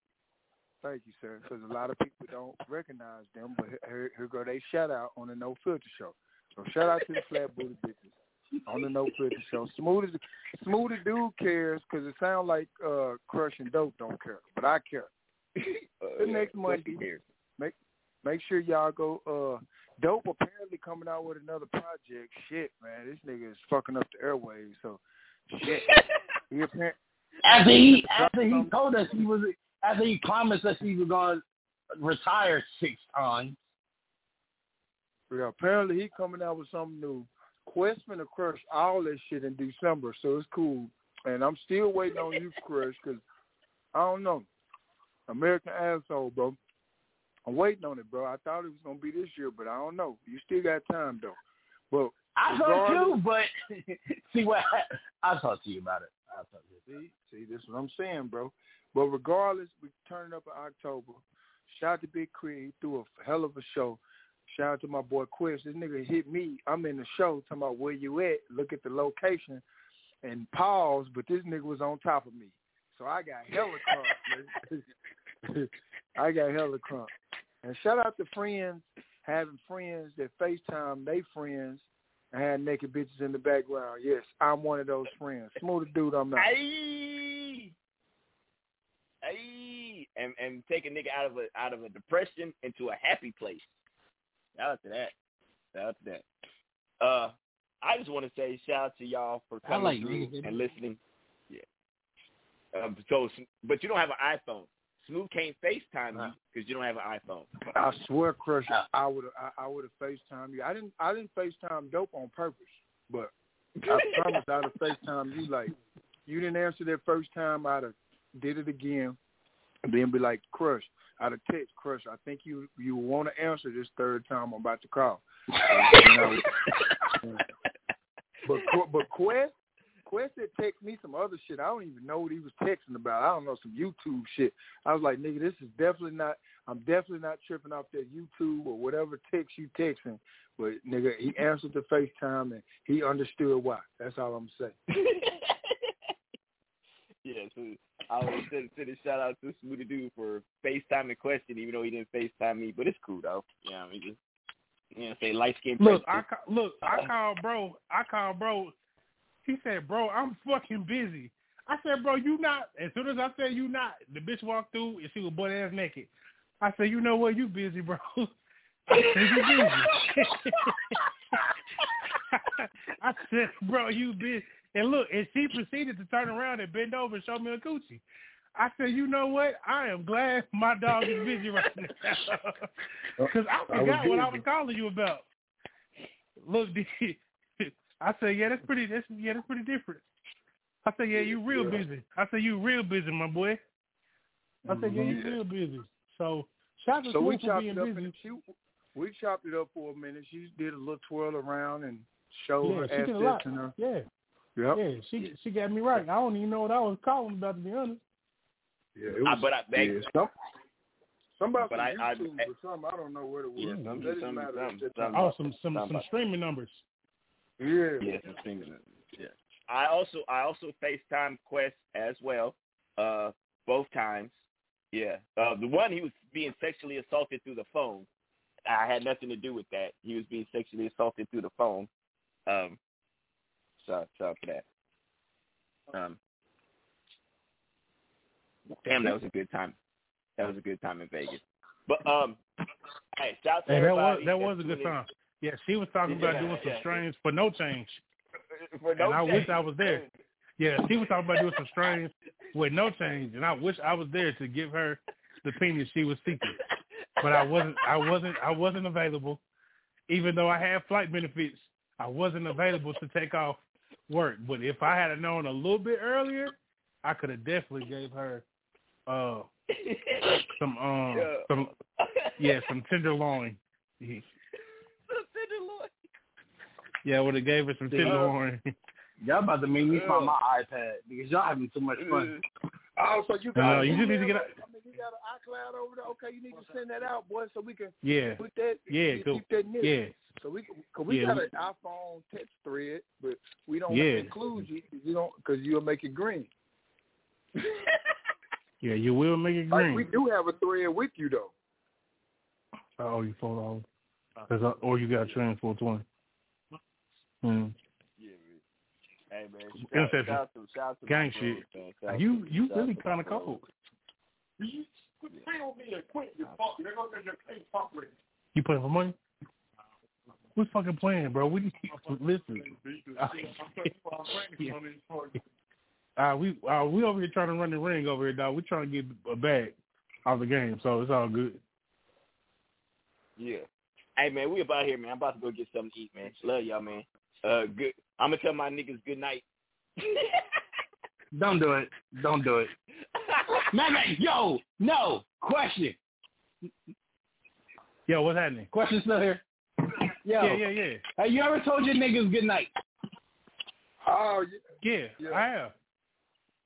Thank you, sir. Because a lot of people don't recognize them, but here, here go they shout out on the No Filter Show. So shout out to the flat booty bitches on the No Filter Show. Smooth as smooth as dude cares because it sounds like uh, Crush and Dope don't care, but I care. the next Monday, make make sure y'all go. Uh, Dope apparently coming out with another project. Shit, man, this nigga is fucking up the airwaves. So shit. he apparently
After he after he told us he was after he promised us he was gonna retire six times.
Yeah, apparently he coming out with something new. Quest finna crush all that shit in December, so it's cool. And I'm still waiting on you, Crush, because I don't know. American asshole, bro. I'm waiting on it, bro. I thought it was gonna be this year, but I don't know. You still got time though. But
I thought too, but see what I'll talk to you about it. I'll talk to you.
See, see, this is what I'm saying, bro. But regardless, we turning up in October. Shout out to Big. He threw a hell of a show. Shout out to my boy Quest. This nigga hit me. I'm in the show talking about where you at. Look at the location and pause, but this nigga was on top of me. So I got hella crunk. I got hella crunk. And shout out to friends having friends that FaceTime they friends and had naked bitches in the background. Yes, I'm one of those friends. Smooth dude I'm not.
Ayy. Ayy. And and take a nigga out of a out of a depression into a happy place. Shout out to that. Shout out to that. Uh I just want to say shout out to y'all for coming
like
through
niggas.
and listening. Yeah. Um, so, but you don't have an iPhone. Smooth can't FaceTime you because you don't have an iPhone.
I swear, Crush, I would I, I would have FaceTime you. I didn't I didn't FaceTime dope on purpose, but I promise I'd have FaceTime you. Like you didn't answer that first time, I'd have did it again, and then be like, Crush, I'd have text Crush. I think you you want to answer this third time I'm about to call. But but Quest Quest had text me some other shit. I don't even know what he was texting about. I don't know some YouTube shit. I was like, nigga, this is definitely not. I'm definitely not tripping off that YouTube or whatever text you texting. But nigga, he answered the FaceTime and he understood why. That's all I'm saying.
Yeah, so I was send, send a shout out to Smoothie Dude for FaceTime the question, even though he didn't FaceTime me. But it's cool though. Yeah, I mean, just you know, say light skin.
Look, I ca- look, I call bro. I call bro. He said, "Bro, I'm fucking busy." I said, "Bro, you not." As soon as I said you not, the bitch walked through and she was butt ass naked. I said, "You know what? You busy, bro." I said, "You busy." I said, "Bro, you busy." And look, and she proceeded to turn around and bend over and show me a coochie. I said, "You know what? I am glad my dog is busy right now uh, because I
I
forgot what I was calling you about." Look, I said, yeah, that's pretty. That's yeah, that's pretty different. I said, yeah, you real busy. I said, you real busy, my boy. I said, yeah, you
Mhm.
real busy. So shout out to
So we chopped
being
it up
busy.
and she we chopped it up for a minute. She did a little twirl around and showed
Yeah,
her
she did a lot.
and her.
Yeah,
Yep.
yeah, she she got me right. I don't even know what I was calling about to be honest.
Yeah, it
I, but I beg.
yeah, some, somebody
But
from
I- I-
YouTube or something. I don't know what it was.
Yeah,
That
some-
didn't
some- some- some-
Oh, some some some streaming numbers.
Yeah.
Yeah. Yeah. I also I also FaceTime Quest as well. Uh, both times. Yeah. Uh, the one he was being sexually assaulted through the phone. I had nothing to do with that. He was being sexually assaulted through the phone. Um, so so for that. Um, damn, that was a good time. That was a good time in Vegas. But um, hey, shout out to
Hey, that was
everybody
that was a good
in.
time. Yeah, she was talking about
Yeah,
doing some
yeah.
strains for no change.
For no
and I wish. I was there. Yeah, she was talking about doing some strains with no change, and I wish I was there to give her the penis she was seeking. But I wasn't. I wasn't. I wasn't available. Even though I had flight benefits, I wasn't available to take off work. But if I had known a little bit earlier, I could have definitely gave her uh some um
Yeah.
some yeah some tenderloin. Yeah, would have gave her some tenderloin.
Y'all about to make me find my iPad because y'all having too much fun. Mm.
Oh, so you got?
Uh, you just need to get.
I mean, you got an iCloud over there. Okay, you need to send that out, boy, so we can.
Yeah.
Put that.
Yeah.
Keep,
cool.
that knit.
Yeah.
So we cause we
yeah.
got an iPhone text thread, but we don't
yeah.
include you. You don't because you'll make it green.
yeah, you will make it green.
Like, we do have a thread with you though.
Oh, you phone on. Cause I, or you got a trans 420. Mm.
Yeah, man.
Hey man,
shout, shout out to shout out to
gang shit.
Man.
You you
shout
really kind of cold.
You
playing for money? Who's fucking playing, bro? We need to listen. Uh, we uh, we over here trying to run the ring over here, dog. We trying to get a bag of the game, so it's all good.
Yeah. Hey man, we about here, man. I'm about to go get something to eat, man. Love y'all, man. Uh, good. I'm gonna tell my niggas good night.
Don't do it. Don't do it. man, man, yo, no question.
Yo, what's happening?
Question still here. Yo,
Yeah, yeah, yeah.
Have you ever told your niggas good night?
Oh,
Yeah, I have.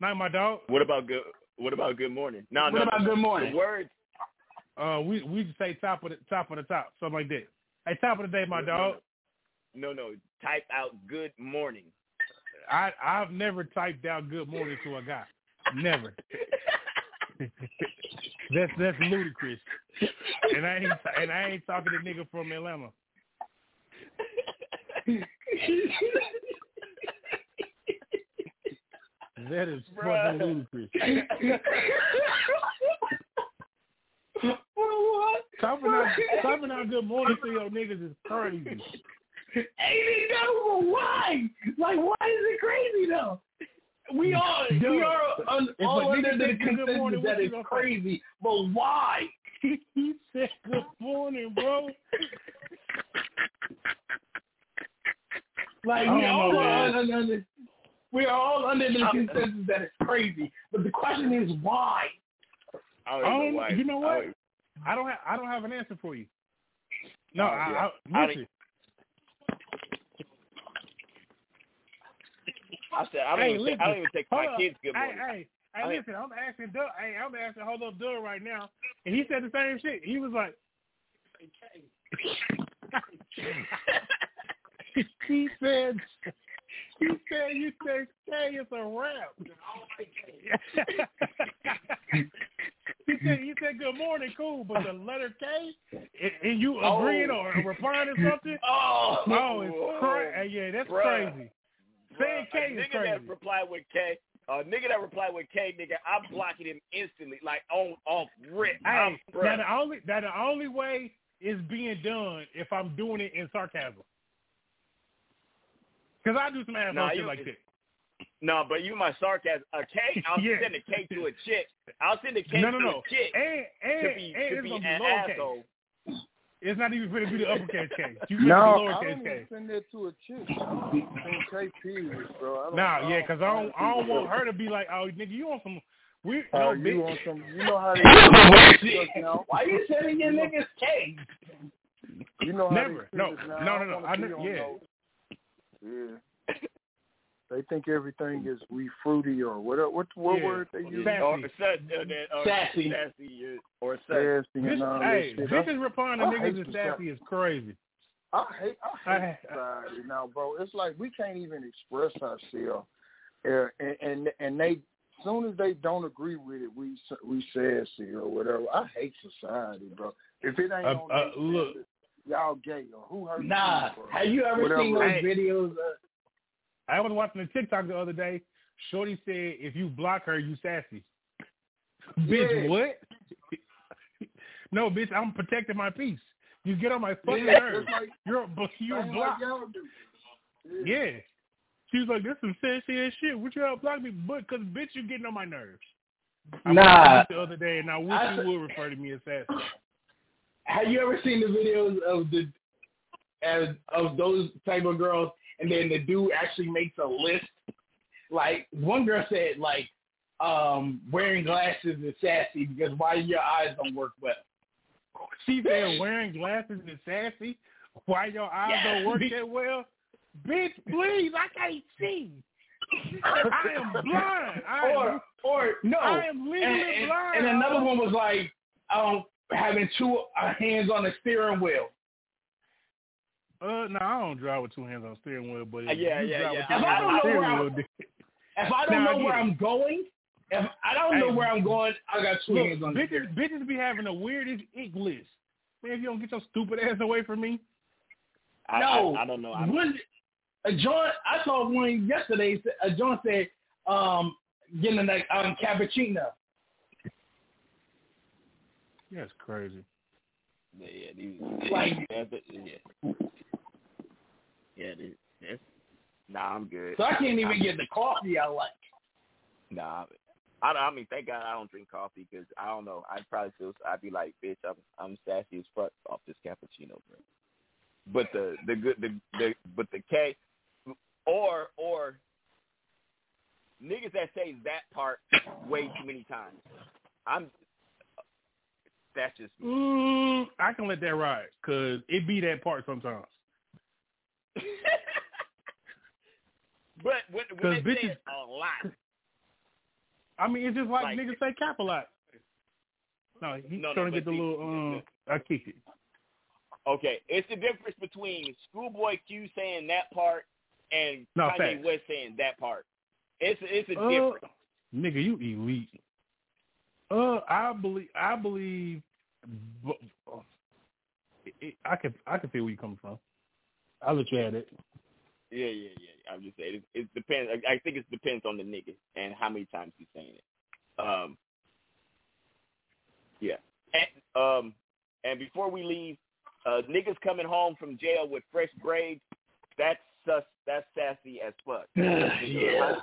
Night, my dog.
What about good? What about good morning? No,
What
no,
about
no,
good morning?
The words.
Uh, we we just say top of the top of the top, something like that. Hey, top of the day, my dog.
No, no. Type out good morning.
I I've never typed out good morning to a guy. Never. that's that's ludicrous. And I ain't and I ain't talking to nigga from Atlanta. That is fucking ludicrous.
For what?
Typing out typing out good morning to your niggas is crazy.
Ain't it though? But why? Like, why is it crazy though? We are we are un, all
nigga
under the consensus
morning,
that it's
gonna
crazy. But why?
he said good morning, bro.
Like we
don't
all
know,
are under, under we are all under the consensus that it's crazy. But the question is why?
I
I
don't
don't,
know um,
you know
I
what?
don't-
I don't have I don't have an answer for you. No,
Oh,
I,
yeah.
I,
I
listen.
I said I don't,
hey,
even,
listen.
take, I don't even take my
up.
kids good morning.
Hey, hey,
I-
listen. I'm asking Doug. Hey, I'm asking hold up Doug right now, and he said the same shit. He was like, he said, he said you say K is a rap. he said he said good morning, cool, but the letter K, and, and you agreeing oh. or replying to something?
Oh,
Oh, it's crazy. Yeah, that's
Bruh.
crazy. Saying K
a
is
nigga
crazy.
that replied with K, a nigga that replied with K, nigga, I'm blocking him instantly, like on off rip.
Hey, now the only that the only way is being done if I'm doing it in sarcasm. Because I do some asshole
Nah,
shit
you-
like that.
No, but you my sarcasm. A K, I'll
Yeah.
send a K to a chick. I'll send a K
No,
to
no, no.
a chick
And and
to be
and
to be an
lowercase.
Asshole.
It's not even going to be the uppercase K. You
No,
no,
I
the
don't
lowercase
even
K.
send that to a chick. I period, bro. I don't,
Nah, yeah, because I don't I don't want
her.
her to be like, oh nigga, you on some we
Uh,
no
you
bitch.
on some? You know how they
Shit.
you know,
Why you sending your niggas K?
you know how
Never. No.
treat us now.
No, no, no.
wanna
I
be
yeah.
those. Yeah. They think everything is we fruity or whatever. What what
Yeah.
word they use?
Sassy.
Or, sassy, or, or,
Sassy.
sassy, uh, or sassy.
Sassy
This,
and all
hey,
that shit.
bitches replying to
I
niggas
the
as sassy is crazy.
I hate I hate society now, bro. It's like we can't even express ourselves, uh, and and and they soon as they don't agree with it, we we sassy or whatever. I hate society, bro. If it ain't
Uh,
on
uh, look.
y'all gay or who hurt
Nah.
you, bro?
Have you ever
Whatever.
seen those videos? Of,
I was watching a TikTok the other day. Shorty said, "If you block her, you sassy." Bitch, what? no, bitch, I'm protecting my peace. You get on my fucking
Yeah,
nerves.
like-
You're but you're
Same
blocked.
Like y'all
yeah. She was like, "This some sassy ass shit. What you all block me?" But because bitch, you're getting on my nerves. I
Nah.
watched the other day, and I wish
I-
you would refer to me as sassy.
have you ever seen the videos of the as of those type of girls, and then the dude actually makes a list? Like one girl said, like um wearing glasses is sassy because why your eyes don't work well.
She said wearing glasses is sassy. Why your eyes
Yes.
don't work that well? Bitch, please, I can't see. I am blind. I
or
am,
or no,
I am legally
and, and,
blind.
and another one was like um having two uh, hands on the steering wheel.
Uh, no, I don't drive with two hands on the steering wheel, but if
Uh, yeah,
you
yeah,
drive
yeah.
with two
If I
hands
don't
on
know where I'm-
then-
If I don't
Nah, I
know where. I'm going, if I don't know
Hey,
where I'm going, I got two
look,
hands on the steering.
bitches, bitches be having the weirdest ick list. Man, if you don't get your stupid ass away from me,
I,
no,
I, I don't know. I,
One, a John, I saw one yesterday. A John said, um, getting like um, cappuccino.
that's crazy.
yeah, yeah, these,
Like-
that's yeah, yeah, these, that's, nah, I'm good.
So I can't even
I'm-
get the coffee I like.
Nah, I, I mean, thank God I don't drink coffee because I don't know. I'd probably feel I'd be like, bitch, I'm I'm sassy as fuck off this cappuccino, bro. But the the good the the but the K, or or niggas that say that part way too many times. I'm that's just me.
Mm, I can let that ride because it be that part sometimes.
but when, when they
bitches-
it a lot,
I mean, it's just like,
Like-
niggas say cap a lot. No, he's
No, no,
trying to get the
see-
little. Um, I kick it.
okay, it's the difference between Schoolboy Q saying that part and
No,
Kanye
facts.
West saying that part. It's it's a
Uh,
difference.
Nigga, you elite. Uh, I believe. I believe. it, I can. I can feel where you coming from. I'll let you have it.
Yeah, yeah, yeah. I'm just saying it, it depends. I, I think it depends on the nigga and how many times he's saying it. Um, yeah. And, um, and before we leave, uh, niggas coming home from jail with fresh braids. That's sus. That's sassy as fuck.
Yeah.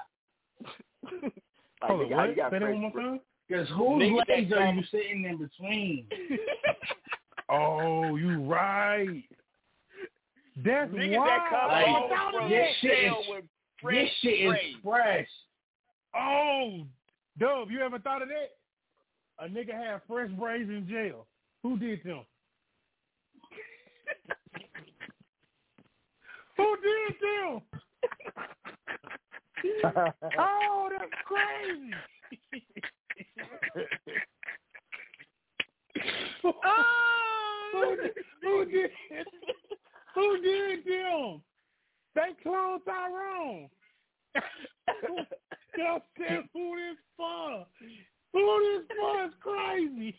like,
Hold on,
nigga,
what?
you got
Say that
fresh
one more time.
Because whose legs are you sitting in between?
Oh, you right. That's
Niggas
wild.
that come
Like,
home from
this shit is- This
fresh
shit is fresh.
Oh, Dub, you ever thought of that? A nigga had fresh braids in jail. Who did them? Who did them? oh, that's crazy. Oh, who, did, who did who did them? They cloned Tyrone. Y'all said who this for? Who this for is crazy.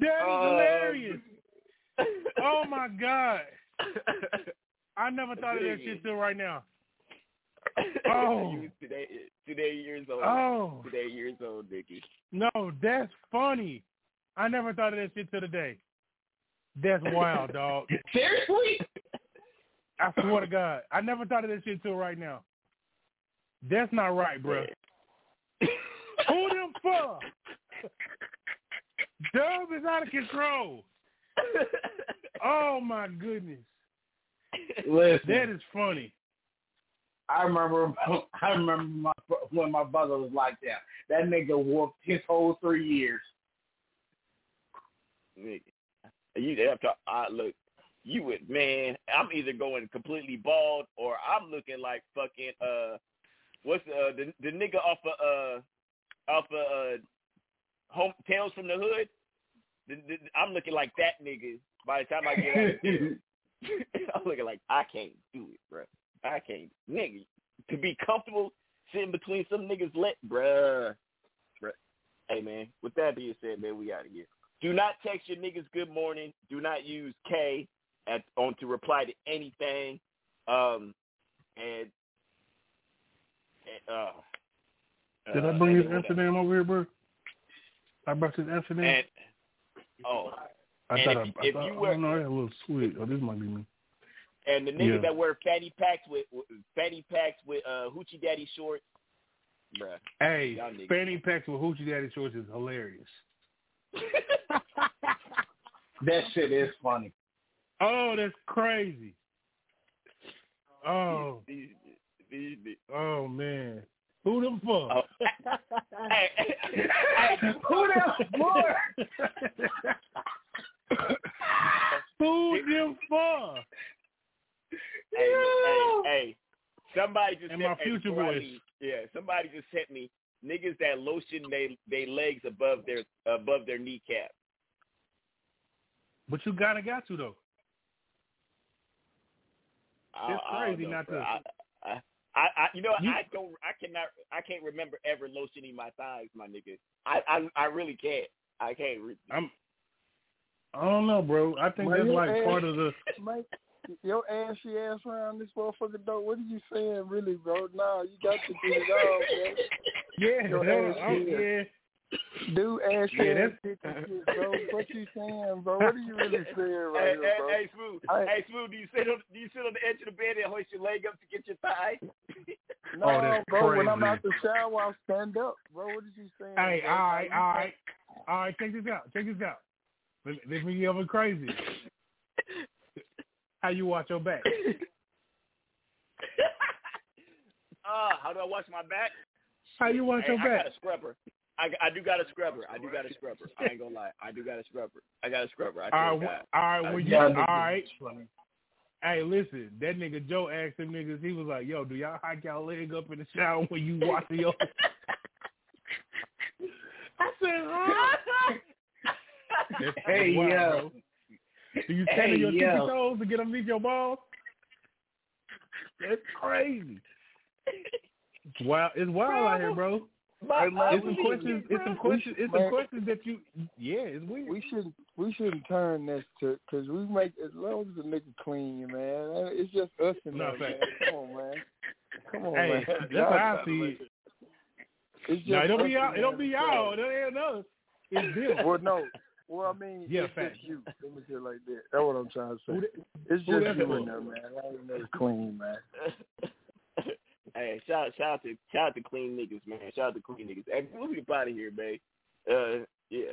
That is
Um,
hilarious. Oh my god. I never thought of that shit till right now. Oh.
Today, today years old.
Oh.
Today years old, Nicky.
No, that's funny. I never thought of that shit till today. That's wild, dog.
Seriously?
I swear to God, I never thought of that shit till right now. That's not right, bro. Who them for? Dub is out of control. Oh my goodness,
Listen,
that is funny.
I remember. I remember my, when my brother was like that. That nigga walked his whole three years.
Nigga. You have to I look. You would man. I'm either going completely bald or I'm looking like fucking uh, what's uh the the nigga off of uh off of uh home tales from the hood. The, the, I'm looking like that nigga by the time I get out of. I'm looking like I can't do it, bro. I can't, nigga. To be comfortable sitting between some niggas, let, bruh. bruh. Hey man, with that being said, man, we out of here. Do not text your niggas good morning. Do not use K at on to reply to anything. Um, and, and uh,
Did I
uh,
bring his? Amsterdam over here, bro? I brought his Amsterdam.
And oh,
I
and
thought
if-
I, I
if
thought,
you
I
were-
don't know, I had a little sweet. Oh, this might be me.
and the niggas
Yeah.
that wear fanny packs with fanny packs with uh hoochie daddy shorts, bruh.
Hey, fanny packs with hoochie daddy shorts is hilarious.
That shit is funny.
Oh, that's crazy. Oh, oh man, who them for?
Oh. hey, hey, hey,
Who the for?
Who them for?
hey, hey, hey, somebody just
And
sent,
my future voice.
Yeah, somebody just sent me niggas that lotion they they legs above their above their kneecap.
But you gotta got to though.
I-
It's
I
crazy
know,
not
bro.
to-
I, I, I, I, you know,
You-
I don't, I cannot, I can't remember ever lotioning my thighs, my nigga. I, I, I really can't. I can't. Re-
I'm. I don't know, bro. I think
Man,
that's like
ass-
part of the.
Mike, your ashy ass around this motherfucker though. What are you saying, really, bro? Nah, you got to get it off, bro.
Yeah,
Your ass
yeah.
Do ashy
Yeah,
ass shit, bro. What you saying, bro? What are you really saying right
hey,
here, bro?
hey, smooth.
I-
hey, smooth. Do you sit on, do you sit on the edge of the bed and hoist your leg up to get your thigh?
No,
Oh,
bro. When I'm out the shower, I stand up, bro. What is you saying?
Hey,
bro?
all right, all right, all right. Check this out. Check this out. Let, let me get over crazy. How you watch your back?
Ah, how do I wash my back?
How you watch
Hey,
your
I
back?
got a scrubber. I, I do got a scrubber. I do got a scrubber. I ain't gonna lie. I do got a scrubber. I got a scrubber. I
All right, all right.
I-
When you, all. Hey, listen, that nigga Joe asked them niggas. He was like, "Yo, do y'all hike y'all leg up in the shower when you wash your?" I said, huh?
Hey,
wild,
yo.
Bro. Do you stand
Hey,
on your
yo.
tippy toes to get underneath your balls? That's crazy. It's wild. It's wild out here, bro.
Hey, man,
It's some
we
questions.
should-
It's some
we
questions. It's some
man,
questions that you. Yeah, it's weird.
We shouldn't we shouldn't turn this to because we make as long as the nigga clean, man. It's just us and
No,
that, man. Come on, man. Come on,
Hey,
man.
that's
Y'all
how I
gotta
see
make
it.
It's just
No, it don't
us
be y'all.
and
It don't be
together.
y'all. It ain't us. It's them.
Well, no. Well, I mean,
Yeah,
it's
facts.
just you. Let me say it like that. That's what I'm trying to say. It's just
that
you
for?
in there, man. I ain't never clean, man.
Hey, shout shout out to shout out to clean niggas, man. Shout out to clean niggas. Hey, we'll be out of here, babe. Uh, yeah.